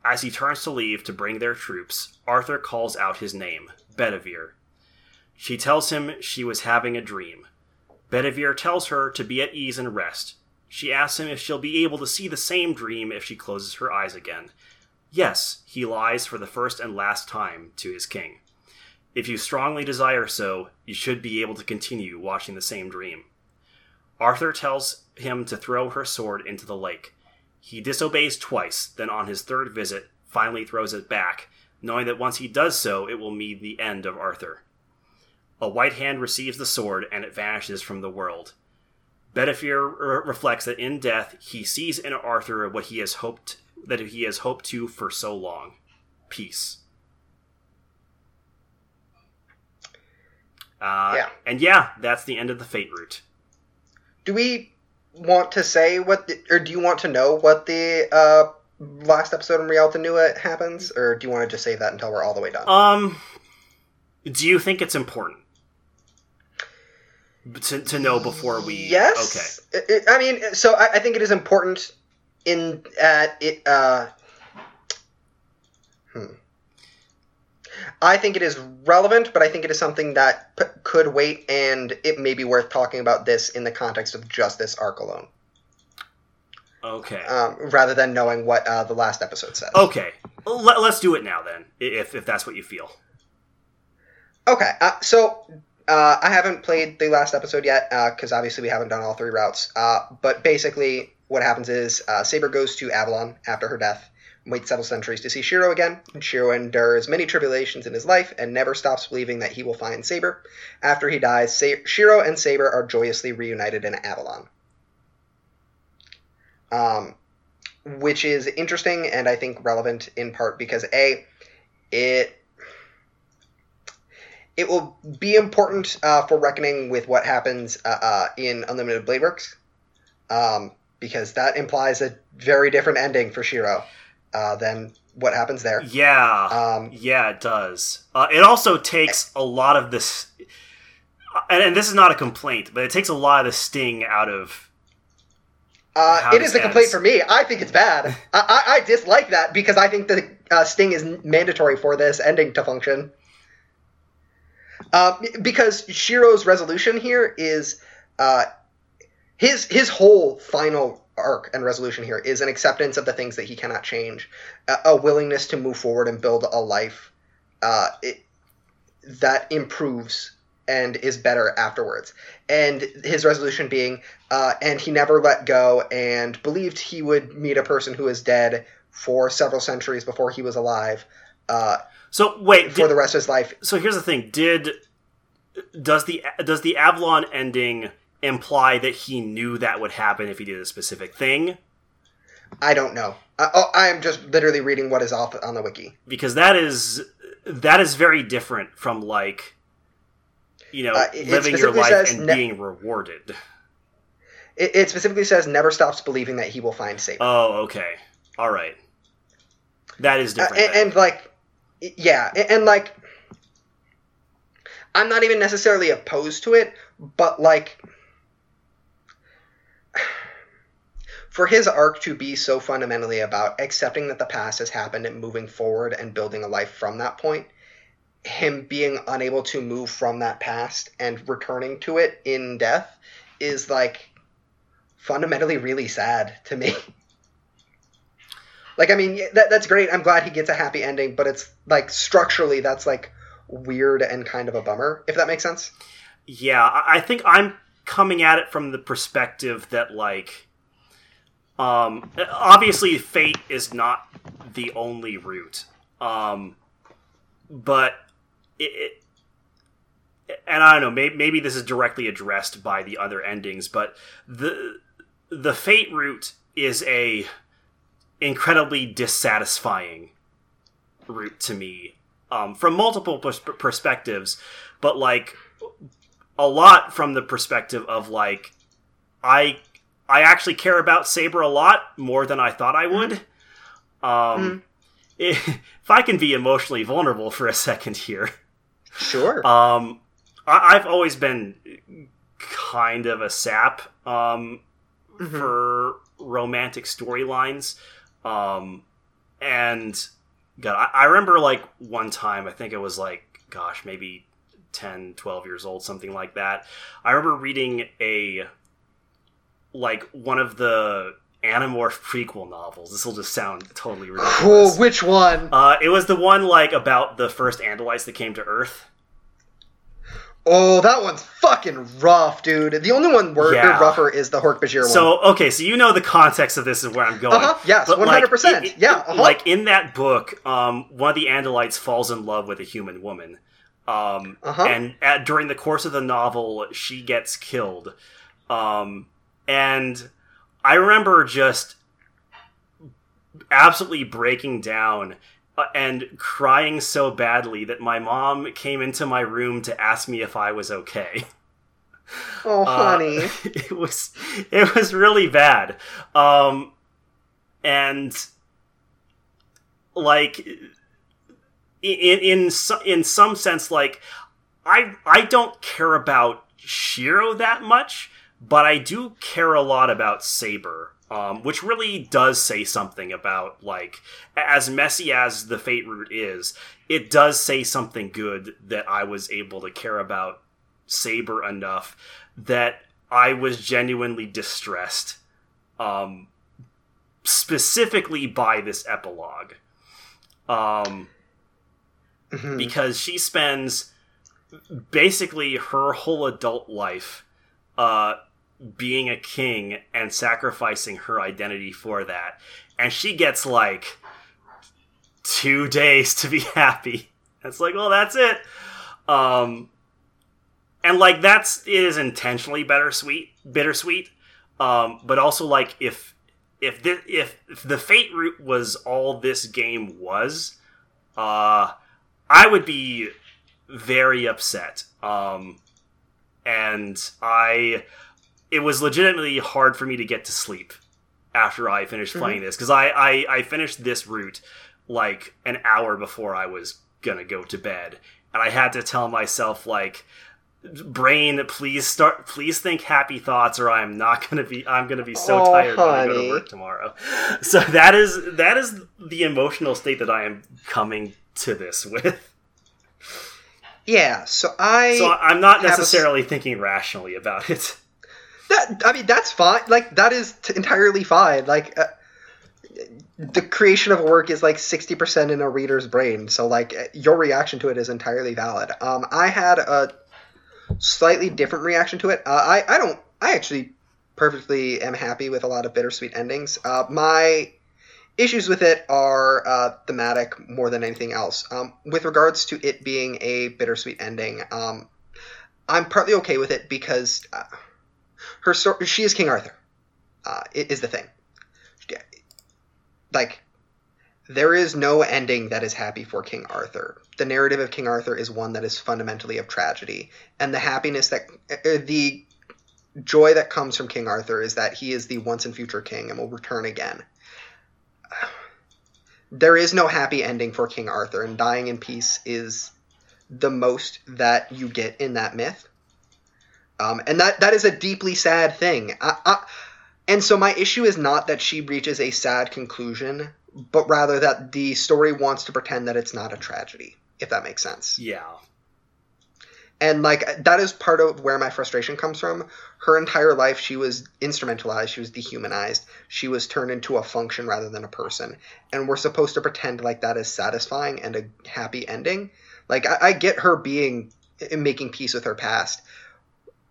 S1: As he turns to leave to bring their troops, Arthur calls out his name, Bedivere. She tells him she was having a dream. Bedivere tells her to be at ease and rest. She asks him if she'll be able to see the same dream if she closes her eyes again. Yes, he lies for the first and last time to his king. If you strongly desire so, you should be able to continue watching the same dream. Arthur tells him to throw her sword into the lake. He disobeys twice, then on his third visit, finally throws it back, knowing that once he does so, it will mean the end of Arthur. A white hand receives the sword, and it vanishes from the world. Bedivere re- reflects that in death he sees in Arthur what he has hoped that he has hoped to for so long: peace. Uh,
S3: Yeah.
S1: And yeah, that's the end of the Fate route.
S3: Do we want to say what, the, or do you want to know what the uh, last episode in Realta Nua happens, or do you want to just save that until we're all the way done?
S1: Um, do you think it's important to, to know before we?
S3: Yes. Okay. I mean, so I, I think it is important in at it. Uh, I think it is relevant, but I think it is something that p- could wait, and it may be worth talking about this in the context of just this arc alone,
S1: Okay.
S3: Um, rather than knowing what uh, the last episode says.
S1: okay. Let, us do it now then, if if that's what you feel.
S3: Okay, uh, so uh, I haven't played the last episode yet because obviously we haven't done all three routes. Uh, but basically, what happens is uh, Saber goes to Avalon after her death, waits several centuries to see Shiro again. Shiro endures many tribulations in his life and never stops believing that he will find Saber. After he dies, Sa- Shiro and Saber are joyously reunited in Avalon. Um, which is interesting and I think relevant in part because a it it will be important uh, for reckoning with what happens uh, uh, in Unlimited Blade Works, um, because that implies a very different ending for Shiro uh, than what happens there.
S1: Yeah.
S3: Um,
S1: yeah, it does. Uh, it also takes a lot of this, and, and this is not a complaint, but it takes a lot of the sting out of.
S3: uh, it is a complaint for me. I think it's bad. (laughs) I, I, I dislike that because I think the uh, sting is mandatory for this ending to function. Uh, because Shiro's resolution here is uh, his his whole final arc and resolution here is an acceptance of the things that he cannot change, a, a willingness to move forward and build a life uh, it, that improves and is better afterwards. And his resolution being, uh, and he never let go and believed he would meet a person who is dead for several centuries before he was alive uh,
S1: So wait,
S3: for
S1: did-
S3: the rest of his life.
S1: so here's the thing: did does the does the Avalon ending imply that he knew that would happen if he did a specific thing?
S3: I don't know. I, oh, I am just literally reading what is off on the wiki.
S1: Because that is that is very different from like you know
S3: Uh,
S1: living your life and
S3: ne-
S1: being rewarded.
S3: It, it specifically says never stops believing that he will find Saber.
S1: Oh, okay. All right. That is
S3: Uh,
S1: different.
S3: and, and like yeah and, and like i'm not even necessarily opposed to it but like for his arc to be so fundamentally about accepting that the past has happened and moving forward and building a life from that point him being unable to move from that past and returning to it in death is like fundamentally really sad to me. Like i mean that, that's great. I'm glad he gets a happy ending but it's like structurally that's like weird and kind of a bummer if that makes sense.
S1: Yeah, I I think I'm coming at it from the perspective that like um obviously fate is not the only route. Um but it, it and I don't know, maybe, maybe this is directly addressed by the other endings, but the the fate route is a incredibly dissatisfying route to me um, from multiple pers- perspectives, but like a lot from the perspective of like I I actually care about Saber a lot more than I thought I would. Um, (laughs) if I can be emotionally vulnerable for a second here,
S3: sure
S1: um, I- I've always been kind of a sap um,
S3: Mhm.
S1: for romantic storylines. Um, and God, I, I remember like one time, I think it was like, gosh, maybe 10, 12 years old, something like that. I remember reading a, like, one of the Animorph prequel novels. This will just sound totally ridiculous.
S3: cool which one?
S1: Uh, it was the one, like, about the first Andalites that came to Earth.
S3: Oh, that one's fucking rough, dude. The only one wor-
S1: Yeah.
S3: rougher is the Hork Bajir one.
S1: So okay, so you know the context of this is where I'm going.
S3: Uh-huh, yes,
S1: But,
S3: 100%,
S1: it- it-
S3: yeah, uh-huh.
S1: Like in that book, um, one of the Andalites falls in love with a human woman, um,
S3: Uh-huh.
S1: and at, during the course of the novel, she gets killed. Um, and I remember just absolutely breaking down uh, and crying so badly that my mom came into my room to ask me if I was okay.
S3: oh,
S1: Uh,
S3: honey. (laughs)
S1: it was it was really bad um and like in in in some sense like i i don't care about shiro that much but i do care a lot about saber um, which really does say something about like as messy as the fate route is it does say something good that i was able to care about saber enough that I was genuinely distressed, um, specifically by this epilogue, um,
S3: Mhm.
S1: because she spends basically her whole adult life uh, being a king and sacrificing her identity for that, and she gets like two days to be (laughs) happy. It's like, well, that's it. Um, and like that's it is intentionally bittersweet, bittersweet. Um, but also like if if the if, if the fate route was all this game was, uh, I would be very upset. Um, and I, it was legitimately hard for me to get to sleep after I finished
S3: Mhm.
S1: playing this because I, I I finished this route like an hour before I was gonna go to bed, and I had to tell myself like brain please start please think happy thoughts or i'm not (laughs) gonna be i'm gonna be so
S3: Oh,
S1: tired when i go to work tomorrow. (laughs) So that is that is the emotional state that i am coming to this (laughs) with.
S3: Yeah, so I
S1: so i'm not
S3: have a
S1: necessarily thinking rationally about it
S3: that I mean that's fine. Like that is t- entirely fine. Like uh, the creation of a work is like 60% in a reader's brain. So like uh, your reaction to it is entirely valid. Um I had a slightly different reaction to it. Uh, I I don't I actually perfectly am happy with a lot of bittersweet endings. Uh my issues with it are uh, thematic more than anything else. Um, with regards to it being a bittersweet ending, um, I'm partly okay with it because uh, her story, she is King Arthur. Uh, is the thing. Like, there is no ending that is happy for King Arthur. The narrative of King Arthur is one that is fundamentally of tragedy, and the happiness that uh, the joy that comes from King Arthur is that he is the once and future king and will return again. (sighs) There is no happy ending for King Arthur, and dying in peace is the most that you get in that myth. Um, and that that is a deeply sad thing. I, I, and so my issue is not that she reaches a sad conclusion, but rather that the story wants to pretend that it's not a tragedy, if that makes sense.
S1: Yeah.
S3: And like that is part of where my frustration comes from. Her entire life she was instrumentalized, she was dehumanized, she was turned into a function rather than a person. And we're supposed to pretend like that is satisfying and a happy ending. Like I, I get her being making peace with her past,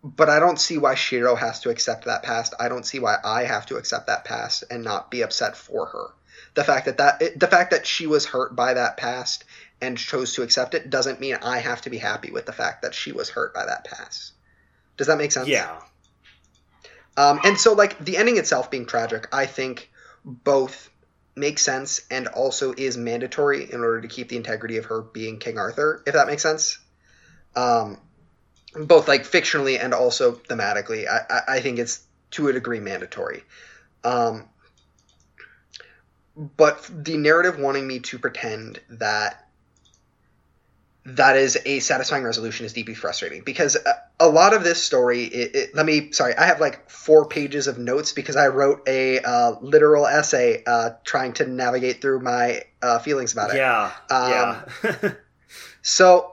S3: but I don't see why Shiro has to accept that past. I don't see why I have to accept that past and not be upset for her. The fact that that the fact that she was hurt by that past and chose to accept it doesn't mean I have to be happy with the fact that she was hurt by that past. Does that make sense?
S1: Yeah.
S3: Um, and so, like the ending itself being tragic, I think both makes sense and also is mandatory in order to keep the integrity of her being King Arthur, if that makes sense. Um, both like fictionally and also thematically, I, I, I think it's to a degree mandatory. Um, but the narrative wanting me to pretend that that is a satisfying resolution is deeply frustrating because a, a lot of this story it, it, let me sorry i have like four pages of notes because i wrote a uh, literal essay uh, trying to navigate through my uh, feelings about it
S1: Yeah.
S3: Um,
S1: yeah. (laughs)
S3: so,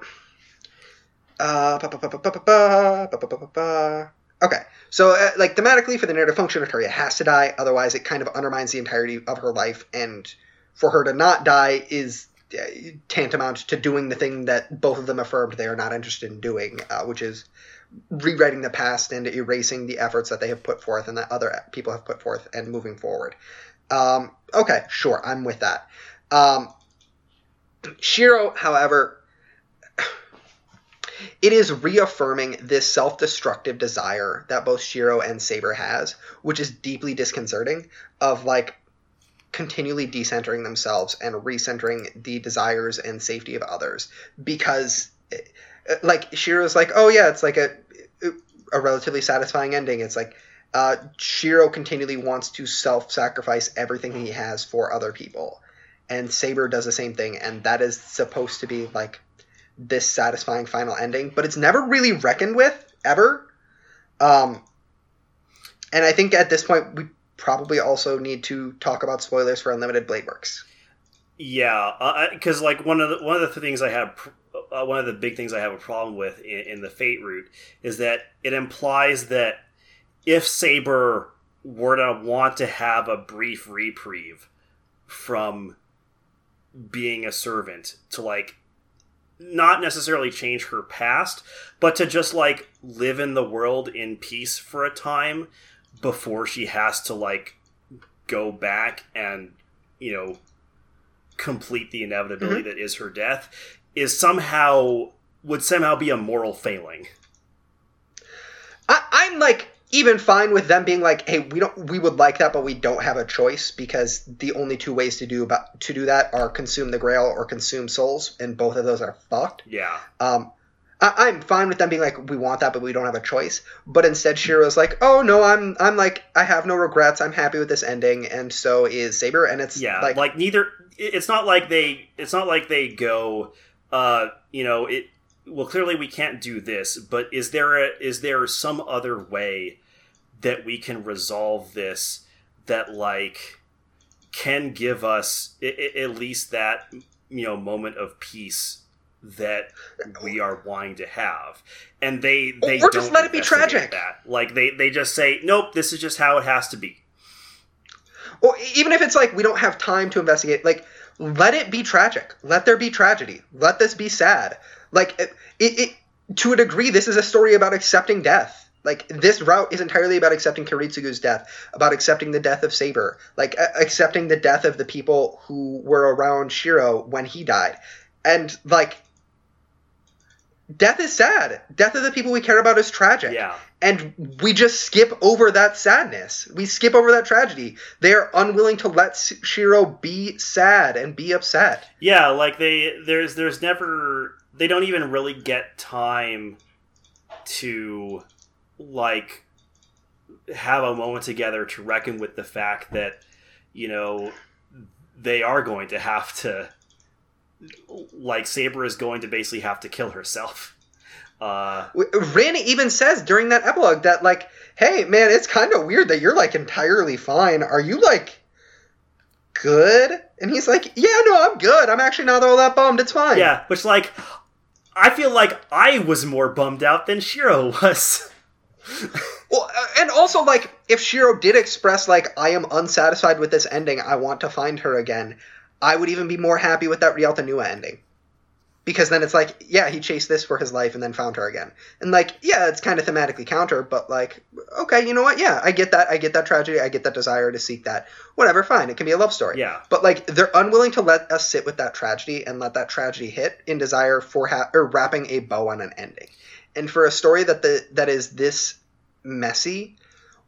S3: okay. So, uh, like thematically, for the narrative function, Arturia has to die. Otherwise, it kind of undermines the entirety of her life, and for her to not die is uh, tantamount to doing the thing that both of them affirmed they are not interested in doing, uh, which is rewriting the past and erasing the efforts that they have put forth and that other people have put forth and moving forward. Um, okay, sure, I'm with that. Um, Shiro, however, it is reaffirming this self-destructive desire that both Shiro and Saber has, which is deeply disconcerting. Of like continually decentering themselves and recentering the desires and safety of others, because uh, like Shiro's like, oh yeah, it's like a a relatively satisfying ending. It's like uh, Shiro continually wants to self-sacrifice everything he has for other people and Saber does the same thing, and that is supposed to be like this satisfying final ending, but it's never really reckoned with ever. Um, and I think at this point we probably also need to talk about spoilers for Unlimited Blade Works.
S1: Yeah, because like one of the one of the things I have, uh, one of the big things I have a problem with in, in the Fate route is that it implies that if Saber were to want to have a brief reprieve from being a servant to like not necessarily change her past, but to just like live in the world in peace for a time before she has to like go back and you know complete the inevitability mm-hmm. that is her death is somehow would somehow be a moral failing.
S3: I, I'm like even fine with them being like, hey, we don't, we would like that, but we don't have a choice because the only two ways to do about to do that are consume the Grail or consume souls, and both of those are fucked.
S1: Yeah.
S3: Um, I, I'm fine with them being like, we want that, but we don't have a choice. But instead, Shiro's like, oh no, I'm I'm like, I have no regrets. I'm happy with this ending, and so is Saber. And it's
S1: Yeah,
S3: like,
S1: like, neither it's not like they it's not like they go uh you know, it well clearly we can't do this, but is there a is there some other way that we can resolve this that like can give us I- I- at least that you know moment of peace that we are wanting to have and they they
S3: Or just
S1: don't
S3: let it be tragic.
S1: that like they they just say nope this is just how it has to be
S3: or even if it's like we don't have time to investigate, like let it be tragic. Let there be tragedy. Let this be sad. Like it, it, it to a degree, this is a story about accepting death. Like this route is entirely about accepting Kiritsugu's death, about accepting the death of Saber, like a- accepting the death of the people who were around Shiro when he died, and like death is sad. Death of the people we care about is tragic
S1: yeah
S3: and we just skip over that sadness. We skip over that tragedy. They are unwilling to let Shiro be sad and be upset.
S1: Yeah, like they there's there's never they don't even really get time to like have a moment together to reckon with the fact that you know they are going to have to like Saber is going to basically have to kill herself. Uh,
S3: even says during that epilogue that like, "Hey, man, it's kind of weird that you're like entirely fine. Are you like good?" And he's like, "Yeah, no, I'm good. I'm actually not all that bummed. It's fine."
S1: yeah, which like I feel like I was more bummed out than Shiro (laughs) was.
S3: Well, uh, and also like, if Shiro did express like, "I am unsatisfied with this ending. I want to find her again," I would even be more happy with that Realta Nua ending. Because then it's like, yeah, he chased this for his life and then found her again. And like, yeah, it's kind of thematically counter, but like, okay, you know what? Yeah, I get that. I get that tragedy. I get that desire to seek that. Whatever, fine. It can be a love story.
S1: Yeah.
S3: But like, they're unwilling to let us sit with that tragedy and let that tragedy hit in desire for ha- or wrapping a bow on an ending. And for a story that the that is this messy,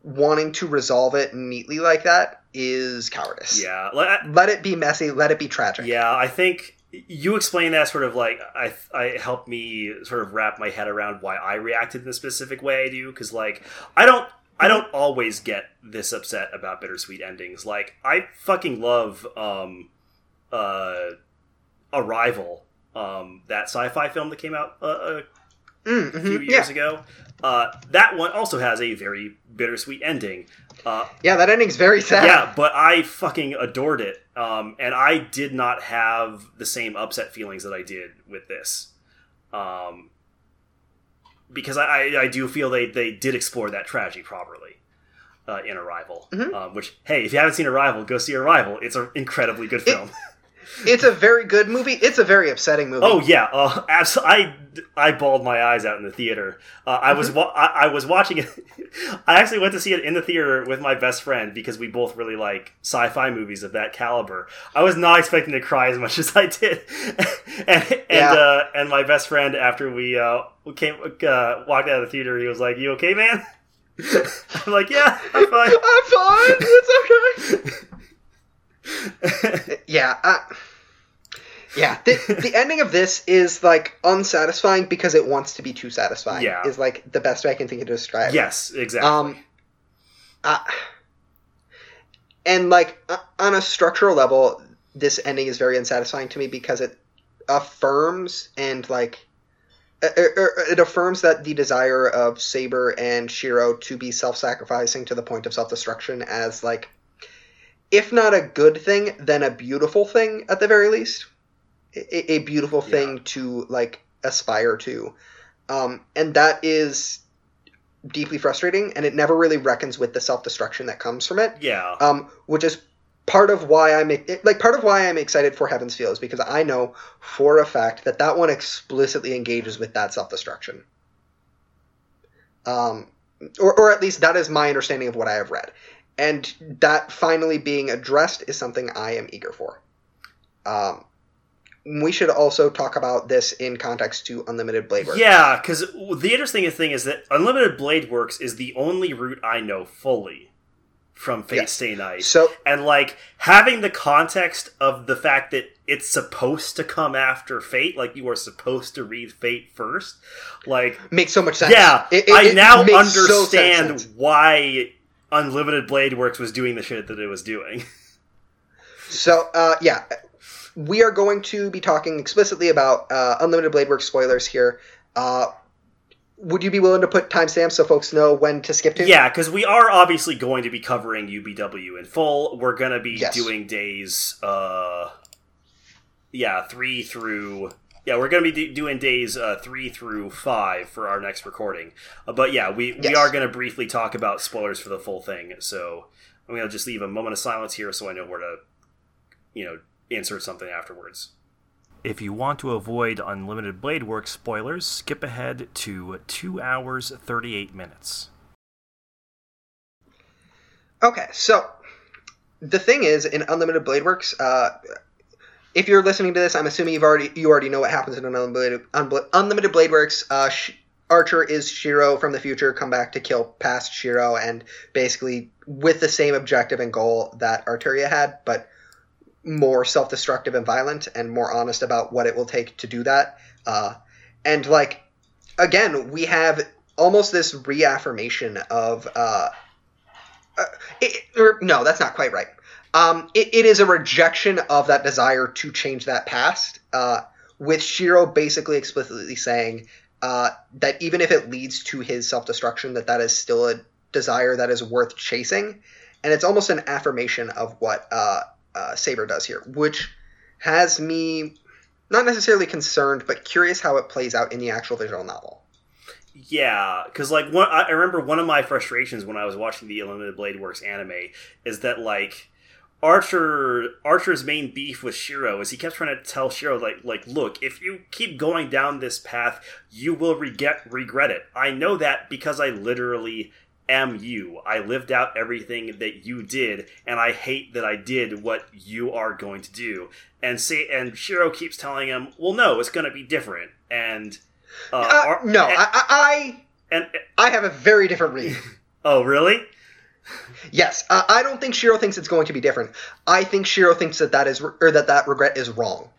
S3: wanting to resolve it neatly like that is cowardice.
S1: Yeah, I-
S3: Let it be messy. Let it be tragic.
S1: yeah, I think you explain that sort of like I, I helped me sort of wrap my head around why I reacted in the specific way I do because like I don't I don't always get this upset about bittersweet endings. Like I fucking love um uh Arrival, um that sci-fi film that came out uh, a
S3: Mm,
S1: few
S3: mhm,
S1: years
S3: yeah.
S1: ago. Uh, that one also has a very bittersweet ending. Uh,
S3: yeah, that ending's very sad.
S1: yeah, but I fucking adored it. Um, and I did not have the same upset feelings that I did with this. Um, because I, I, I do feel they, they did explore that tragedy properly uh, in Arrival.
S3: Mhm.
S1: Um, which, hey, if you haven't seen Arrival, go see Arrival. It's an incredibly good film. (laughs)
S3: It's a very good movie. It's a very upsetting movie.
S1: Oh yeah, uh, abs- I I bawled my eyes out in the theater. Uh, I was wa- I, I was watching it. (laughs) I actually went to see it in the theater with my best friend because we both really like sci-fi movies of that caliber. I was not expecting to cry as much (laughs) as I did, (laughs) and and
S3: Yeah.
S1: uh, and my best friend after we uh, came uh, walked out of the theater, he was like, "You okay, man?" I'm like, "Yeah, I'm fine."
S3: I'm fine. It's okay. yeah. Uh, yeah. The, the ending of this is like unsatisfying because it wants to be too satisfying.
S1: Yeah.
S3: Is like the best way I can think of to describe. it.
S1: yes, exactly.
S3: Um, uh, and like uh, on a structural level, this ending is very unsatisfying to me because it affirms and like uh, uh, uh, it affirms that the desire of Saber and Shiro to be self-sacrificing to the point of self-destruction as like if not a good thing, then a beautiful thing at the very least. A, a beautiful thing to like aspire to. Um, and that is deeply frustrating and it never really reckons with the self-destruction that comes from it.
S1: Yeah,
S3: um, which is part of why i'm like part of why i'm excited for heaven's feel is because i know for a fact that that one explicitly engages with that self-destruction. Um, or, or at least that is my understanding of what i have read. And that finally being addressed is something i am eager for. Um, we should also talk about this in context to unlimited blade work
S1: Yeah, because the interesting thing is that Unlimited Blade Works is the only route I know fully from Fate
S3: Yeah.
S1: Stay Night.
S3: so
S1: And, like, having the context of the fact that it's supposed to come after Fate, like, you are supposed to read Fate first, like,
S3: makes so much sense
S1: yeah,
S3: It- it-
S1: I
S3: it
S1: now
S3: so
S1: understand
S3: sense.
S1: why Unlimited Blade Works was doing the shit that it was doing. (laughs)
S3: So, uh, yeah, we are going to be talking explicitly about uh, Unlimited Blade Works spoilers here. Uh, would you be willing to put timestamps so folks know when to skip to?
S1: Yeah, because we are obviously going to be covering UBW in full. We're going to be
S3: Yes.
S1: doing days, uh, yeah, three through. Yeah, we're going to be do- doing days uh, three through five for our next recording. Uh, but yeah, we, we are going to briefly talk about spoilers for the full thing. So I'm going to just leave a moment of silence here so I know where to, you know, insert something afterwards. If you want to avoid Unlimited Blade Works spoilers, skip ahead to 2 hours 38 minutes.
S3: Okay, so the thing is, in Unlimited Blade Works, uh, if you're listening to this, I'm assuming you've already you already know what happens in Unlimited Unlimited Blade Works. Uh, Sh- Archer is Shiro from the future, come back to kill past Shiro, and basically with the same objective and goal that Arturia had, but more self-destructive and violent, and more honest about what it will take to do that. Uh, and like again, we have almost this reaffirmation of uh, uh, it, or, no, that's not quite right. Um, it, it is a rejection of that desire to change that past, uh, with Shiro basically explicitly saying uh, that even if it leads to his self destruction, that that is still a desire that is worth chasing, and it's almost an affirmation of what uh, Saber does here, which has me not necessarily concerned, but curious how it plays out in the actual visual novel.
S1: Yeah, because like one, I remember one of my frustrations when I was watching the Unlimited Blade Works anime is that like Archer Archer's main beef with Shiro is he kept trying to tell Shiro like like look if you keep going down this path you will regret regret it. I know that because I literally am you. I lived out everything that you did, and I hate that I did what you are going to do. And say and Shiro keeps telling him, well no, it's going to be different. And uh,
S3: Uh,
S1: Ar-
S3: no,
S1: and,
S3: I, I
S1: and
S3: I have a very different read. (laughs)
S1: oh really?
S3: Yes, uh, I don't think Shiro thinks it's going to be different. I think Shiro thinks that that is or that that regret is wrong.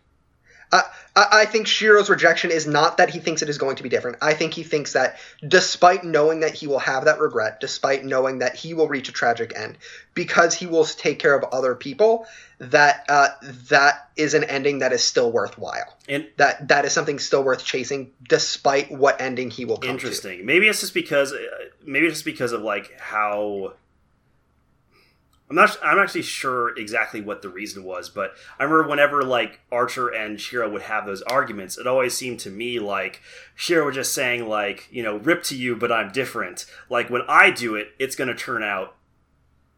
S3: I, I think Shiro's rejection is not that he thinks it is going to be different. I think he thinks that despite knowing that he will have that regret, despite knowing that he will reach a tragic end, because he will take care of other people, that uh, that is an ending that is still worthwhile.
S1: And
S3: That that is something still worth chasing, despite what ending he will come to.
S1: interesting. Maybe it's just because uh, maybe it's just because of like how I'm not I'm actually sure exactly what the reason was, but I remember whenever like Archer and Shiro would have those arguments, it always seemed to me like Shiro was just saying like, you know, rip to you, but I'm different. Like when I do it, it's going to turn out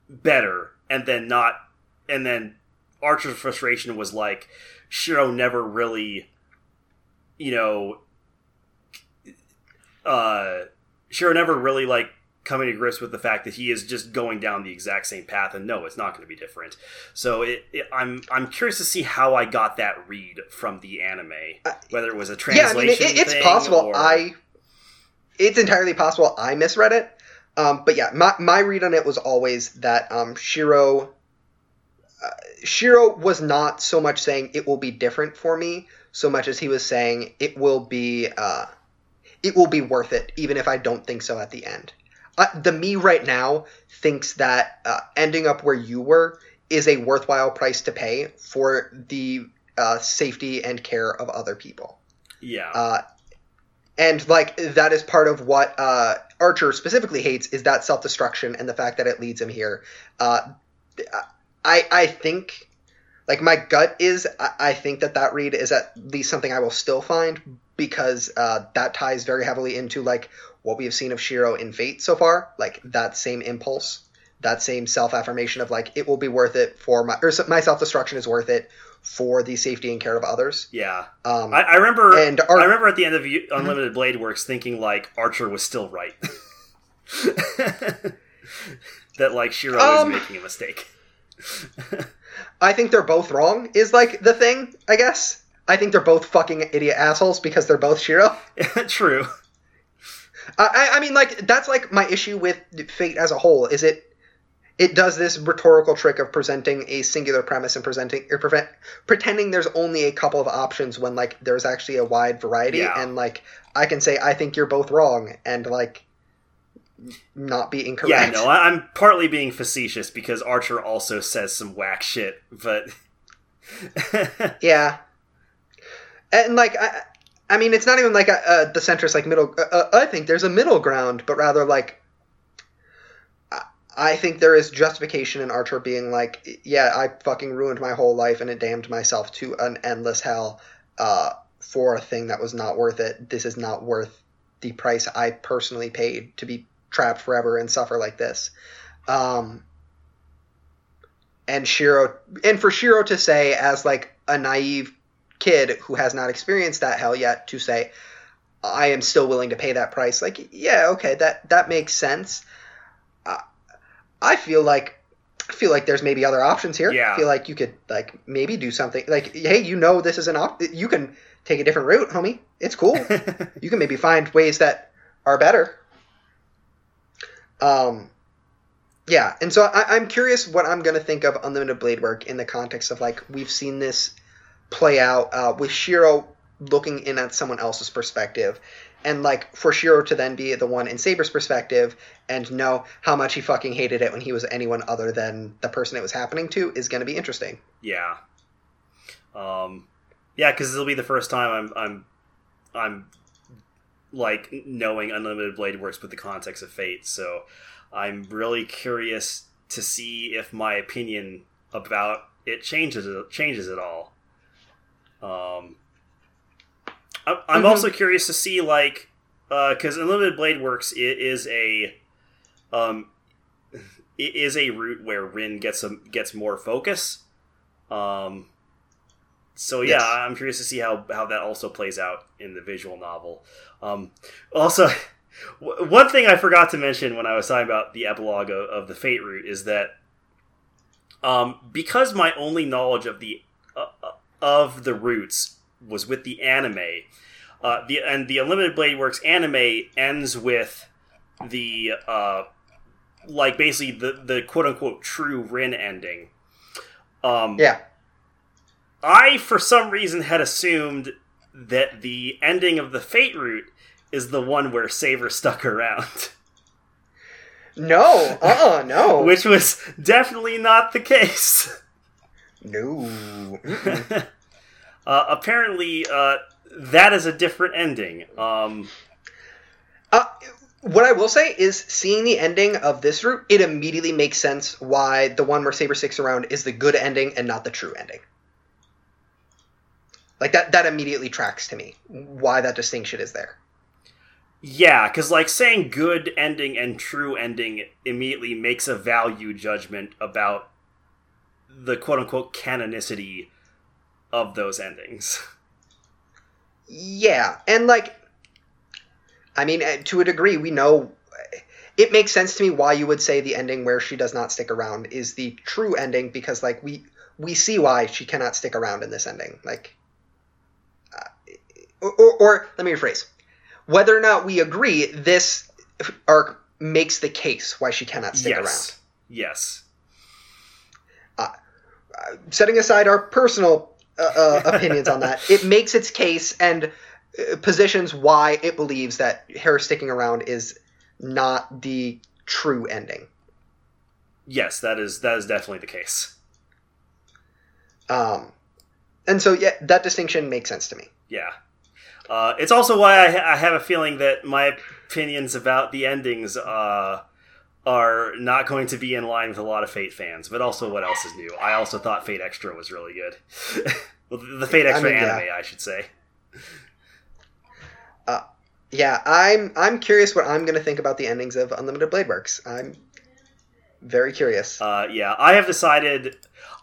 S1: better and then not and then Archer's frustration was like Shiro never really you know uh Shiro never really like coming to grips with the fact that he is just going down the exact same path and no it's not going to be different so it, it, i'm i'm curious to see how i got that read from the anime whether it was a translation
S3: yeah, I mean, it, it's possible.
S1: or-
S3: I, it's entirely possible I misread it. Um, but yeah, my my read on it was always that um, Shiro, uh, Shiro was not so much saying it will be different for me, so much as he was saying it will be, uh, it will be worth it, even if I don't think so at the end. Uh, the me right now thinks that uh, ending up where you were is a worthwhile price to pay for the uh, safety and care of other people.
S1: yeah
S3: Uh, and like that is part of what uh, Archer specifically hates is that self destruction and the fact that it leads him here. Uh, I I think like my gut is I, I think that that read is at least something I will still find because uh, that ties very heavily into like what we have seen of Shiro in Fate so far, like that same impulse, that same self affirmation of like it will be worth it for my or my self destruction is worth it for the safety and care of others.
S1: yeah
S3: Um,
S1: I, I remember
S3: and Ar-
S1: i remember at the end of U- unlimited blade works thinking like archer was still right (laughs) that like shiro
S3: Um,
S1: is making a mistake (laughs)
S3: I think they're both wrong is like the thing, I guess. I think they're both fucking idiot assholes because they're both Shiro. (laughs)
S1: true
S3: I, I- mean, like that's like my issue with Fate as a whole. Is it it does this rhetorical trick of presenting a singular premise and presenting or prevent pretending there's only a couple of options when like there's actually a wide variety
S1: Yeah.
S3: and like I can say I think you're both wrong and like not be incorrect.
S1: Yeah, no, I'm partly being facetious because Archer also says some whack shit, but (laughs)
S3: Yeah. And like I I mean it's not even like a, uh the centrist like middle uh, uh, I think there's a middle ground but rather like I- I think there is justification in Archer being like yeah I fucking ruined my whole life and it damned myself to an endless hell uh for a thing that was not worth it. This is not worth the price I personally paid to be trapped forever and suffer like this. Um and Shiro and for Shiro to say as like a naive kid who has not experienced that hell yet to say I am still willing to pay that price. Like yeah okay that that makes sense. Uh, I feel like I feel like there's maybe other options here.
S1: Yeah.
S3: I feel like you could like maybe do something. Like hey you know this is an op you can take a different route homie. It's cool. (laughs) You can maybe find ways that are better. Um, yeah, and so I, I'm curious what I'm going to think of Unlimited Blade Work in the context of like we've seen this play out uh, with Shiro looking in at someone else's perspective. And like for Shiro to then be the one in Saber's perspective and know how much he fucking hated it when he was anyone other than the person it was happening to is going to be interesting.
S1: Yeah. Um, yeah, because it'll be the first time I'm I'm I'm like knowing Unlimited Blade works with the context of Fate. So I'm really curious to see if my opinion about it changes changes at all. Um, I'm, I'm
S3: Mhm.
S1: also curious to see like because Unlimited Blade Works it is a um it is a route where Rin gets a, gets more focus. Um, so yeah,
S3: Yes.
S1: I'm curious to see how how that also plays out in the visual novel. Um, also, (laughs) w- one thing I forgot to mention when I was talking about the epilogue of, of the Fate route is that um, because my only knowledge of the uh, uh, of the routes was with the anime, uh, the and the Unlimited Blade Works anime ends with the uh, like basically the the quote unquote true Rin ending. Um,
S3: Yeah.
S1: I for some reason had assumed that the ending of the Fate route is the one where Saber stuck around, (laughs)
S3: No, uh, uh no, (laughs)
S1: which was definitely not the case.
S3: No. (laughs)
S1: Uh, apparently, uh, that is a different ending. Um,
S3: Uh, what I will say is, seeing the ending of this route, it immediately makes sense why the one where Saber sticks around is the good ending and not the true ending. Like that, that immediately tracks to me why that distinction is there.
S1: Yeah, because like saying good ending and true ending immediately makes a value judgment about the quote unquote canonicity of those endings.
S3: Yeah, and like, I mean, uh, to a degree, we know it makes sense to me why you would say the ending where she does not stick around is the true ending because, like, we we see why she cannot stick around in this ending. Like, uh, or, or, or let me rephrase: whether or not we agree, this arc makes the case why she cannot stick
S1: around. yes.
S3: Yes. Setting aside our personal uh, uh, (laughs) opinions on that, it makes its case and uh, positions why it believes that her sticking around is not the true ending.
S1: Yes, that is that is definitely the case.
S3: Um, and so, yeah, that distinction makes sense to me.
S1: Yeah. Uh, it's also why I, ha- I have a feeling that my opinions about the endings uh, are not going to be in line with a lot of Fate fans. But also, what else is new? I also thought Fate Extra was really good. (laughs) well, the Fate
S3: I
S1: Extra
S3: mean, yeah.
S1: anime, I should say.
S3: Uh, Yeah, I'm I'm curious what I'm going to think about the endings of Unlimited Blade Works. I'm very curious.
S1: Uh, yeah, I have decided.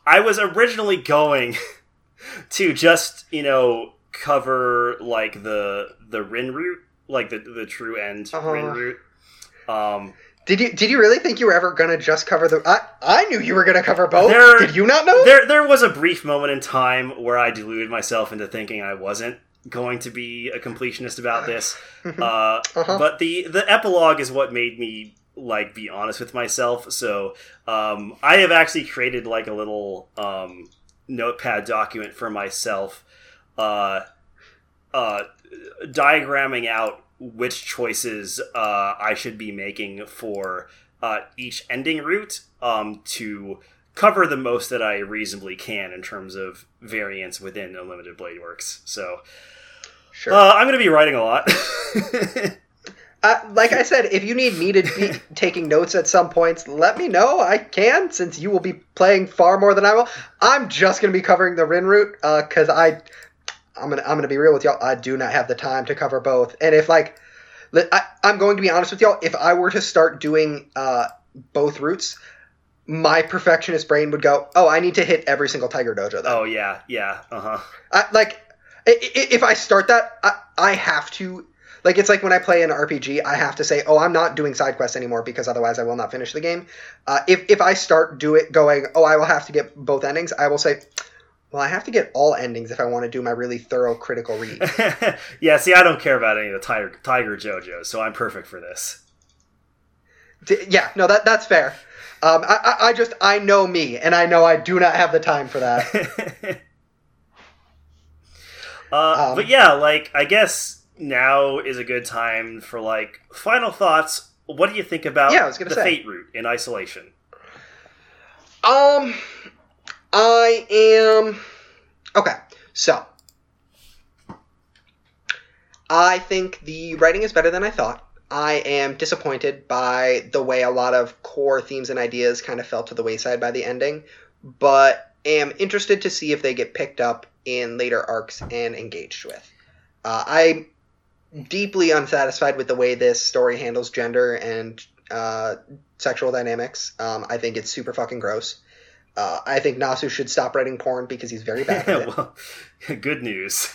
S1: I was originally going (laughs) to just you know cover like the the Rin route, like the the true end
S3: Uh-huh.
S1: Rin route. Um,
S3: Did you did you really think you were ever going to just cover the? I I knew you were going to cover both.
S1: There-
S3: did you not know?
S1: there there was a brief moment in time where I deluded myself into thinking I wasn't going to be a completionist about this. (laughs) Uh,
S3: Uh-huh.
S1: But the the epilogue is what made me like be honest with myself. So um, I have actually created like a little um, notepad document for myself, uh, uh, diagramming out which choices uh, I should be making for uh, each ending route um, to cover the most that I reasonably can in terms of variance within Unlimited Blade Works. So
S3: Sure.
S1: uh, I'm going to be writing a lot. (laughs)
S3: Uh, like I said, if you need me to be (laughs) taking notes at some points, let me know. I can, since you will be playing far more than I will. I'm just going to be covering the Rin route because I, I'm gonna I'm gonna be real with y'all. I do not have the time to cover both. And if like, I, I'm going to be honest with y'all. If I were to start doing uh, both routes, my perfectionist brain would go, "Oh, I need to hit every single Tiger Dojo." Though.
S1: oh yeah, yeah, uh huh.
S3: Like if I start that, I, I have to like it's like when I play an RPG, I have to say, "Oh, I'm not doing side quests anymore because otherwise I will not finish the game." Uh, if if I start do it going, "Oh, I will have to get both endings," I will say, "Well, I have to get all endings if I want to do my really thorough critical read." (laughs)
S1: yeah, see, I don't care about any of the Tiger Tiger JoJo's, so I'm perfect for this.
S3: D- yeah, no, that that's fair. Um, I, I I just I know me, and I know I do not have the time for that. (laughs)
S1: Uh,
S3: Um,
S1: but yeah, like I guess now is a good time for like final thoughts. What do you think about
S3: Yeah, I was gonna
S1: the
S3: say.
S1: fate route in isolation?
S3: Um, I am okay. So, I think the writing is better than I thought. I am disappointed by the way a lot of core themes and ideas kind of fell to the wayside by the ending, but am interested to see if they get picked up in later arcs and engaged with. Uh, I'm deeply unsatisfied with the way this story handles gender and uh, sexual dynamics. Um, I think it's super fucking gross. Uh, I think Nasu should stop writing porn because he's very bad at (laughs) it.
S1: well, (laughs) good news.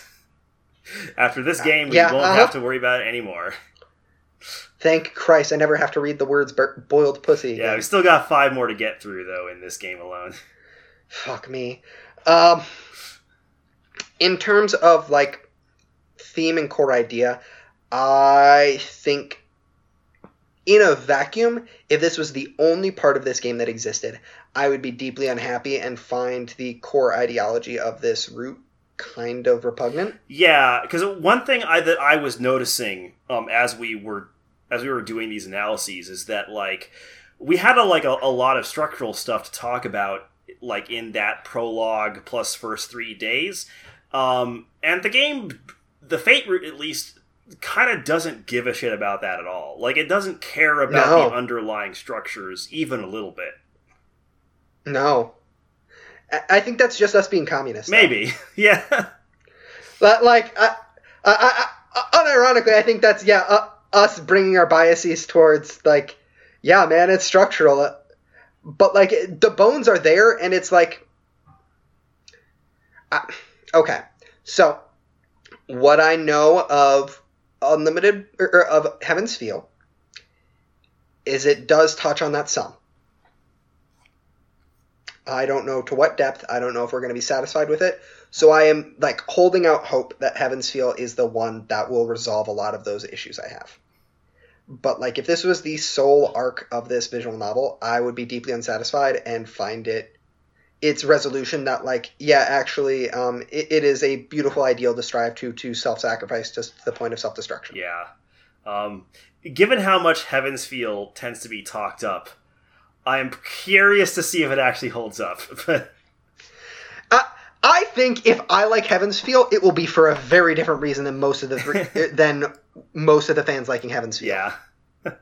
S1: After this game, we
S3: yeah,
S1: won't
S3: uh-huh.
S1: have to worry about it anymore.
S3: Thank Christ, I never have to read the words bur- "boiled pussy."
S1: Yeah, we still got five more to get through though in this game alone.
S3: Fuck me. Um, in terms of like theme and core idea, I think in a vacuum, if this was the only part of this game that existed, I would be deeply unhappy and find the core ideology of this route kind of repugnant.
S1: Yeah, because one thing I that I was noticing um, as we were as we were doing these analyses is that like we had a like a, a lot of structural stuff to talk about like in that prologue plus first three days, um, and the game, the Fate route at least kind of doesn't give a shit about that at all. Like it doesn't care about
S3: No.
S1: the underlying structures even a little bit.
S3: No. I- think that's just us being communists.
S1: Maybe, (laughs) yeah.
S3: But, like, I, I, I, unironically, I think that's yeah, uh, us bringing our biases towards like, yeah, man, it's structural. But like, the bones are there, and it's like, I, okay. So, what I know of Unlimited or, or of Heaven's Feel is it does touch on that some. I don't know to what depth. I don't know if we're going to be satisfied with it. So I am like holding out hope that Heaven's Feel is the one that will resolve a lot of those issues I have. But like if this was the sole arc of this visual novel, I would be deeply unsatisfied and find it its resolution that like yeah actually um, it, it is a beautiful ideal to strive to to self-sacrifice to the point of self-destruction.
S1: Yeah. Um, given how much Heaven's Feel tends to be talked up, I am curious to see if it actually holds up. But (laughs)
S3: I, think if I like Heaven's Feel, it will be for a very different reason than most of the (laughs) than most of the fans liking Heaven's Feel.
S1: yeah, (laughs)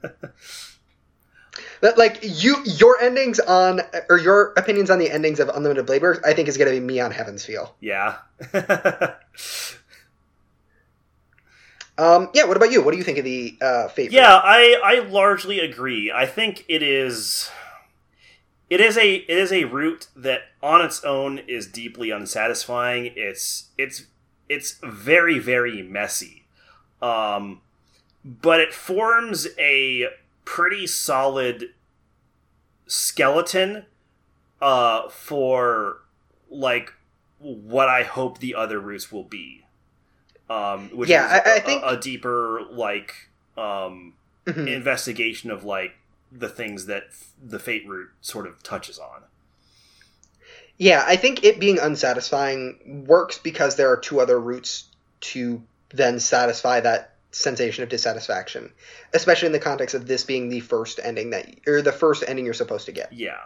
S3: That like you your endings on or your opinions on the endings of Unlimited Blade Works, I think is gonna be me on Heaven's Feel.
S1: yeah.
S3: Um, yeah. What about you? What do you think of the uh, Fate?
S1: yeah, I I largely agree. I think it is it is a it is a route that on its own is deeply unsatisfying. It's it's it's very very messy. Um but it forms a pretty solid skeleton uh for like what I hope the other routes will be. Um which
S3: Yeah,
S1: is
S3: I- think-
S1: a, a deeper like um
S3: Mhm.
S1: investigation of like the things that f- the fate route sort of touches on.
S3: Yeah, I think it being unsatisfying works because there are two other routes to then satisfy that sensation of dissatisfaction, especially in the context of this being the first ending that or the first ending you're supposed to get.
S1: Yeah.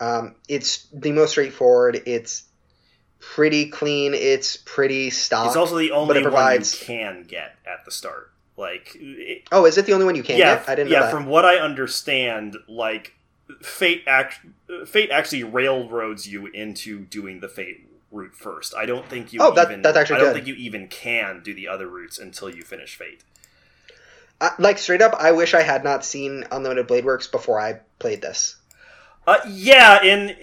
S3: Um, it's the most straightforward. It's pretty clean. It's pretty stock.
S1: It's also the
S3: but
S1: only
S3: it provides-
S1: one you can get at the start. Like it,
S3: oh, is it the only one you can
S1: yeah,
S3: get? I didn't
S1: yeah, from what I understand, like fate act fate actually railroads you into doing the fate route first. I don't think you
S3: Oh, that-
S1: even
S3: that's actually
S1: I don't
S3: good.
S1: think you even can do the other routes until you finish fate.
S3: I, like straight up, I wish I had not seen Unlimited Blade Works before I played this.
S1: Uh, yeah, and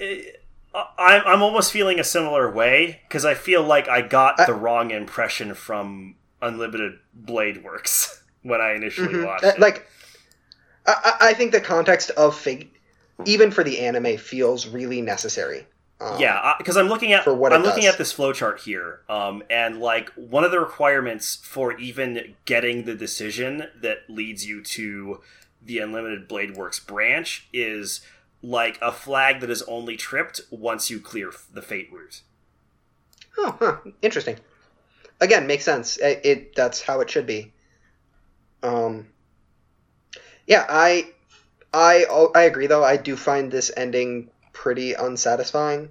S1: uh, I'm I'm almost feeling a similar way because I feel like I got
S3: I-
S1: the wrong impression from Unlimited Blade Works (laughs) when I initially
S3: Mhm.
S1: watched
S3: Uh,
S1: it.
S3: Like, I, I think the context of Fate, even for the anime, feels really necessary. Um,
S1: yeah, because I'm looking at
S3: for what
S1: I'm looking
S3: does.
S1: at this flowchart here, um, and like one of the requirements for even getting the decision that leads you to the Unlimited Blade Works branch is like a flag that is only tripped once you clear the fate route.
S3: Oh, huh. Interesting. Again makes sense. It, it that's how it should be. Um, yeah, I, I, I agree though. I do find this ending pretty unsatisfying.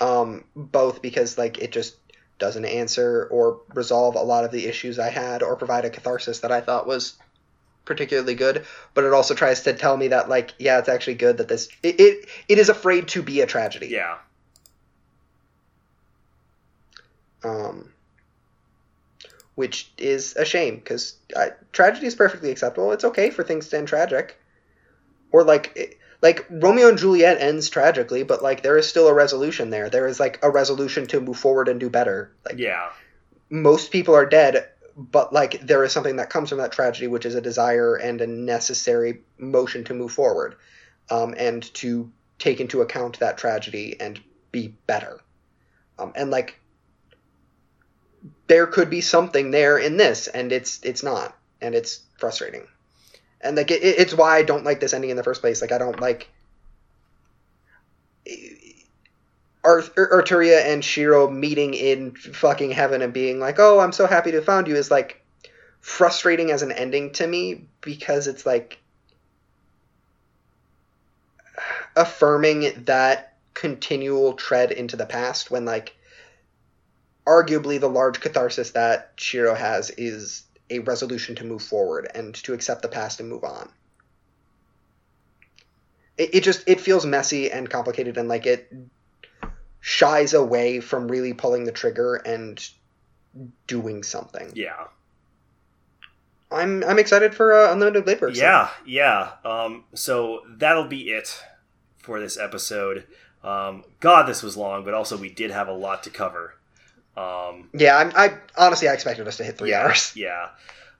S3: Um, both because like it just doesn't answer or resolve a lot of the issues I had or provide a catharsis that I thought was particularly good, but it also tries to tell me that like yeah, it's actually good that this it it, it is afraid to be a tragedy.
S1: Yeah.
S3: um, which is a shame because tragedy is perfectly acceptable. It's okay for things to end tragic, or like it- like Romeo and Juliet ends tragically, but like there is still a resolution there. There is like a resolution to move forward and do better. Like
S1: Yeah.
S3: most people are dead, but like there is something that comes from that tragedy, which is a desire and a necessary motion to move forward, um, and to take into account that tragedy and be better. Um, and like there could be something there in this, and it's it's not, and it's frustrating. And like it, it's why I don't like this ending in the first place. Like I don't like. Arturia and Shiro meeting in fucking heaven and being like, "Oh, I'm so happy to found you," is like frustrating as an ending to me because it's like affirming that continual tread into the past when like arguably the large catharsis that Shiro has is a resolution to move forward and to accept the past and move on. It, it just it feels messy and complicated and like it shies away from really pulling the trigger and doing something.
S1: Yeah.
S3: I'm I'm excited for uh, Unlimited Blade Works.
S1: Yeah, yeah. Um, so that'll be it for this episode. Um, God, this was long, but also we did have a lot to cover. Um,
S3: yeah. I'm, I honestly I expected us to hit three
S1: yeah,
S3: hours. (laughs)
S1: Yeah.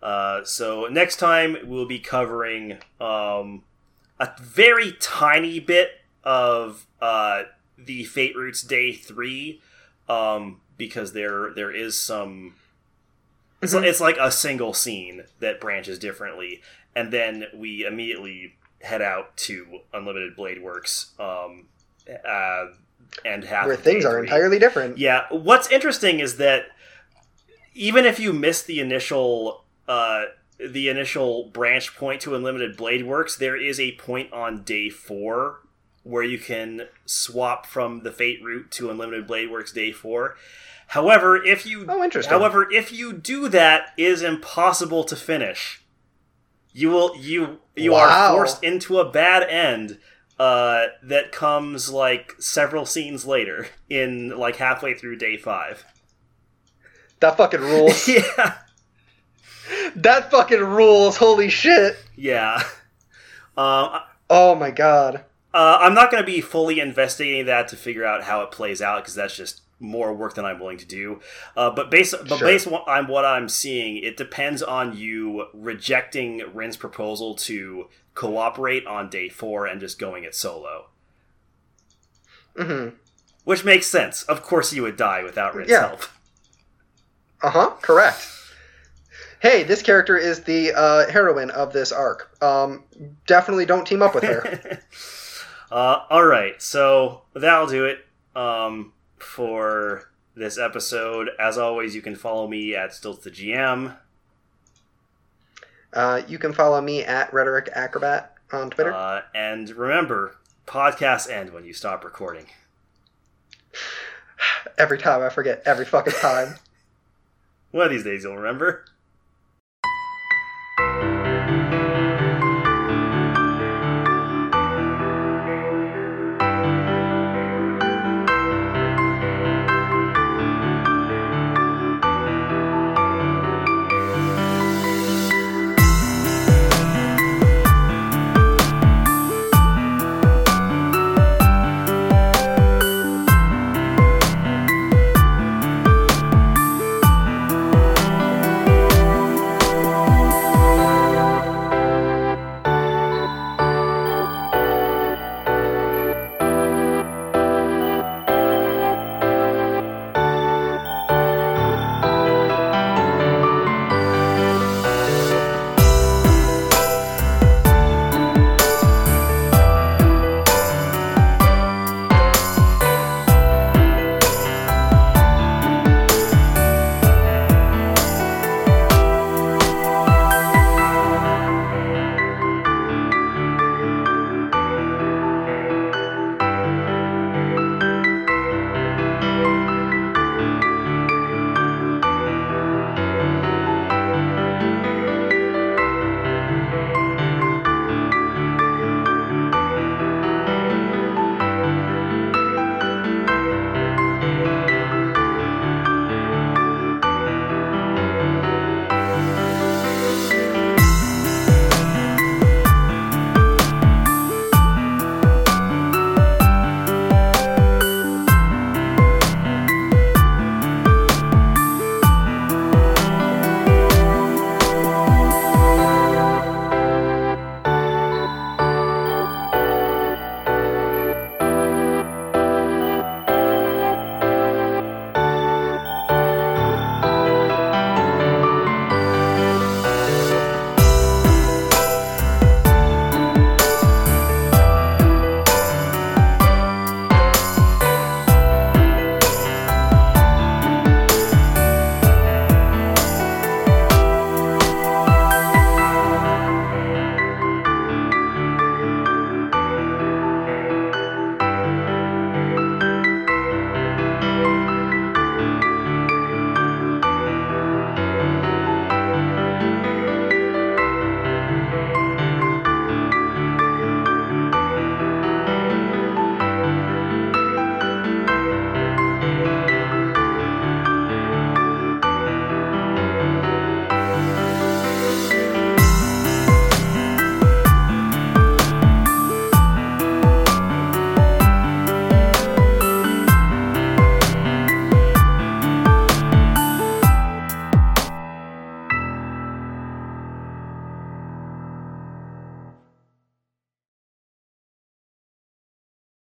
S1: Uh, so next time we'll be covering um, a very tiny bit of uh, the Fate Roots Day Three, um, because there there is some. It's,
S3: Mhm.
S1: it's like a single scene that branches differently, and then we immediately head out to Unlimited Blade Works, um, uh, and have
S3: Where things are entirely different.
S1: Yeah, what's interesting is that even if you miss the initial uh, the initial branch point to Unlimited Blade Works, there is a point on day four where you can swap from the Fate route to Unlimited Blade Works day four. However, if you
S3: Oh, interesting.
S1: however if you do that, it is impossible to finish. You will you you
S3: Wow.
S1: are forced into a bad end uh, that comes like several scenes later in like halfway through day five.
S3: that fucking rules. (laughs)
S1: yeah,
S3: that fucking rules. Holy shit.
S1: yeah. Um,
S3: Oh my god.
S1: uh, I'm not going to be fully investigating that to figure out how it plays out because that's just more work than I'm willing to do. Uh, but based but
S3: Sure.
S1: based on what I'm seeing, it depends on you rejecting Rin's proposal to cooperate on day four and just going it solo.
S3: hmm
S1: Which makes sense. Of course, you would die without Rin's
S3: Yeah.
S1: help.
S3: Uh huh. Correct. Hey, this character is the uh, heroine of this arc. Um, definitely don't team up with her. (laughs)
S1: uh, all right, so that'll do it um, for this episode. As always, you can follow me at Stilts the GM.
S3: Uh, you can follow me at Rhetoric Acrobat on Twitter.
S1: Uh, and remember, podcasts end when you stop recording. (sighs)
S3: every time I forget. Every fucking time. (laughs)
S1: One of these days you'll remember.